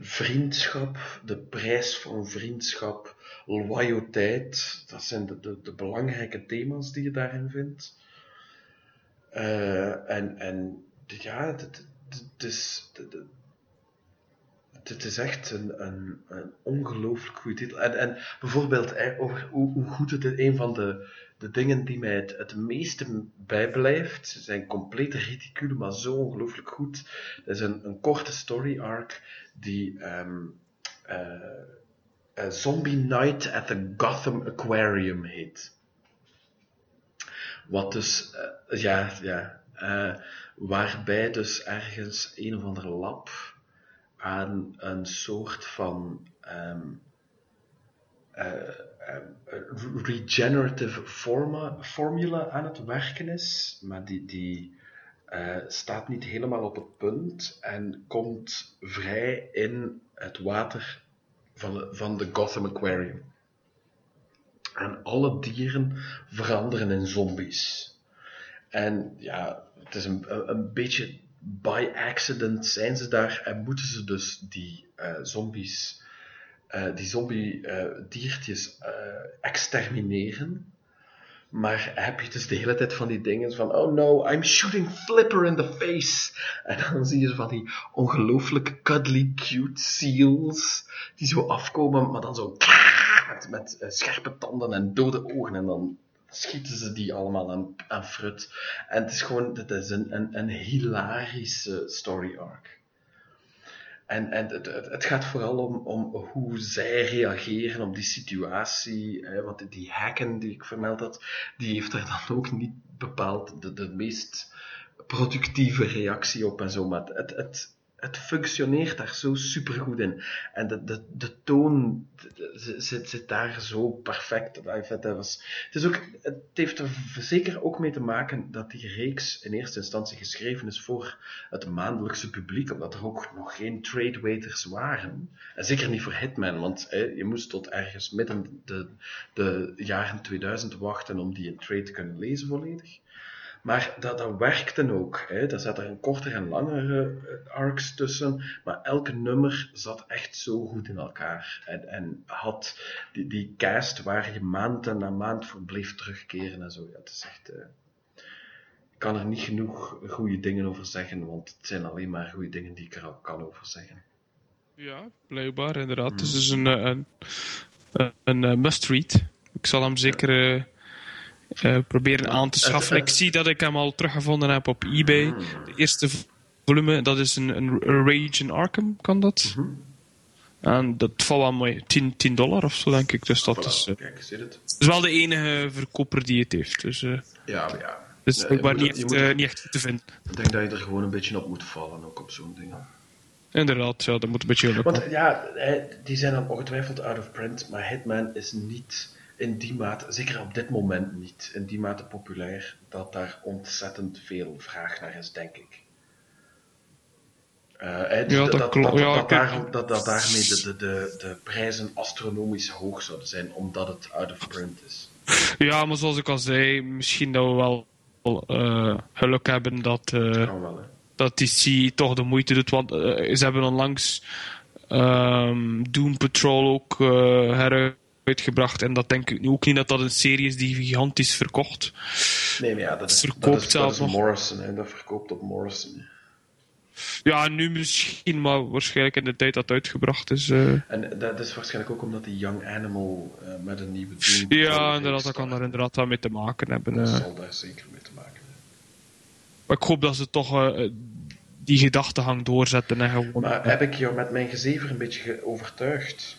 vriendschap, de prijs van vriendschap, loyaliteit, dat zijn de, de, belangrijke thema's die je daarin vindt. Uh, en, en ja, het, is, het is echt een, een, een ongelooflijk goede titel. En, en bijvoorbeeld over hoe, hoe goed het is, een van de, de dingen die mij het, het meeste bijblijft, zijn compleet ridicule, maar zo ongelooflijk goed. Dat is een, een korte story arc die um, uh, Zombie Night at the Gotham Aquarium heet. Wat dus, uh, ja, ja, waarbij dus ergens een of andere lab aan een soort van um, regenerative forma, formula aan het werken is, maar die, die uh, staat niet helemaal op het punt en komt vrij in het water van de, Gotham Aquarium. En alle dieren veranderen in zombies. En ja, het is een, een, beetje by accident zijn ze daar en moeten ze dus die eh, zombies, eh, die zombie-diertjes eh, extermineren. Maar heb je dus de hele tijd van die dingen van, oh no, I'm shooting Flipper in the face. En dan zie je van die ongelooflijk cuddly cute seals die zo afkomen, maar dan zo met, met eh, scherpe tanden en dode ogen. En dan schieten ze die allemaal aan, aan frut. En het is gewoon, het is een, een, een hilarische story arc. En, en het, het, gaat vooral om, om hoe zij reageren op die situatie. Hè, want die hacken die ik vermeld had, die heeft er dan ook niet bepaald de, de meest productieve reactie op en zo. Maar het, het, het functioneert daar zo supergoed in. En de, de, de toon zit, zit daar zo perfect. Het, was, het, is ook, het heeft er zeker ook mee te maken dat die reeks in eerste instantie geschreven is voor het maandelijkse publiek, omdat er ook nog geen trade waiters waren. En zeker niet voor Hitman, want je moest tot ergens midden de, de jaren 2000 wachten om die in trade te kunnen lezen volledig. Maar dat, dat werkte ook. Hè. Daar zaten een kortere en langere eh, arcs tussen. Maar elke nummer zat echt zo goed in elkaar. En, en had die, die cast waar je maand na maand voor bleef terugkeren en zo. Ja, het is echt... Uh, ik kan er niet genoeg goede dingen over zeggen, want het zijn alleen maar goede dingen die ik er al kan over zeggen. Ja, blijkbaar, inderdaad. Hmm. Dus het is een, een, een, een must-read. Ik zal hem zeker uh, proberen aan te schaffen. Ik zie dat ik hem al teruggevonden heb op eBay. De eerste volume, dat is een, een Rage in Arkham, kan dat? Mhm. En dat valt wel mooi. 10, 10 dollar of zo, denk ik. Dus dat is, uh, Kijk, het. is wel de enige verkoper die het heeft. Dus, uh, ja, maar ja. Dus nee, maar niet, echt, niet echt goed te vinden. Ik denk dat je er gewoon een beetje op moet vallen, ook op zo'n ding. Inderdaad, ja, dat moet een beetje op. Want ja, die zijn dan ongetwijfeld out of print, maar Hitman is niet in die mate, zeker op dit moment niet, in die mate populair, dat daar ontzettend veel vraag naar is, denk ik. Uh, ja, dat, dat. Dat, ja, dat, daar, dat, dat daarmee de, de, de, de prijzen astronomisch hoog zouden zijn, omdat het out of print is. Ja, maar zoals ik al zei, misschien dat we wel uh, geluk hebben dat, uh, wel, dat DC toch de moeite doet. Want ze hebben onlangs um, Doom Patrol ook heruit uitgebracht. En dat denk ik nu ook niet dat dat een serie is die gigantisch verkocht. Nee, maar ja, dat is, dat is, dat is Morrison. Hè. Dat verkoopt op Morrison. Ja, nu misschien, maar waarschijnlijk in de tijd dat het uitgebracht is. Uh... En dat is waarschijnlijk ook omdat die Young Animal uh, met een nieuwe Doom... Ja, inderdaad, dat kan daar inderdaad wel mee te maken hebben. Dat uh... zal daar zeker mee te maken hebben. Maar ik hoop dat ze toch die gedachtegang doorzetten. En gewoon, maar heb ik jou met mijn gezever een beetje overtuigd?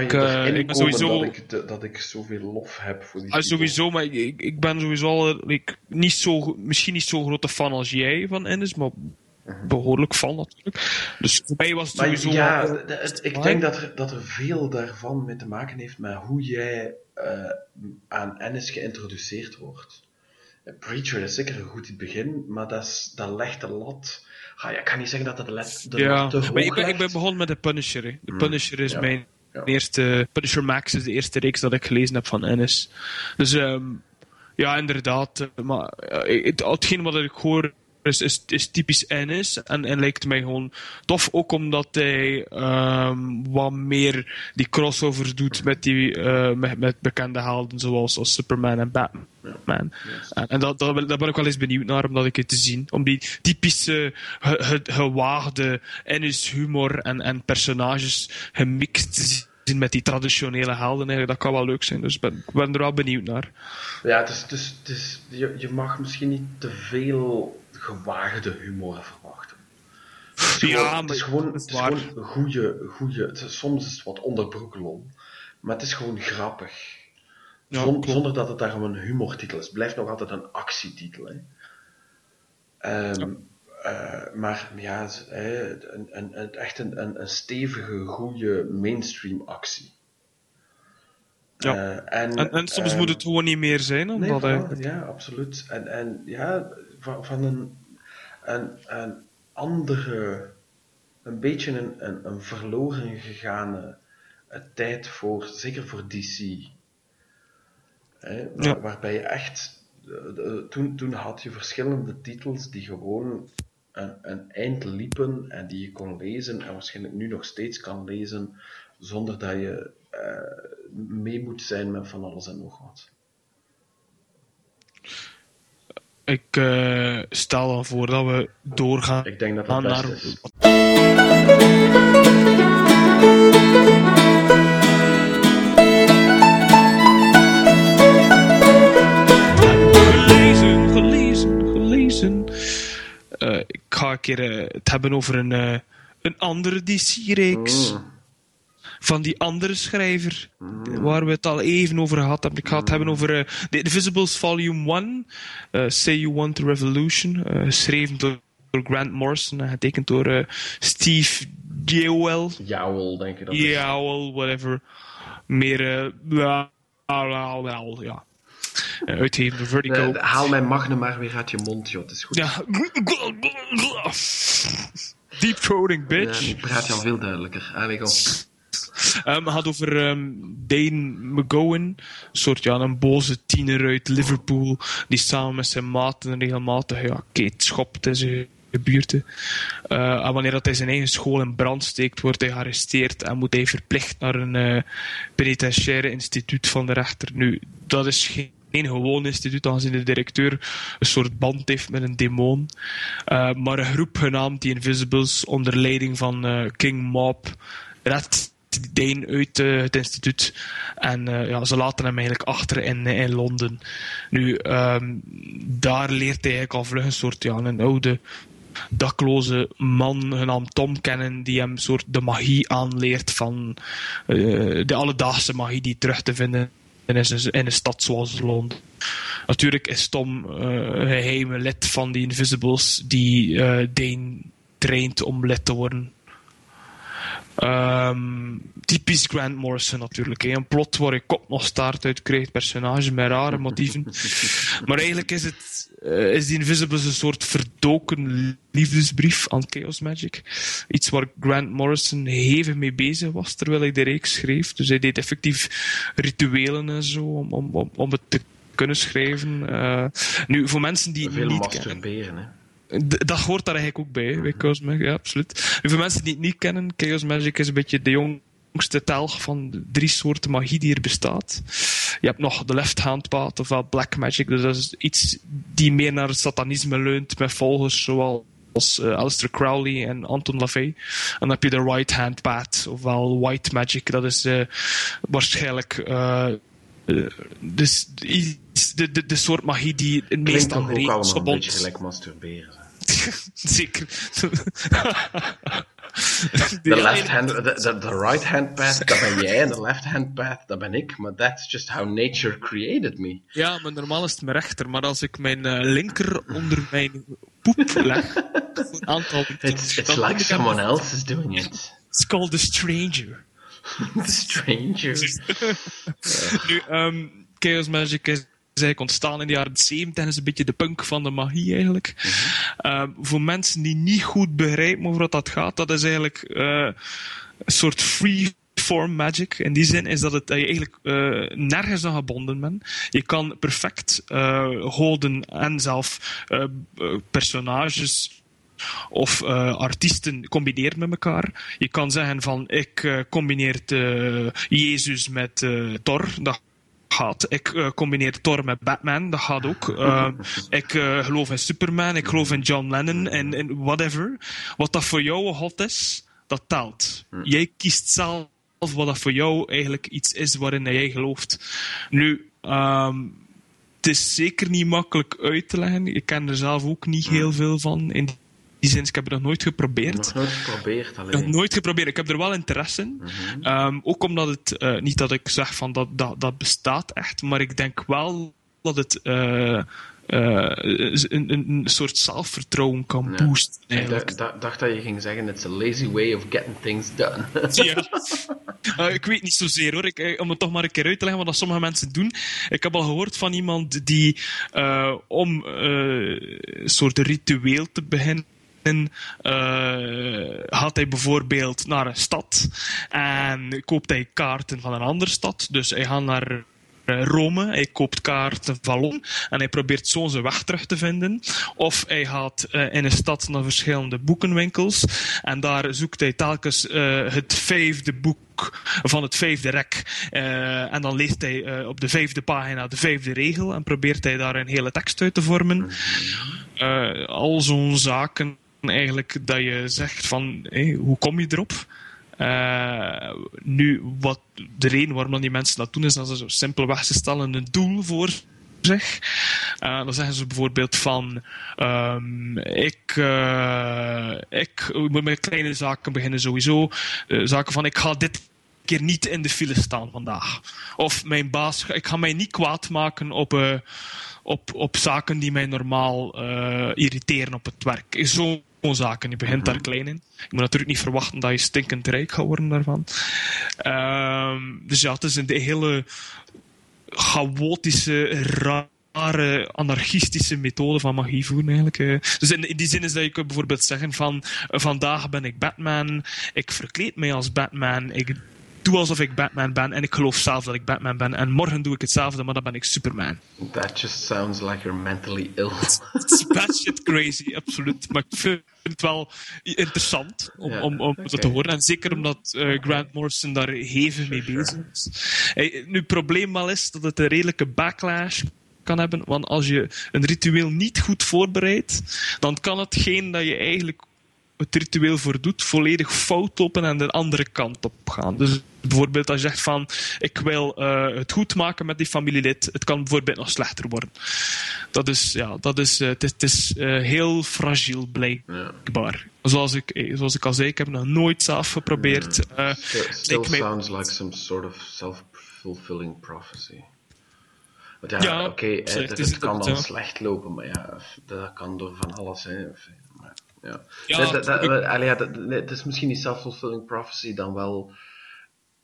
Ik, ik ben sowieso... Dat ik, dat ik zoveel lof heb voor die uh, Sowieso, maar ik, ik ben sowieso al ik, niet zo, misschien niet zo'n grote fan als jij van Ennis, maar mhm. behoorlijk fan natuurlijk. Dus voor mij was het sowieso... Ja, ik denk dat er, dat er veel daarvan mee te maken heeft met hoe jij uh, aan Ennis geïntroduceerd wordt. Preacher is zeker een goed begin, maar dat, is, dat legt de lat... Ah, ja, ik kan niet zeggen dat dat de, de ja, lat te hoog maar ik ben, ik ben begonnen met de Punisher. Hè. De mm, Punisher is mijn. De eerste, Punisher Max is de eerste reeks dat ik gelezen heb van Ennis. Dus um, ja, inderdaad. Eh, maar uh, het, hetgeen wat ik hoor is, is, is typisch Ennis. En, en lijkt mij gewoon tof. Ook omdat hij um, wat meer die crossovers doet met, die, uh, met, met bekende helden zoals als Superman en Batman. Man. En, en dat, dat, daar ben ik wel eens benieuwd naar om dat ik het te zien. Om die typische, ge, gewaagde Ennis humor en, en personages gemixt te zien met die traditionele helden. Eigenlijk. Dat kan wel leuk zijn. Dus ben, ik ben er wel benieuwd naar. Ja, het is, het is, het is, je, je mag misschien niet te veel gewaagde humor verwachten. Het is ja, gewoon, het is gewoon, het is gewoon goede, goede het is, soms is het wat onderbroeklon, maar het is gewoon grappig. Ja, zonder dat het daarom een humortitel is. Het blijft nog altijd een actietitel. Hè. Um, ja. Uh, maar ja, een, een, een, echt een, een, stevige, goede mainstream actie. Ja. Uh, en, en, en, soms um, moet het gewoon niet meer zijn. Omdat nee, Ja, absoluut. En, en ja, van, van een, een, een andere, een beetje een, een, een verloren gegane tijd voor, zeker voor DC. Hè, waar, ja. Waarbij je echt eh, eh, toen, toen had je verschillende titels die gewoon een, een eind liepen en die je kon lezen en waarschijnlijk nu nog steeds kan lezen zonder dat je eh, mee moet zijn met van alles en nog wat. Ik eh, stel dan voor dat we doorgaan Ik denk dat dat naar... is. Gelezen, gelezen, gelezen. Eh, ik ga een keer eh, het hebben over een, een andere DC-reeks. Mm. Van die andere schrijver, waar we het al even over gehad hebben. Ik ga het hebben over eh, The Invisibles Volume 1, eh, Say You Want a Revolution, eh, geschreven door, door Grant Morrison en getekend door Steve Jewell. Jowl, denk ik dat is. Ja, well, whatever. Meer, eh, bla, bla, bla, ja. Eh, uitgeven Vertigo. Eh, haal mijn magnum maar weer uit je mond, joh. Het is goed. Ja. Deep throating, Ja, bitch. nu praat je al veel duidelijker. Allee, kom. Um, gaat over ehm, Dane McGowan, een soort ja, een boze tiener uit Liverpool, die samen met zijn maten regelmatig ja, schopt in zijn buurt. Uh, en wanneer dat hij zijn eigen school in brand steekt, wordt hij gearresteerd en moet hij verplicht naar een uh, penitentiaire instituut van de rechter. Nu, dat is geen gewoon instituut, aangezien de directeur een soort band heeft met een demon. Uh, maar een groep genaamd The Invisibles, onder leiding van King Mob, redt Dane uit uh, het instituut. En uh, ja, ze laten hem eigenlijk achter in, in Londen. Nu, um, daar leert hij eigenlijk al vlug een soort ja, een oude dakloze man genaamd Tom kennen die hem soort de magie aanleert van uh, de alledaagse magie die terug te vinden in een, in een stad zoals Londen. Natuurlijk is Tom een geheime lid van die Invisibles die Dane traint om lid te worden. Um, typisch Grant Morrison natuurlijk. Hè. Een plot waar je kop nog staart uit krijgt, personage met rare motieven. maar eigenlijk is het uh, is die Invisibles een soort verdoken liefdesbrief aan Chaos Magic. Iets waar Grant Morrison hevig mee bezig was terwijl hij de reeks schreef. Dus hij deed effectief rituelen en zo om, om, om, om het te kunnen schrijven. Uh, nu, voor mensen die niet masturberen, kennen, dat hoort daar eigenlijk ook bij, bij Chaos Magic, ja, absoluut. Voor mensen die het niet kennen, Chaos Magic is een beetje de jongste telg van de drie soorten magie die er bestaat. Je hebt nog de left-hand path, ofwel Black Magic, dus dat is iets die meer naar het satanisme leunt, met volgers zoals uh, Aleister Crowley en Anton LaVey. En dan heb je de right-hand path, ofwel White Magic, dat is uh, waarschijnlijk... Uh, uh, dus de, de, de soort magie die het meest aan de regels gebonden is. is. een beetje gelijk masturberen. Zeker. De left hand, de, de, de right hand path, dat ben jij, en de left hand path, dat ben ik. Maar that's just how nature created me. Ja, maar normaal is het mijn rechter. Maar als ik mijn uh, linker onder mijn poep leg, voor een aantal It's, it's like someone else is doing it. It's called the stranger. the stranger. nu, um, Chaos Magic is eigenlijk ontstaan in de jaren 70 en is een beetje de punk van de magie eigenlijk. Mm-hmm. Uh, voor mensen die niet goed begrijpen over wat dat gaat, dat is eigenlijk uh, een soort free form magic. In die zin is dat, het, dat je eigenlijk uh, nergens aan gebonden bent. Je kan perfect houden en zelf personages of uh, artiesten combineren met elkaar. Je kan zeggen van ik uh, combineer uh, Jezus met Thor. Dat gaat. Ik uh, combineer Thor met Batman, dat gaat ook. Uh, ik uh, geloof in Superman, ik geloof in John Lennon en, en whatever. Wat dat voor jou hot is, dat telt. Hm. Jij kiest zelf wat dat voor jou eigenlijk iets is waarin jij gelooft. Nu, um, het is zeker niet makkelijk uit te leggen. Ik ken er zelf ook niet heel veel van. In die zin, ik heb het nog nooit geprobeerd. Nog nooit geprobeerd alleen. Nog nooit geprobeerd. Ik heb er wel interesse in. Mm-hmm. Um, ook omdat het, uh, niet dat ik zeg van dat, dat, dat bestaat echt, maar ik denk wel dat het uh, uh, een, een, soort zelfvertrouwen kan ja. boosten. Eigenlijk. Ik dacht, dacht dat je ging zeggen, it's a lazy way of getting things done. ja. Uh, ik weet niet zozeer hoor. Ik, om het toch maar een keer uit te leggen wat sommige mensen doen. Ik heb al gehoord van iemand die om een soort ritueel te beginnen gaat hij bijvoorbeeld naar een stad en koopt hij kaarten van een andere stad. Dus hij gaat naar eh, Rome. Hij koopt kaarten Vallon en hij probeert zo zijn weg terug te vinden. Of hij gaat uh, in een stad naar verschillende boekenwinkels en daar zoekt hij telkens uh, het vijfde boek van het vijfde rek. Uh, en dan leest hij op de vijfde pagina de vijfde regel en probeert hij daar een hele tekst uit te vormen. al zo'n zaken eigenlijk dat je zegt van hoe kom je erop? Uh, nu, wat de reden waarom die mensen dat doen, is dat ze simpelweg ze stellen een doel voor zich. Uh, dan zeggen ze bijvoorbeeld van um, ik, uh, ik moet met kleine zaken beginnen sowieso. zaken van ik ga dit keer niet in de file staan vandaag. Of mijn baas, ik ga mij niet kwaad maken op, op, op zaken die mij normaal irriteren op het werk. Zo zaken. Je begint daar mhm. klein in. Je moet natuurlijk niet verwachten dat je stinkend rijk gaat worden daarvan. Uh, dus ja, het is een hele chaotische, rare, anarchistische methode van magie voeren eigenlijk. Dus in, in die zin is dat je bijvoorbeeld zeggen van vandaag ben ik Batman, ik verkleed mij als Batman, ik doe alsof ik Batman ben en ik geloof zelf dat ik Batman ben. En morgen doe ik hetzelfde, maar dan ben ik Superman. That just sounds like you're mentally ill. It's batshit crazy, absoluut. Maar ik vind het wel interessant om, om, om dat te horen. En zeker omdat uh, Grant Morrison daar hevig mee bezig is. Hey, nu, het probleem wel is dat het een redelijke backlash kan hebben. Want als je een ritueel niet goed voorbereidt, dan kan hetgeen dat je eigenlijk het ritueel voor doet, volledig fout lopen en de andere kant op gaan. Dus bijvoorbeeld als je zegt van, ik wil uh, het goed maken met die familielid, het kan bijvoorbeeld nog slechter worden. Dat is, ja, dat is, uh, het, is uh, heel fragiel blijkbaar. Ja. Zoals, ik, zoals ik al zei, ik heb nog nooit zelf geprobeerd. Still, sounds like some sort of self-fulfilling prophecy. Want ja, ja oké, okay, het, het, kan dan slecht lopen, maar ja, dat kan door van alles zijn. Ja. ja dat, dat, ja, dat, het is misschien niet self-fulfilling prophecy, dan wel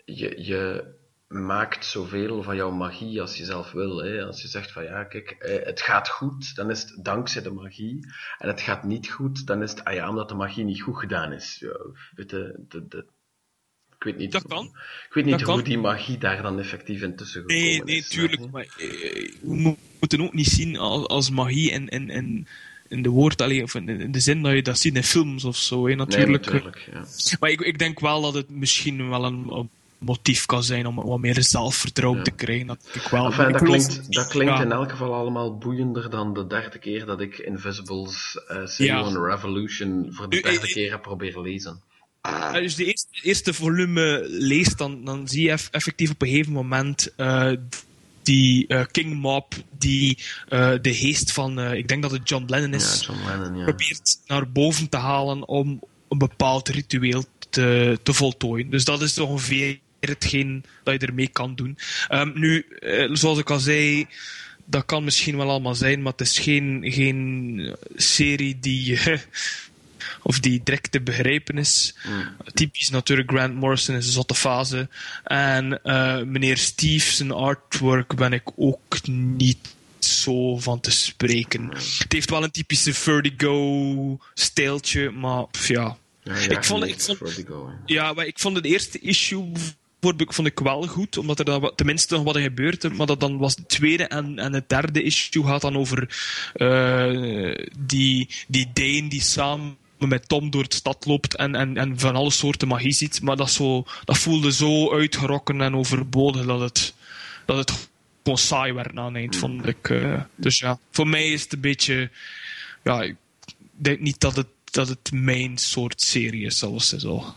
je, je maakt zoveel van jouw magie als je zelf wil. Hè. Als je zegt van ja, kijk, eh, het gaat goed, dan is het dankzij de magie. En het gaat niet goed, dan is het ah ja, omdat de magie niet goed gedaan is. Ja, weet de, de, de, ik weet niet, dat kan. Ik weet niet hoe die magie daar dan effectief in tussen gekomen nee, nee, is. Nee, tuurlijk. Maar, eh, we moeten ook niet zien als, als magie en, en, en in de woord, allee, of in, de zin dat je dat ziet in films of zo, hè, natuurlijk. Nee, natuurlijk ja. Maar ik, ik denk wel dat het misschien wel een, motief kan zijn om wat meer zelfvertrouwen te krijgen. Dat, ik wel, enfin, dat, klinkt, dat klinkt in elk geval allemaal boeiender dan de derde keer dat ik Invisibles uh, Revolution voor de derde keer heb proberen lezen. Als je de eerste, eerste volume leest, dan, dan zie je effectief op een gegeven moment uh, die uh, King Mob, die uh, de geest van, uh, ik denk dat het John Lennon is, ja, John Lennon, ja. probeert naar boven te halen om een bepaald ritueel te, te voltooien. Dus dat is ongeveer hetgeen dat je ermee kan doen. Um, nu, zoals ik al zei, dat kan misschien wel allemaal zijn, maar het is geen, geen serie die of die direct te begrijpen is. Mm. Typisch natuurlijk, Grant Morrison is een zotte fase. En uh, meneer Steve, zijn artwork ben ik ook niet zo van te spreken. Mm. Het heeft wel een typische Vertigo-stijltje, maar ja. ja, ja ik vond, ik vond, Vertigo, ja, maar ik vond het eerste issue bijvoorbeeld vond ik wel goed, omdat er dan wat, tenminste nog wat er gebeurde. Maar dat dan was het tweede en, en het derde issue gaat dan over uh, die, die Dane die samen met Tom door de stad loopt en, en, en van alle soorten magie ziet. Maar dat, zo, dat voelde zo uitgerokken en overbodig dat het, dat het gewoon saai werd na een eind, vond ik. Uh, dus ja, voor mij is het een beetje... Ja, ik denk niet dat het, dat het mijn soort serie is, zoals ze zo.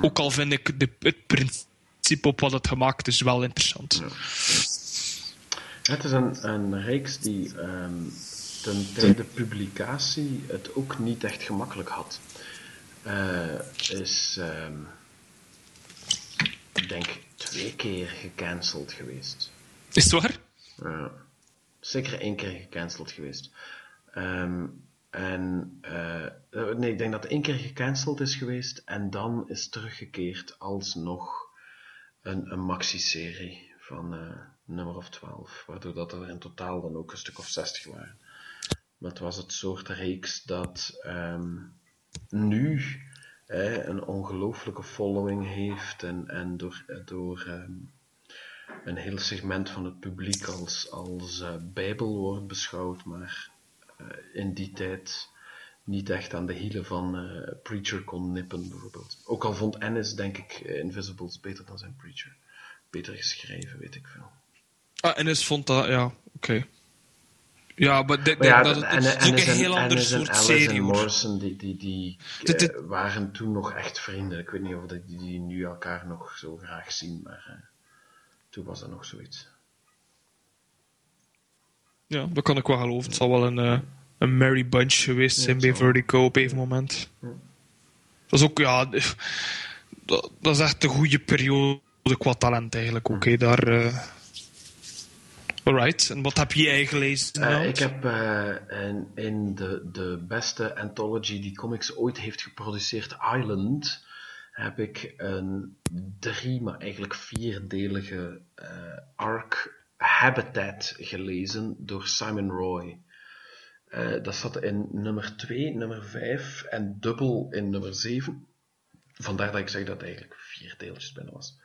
Ook al vind ik de, het principe op wat het gemaakt is wel interessant. Ja. Het is een, een reeks die um, ten tijde publicatie het ook niet echt gemakkelijk had. Uh, is, uh, ik denk, twee keer gecanceld geweest. Is het waar? Zeker één keer gecanceld geweest. Um, en uh, nee, ik denk dat één keer gecanceld is geweest en dan is teruggekeerd alsnog een, een maxi-serie van nummer of 12, waardoor dat er in totaal dan ook een stuk of 60 waren. Maar het was het soort reeks dat um, nu hè, een ongelooflijke following heeft en, en door, door um, een heel segment van het publiek als, als eh, bijbel wordt beschouwd, maar eh, in die tijd niet echt aan de hielen van eh, Preacher kon nippen, bijvoorbeeld. Ook al vond Ennis, denk ik, eh, Invisibles beter dan zijn Preacher. Beter geschreven, weet ik veel. Ah, Ennis vond dat, ja, oké. Ja, maar, ja, dat, dat, en, is ook een en, heel ander soort Alice serie. en. Morrison, die, die, die eh, waren toen nog echt vrienden. Ik weet niet of dat die, die nu elkaar nog zo graag zien, maar eh, toen was dat nog zoiets. Ja, dat kan ik wel geloven. Het zal wel een, eh, een merry bunch geweest zijn het bij. Vertigo op een moment. Dat is ook, ja... Dat, dat is echt een goede periode qua talent eigenlijk. Oké, daar... Alright, en wat heb jij gelezen? Nelt? ik heb eh, in, in de, de beste anthology die comics ooit heeft geproduceerd, Island, heb ik een drie, maar eigenlijk vierdelige eh arc Habitat gelezen door Simon Roy. Dat zat in nummer 2, nummer 5 en dubbel in nummer 7. Vandaar dat ik zeg dat het eigenlijk vier deeltjes binnen was.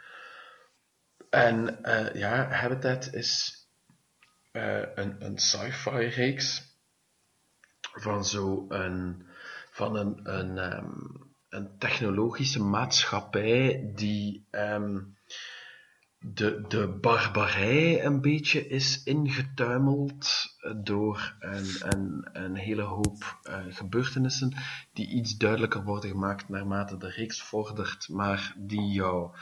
En ja, Habitat is eh, een, een sci-fi reeks van zo een, van een, een, ehm, een technologische maatschappij die ehm, de, de barbarij een beetje is ingetuimeld door een, een, een hele hoop eh, gebeurtenissen die iets duidelijker worden gemaakt naarmate de reeks vordert, maar die jou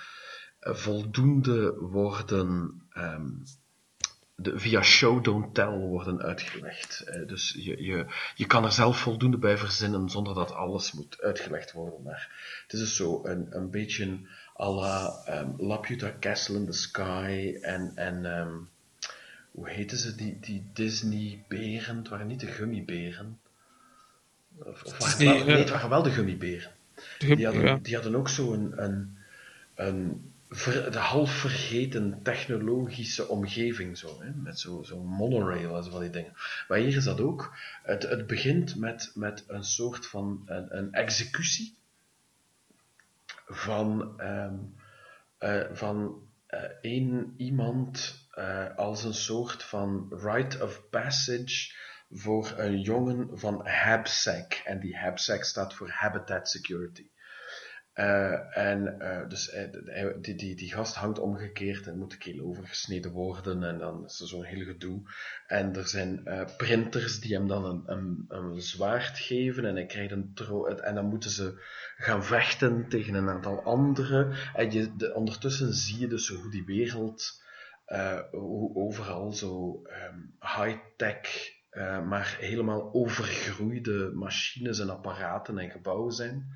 eh, voldoende worden ehm, de, via show don't tell worden uitgelegd. Eh, dus je, je, je kan er zelf voldoende bij verzinnen zonder dat alles moet uitgelegd worden. Maar het is dus zo een, een beetje à la ehm, Laputa Castle in the Sky en, en ehm, hoe heten ze, die, die Disney-beren? Het waren niet de gummiberen. Of, of waren, nee, het waren wel de gummiberen. Die hadden, die hadden ook zo een, een, een de half vergeten technologische omgeving, zo, hè? met zo'n zo monorail en zo van die dingen. Maar hier is dat ook. Het, het begint met, met een soort van een, een executie van, ehm, eh, van eh, één iemand eh, als een soort van rite of passage voor een jongen van HABSEC. En die HABSEC staat voor Habitat Security. Eh, en eh, dus eh, die, die, die gast hangt omgekeerd en moet de keel overgesneden worden en dan is er zo'n heel gedoe. En er zijn printers die hem dan een, een, een zwaard geven en hij krijgt een tro en dan moeten ze gaan vechten tegen een aantal anderen. En je, de, ondertussen zie je dus hoe die wereld, hoe overal zo ehm, high-tech, maar helemaal overgroeide machines en apparaten en gebouwen zijn.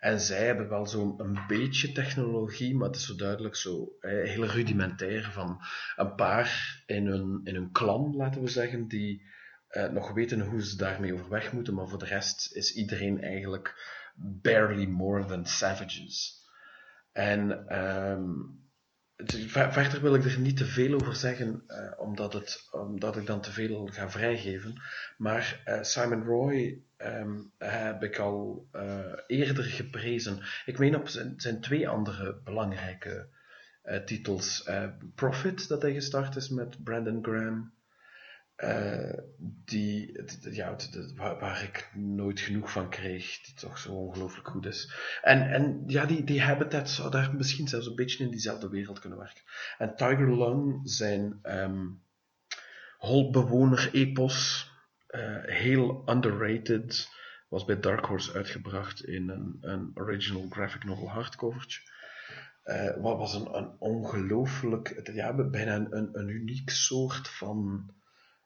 En zij hebben wel zo'n beetje technologie, maar het is zo duidelijk zo eh, heel rudimentair van een paar in hun, in hun clan, laten we zeggen, die eh, nog weten hoe ze daarmee overweg moeten, maar voor de rest is iedereen eigenlijk barely more than savages. En ehm, ver- verder wil ik er niet te veel over zeggen, eh, omdat, het, omdat ik dan te veel ga vrijgeven. Maar eh, Simon Roy ehm, heb ik al eh, eerder geprezen. Ik meen op zijn, zijn twee andere belangrijke eh, titels. Eh, Profit, dat hij gestart is met Brandon Graham. Die, ja, waar, ik nooit genoeg van kreeg, die toch zo ongelooflijk goed is. En, en ja, die, die Habitat zou daar misschien zelfs een beetje in diezelfde wereld kunnen werken. En Tiger Lung, zijn ehm holbewoner-epos, eh, heel underrated, was bij Dark Horse uitgebracht in een, een original graphic novel hardcovertje. Eh, wat was een, een ongelooflijk, ja, bijna een, een, uniek soort van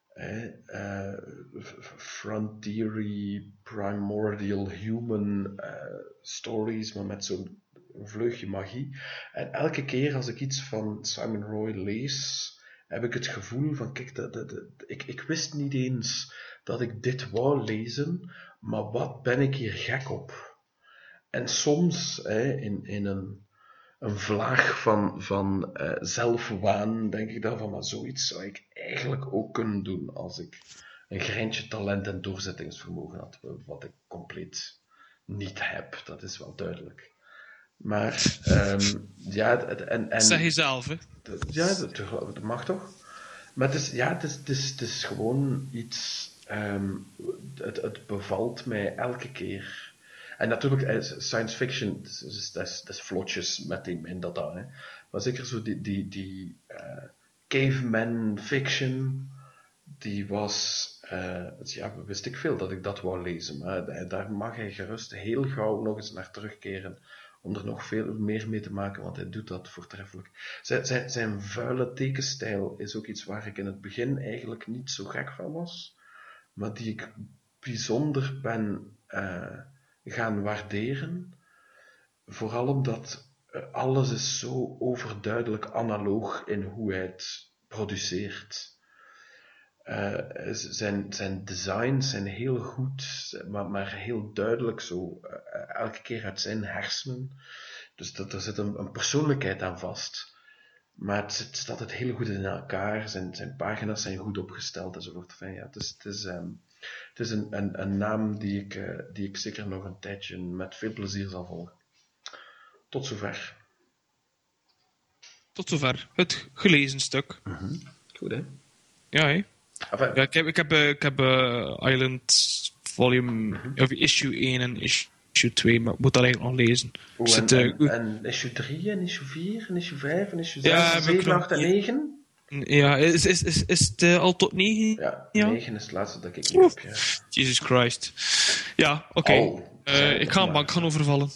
eh, f- frontiery, primordial human eh, stories, maar met zo'n vleugje magie. En elke keer als ik iets van Simon Roy lees, heb ik het gevoel van, kijk, dat- ik, ik wist niet eens dat ik dit wou lezen, maar wat ben ik hier gek op? En soms, hè, in, in een, een vlaag van, van eh, zelfwaan, denk ik dan van, maar zoiets zou ik eigenlijk ook kunnen doen als ik een greintje talent en doorzettingsvermogen had, wat ik compleet niet heb, dat is wel duidelijk. Maar, ehm, ja, en... en Zeg je zelf, hè. Ja, dat, dat mag toch? Maar het is, ja, het is, het is, het is gewoon iets. Ehm, het, bevalt mij elke keer. En natuurlijk, eh, science fiction, dat is, dat is, dat is in dat dan. Maar zeker zo die, die, die eh, caveman fiction, die was. eh, ja, wist ik veel dat ik dat wou lezen. Maar daar- mag hij gerust heel gauw nog eens naar terugkeren. Om er nog veel meer mee te maken, want hij doet dat voortreffelijk. Zijn, zijn vuile tekenstijl is ook iets waar ik in het begin eigenlijk niet zo gek van was, maar die ik bijzonder ben eh, gaan waarderen. Vooral omdat eh, alles is zo overduidelijk analoog in hoe hij het produceert. Eh, zijn, zijn designs zijn heel goed, maar, maar heel duidelijk zo, elke keer uit zijn hersenen. Dus dat, er zit een persoonlijkheid aan vast. Maar het, staat het heel goed in elkaar, zijn, zijn pagina's zijn goed opgesteld enzovoort. Enfin, ja, het is, het is, ehm, het is een, een, een naam die ik, eh, die ik zeker nog een tijdje met veel plezier zal volgen. Tot zover. Tot zover. Het gelezen stuk. Goed, hè? Ja, hè. Enfin, Ja, ik heb, ik heb, eh, ik heb eh, Island volume, of issue 1 en issue 2, maar ik moet dat eigenlijk nog lezen. oh, en, het, eh, en, en issue 3 en issue 4 en issue 5 en issue 6 Ja, en heb ik 7, nog- 8 en 9? ja, is, is, is, is het eh, al tot 9? Ja, Ja. 9 is het laatste dat ik heb. Ja. Jesus Christ. Ja, oké. Al. Eh, ik ga een bank gaan overvallen.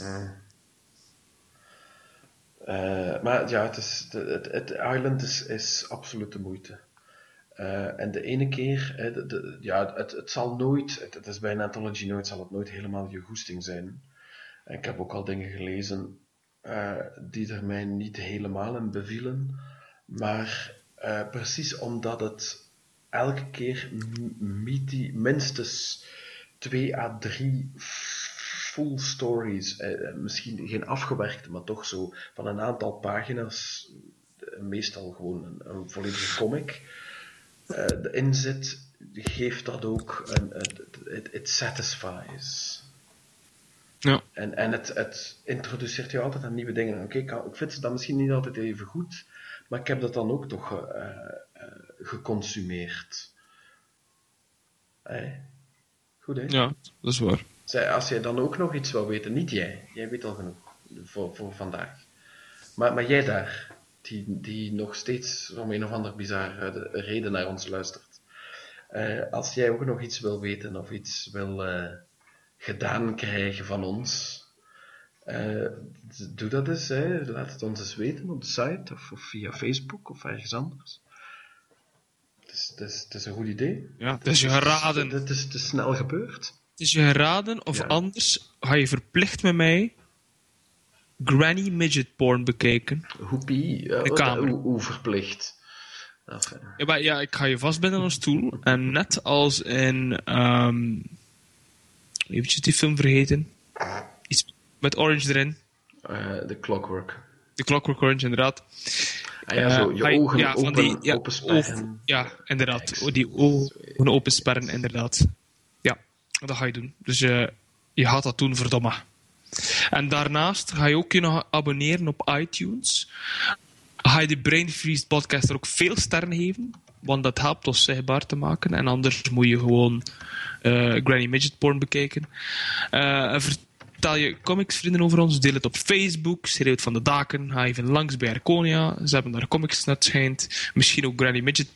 Maar ja, het, is, het, het Island is, is absoluut de moeite. Eh, en de ene keer, de, ja, het, het zal nooit, het, is bij een anthology nooit, zal het nooit helemaal je goesting zijn. Ik heb ook al dingen gelezen eh, die er mij niet helemaal in bevielen, maar eh, precies omdat het elke keer minstens twee à drie full stories, misschien geen afgewerkte, maar toch zo van een aantal pagina's, meestal gewoon een, een volledige comic, eh erin zit, geeft dat ook een, het, satisfies. Ja. En, en het, het introduceert je altijd aan nieuwe dingen. Oké, ik, kan- ik vind ze dan misschien niet altijd even goed, maar ik heb dat dan ook toch eh, eh, geconsumeerd. Hey. Goed, hè? Ja, dat is waar. Zij, als jij dan ook nog iets wil weten, niet jij, jij weet al genoeg voor, voor vandaag. Maar, maar jij daar, die, die nog steeds om een of ander bizarre reden naar ons luistert. Eh, als jij ook nog iets wil weten of iets wil eh, gedaan krijgen van ons, eh, doe dat eens. Hè. Laat het ons eens weten op de site of, of via Facebook of ergens anders. Het is, het is, het is een goed idee. Ja, het is je geraden. Het is te snel gebeurd. Het is je geraden, of Ja. anders ga je verplicht met mij granny midget porn bekijken. Hoepie, eh, kamer. hoe, hoe verplicht. Ja, maar ja, ik ga je vastbinden aan een stoel. En net als in... ehm eventjes die film vergeten. Iets met Orange erin. eh, de clockwork. De Clockwork Orange, inderdaad. Ah ja, zo, je Eh, hij- ogen ja, open, die- ja, oog- ja, inderdaad. Oh, Die ogen opensperren, inderdaad. Ja, dat ga je doen. Dus eh, je gaat dat doen, verdomme. En daarnaast ga je ook nog abonneren op iTunes. Ga je de Brain Freeze podcast er ook veel sterren geven. Want dat helpt ons zichtbaar te maken. En anders moet je gewoon eh, Granny Midget porn bekijken. Eh, vertel je comicsvrienden over ons. Deel het op Facebook. Schreeuw van de daken. Ga even langs bij Arconia. Ze hebben daar comics net schijnt. Misschien ook Granny Midget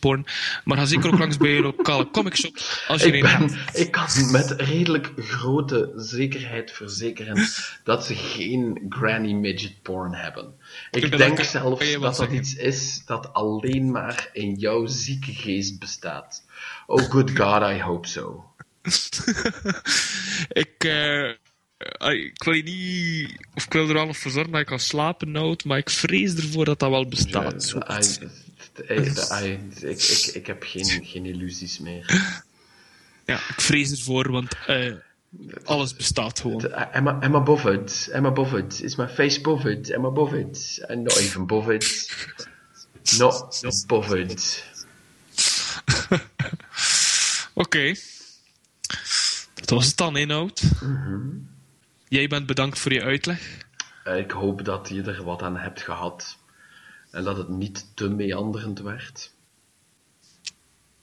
porn. Maar ga zeker ook langs bij je lokale comicshop. Als je Ik, een ben, hebt. ik kan met redelijk grote zekerheid verzekeren dat ze geen granny midget porn hebben. Ik denk zelfs dat dat zeggen. iets is dat alleen maar in jouw zieke geest bestaat. Oh good god, I hope so. ik, eh, ik wil niet... Of ik wil er wel nog voor zorgen dat ik kan slapen, Nout. Maar ik vrees ervoor dat dat wel bestaat. I- I- I- ik, ik, ik heb geen, geen illusies meer. Ja, ik vrees ervoor, want eh, alles bestaat gewoon. Above it. I'm above it. Is my face above it? I'm above it. Not even above it. Not above it. Oké. Dat was het dan, inhoud. Jij bent bedankt voor je uitleg. Eh, ik hoop dat je er wat aan hebt gehad. En dat het niet te meanderend werd.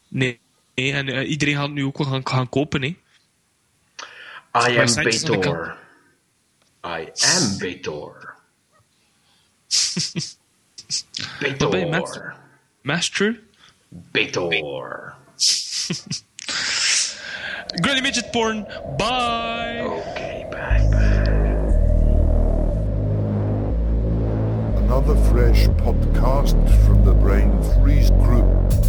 Nee, nee en eh, iedereen gaat nu ook wel gaan, gaan kopen, hè. I am Betor. I am Betor. Betor. Master. Betor. Granny Midget Porn. Bye! Another fresh podcast from the Brain Freeze Group.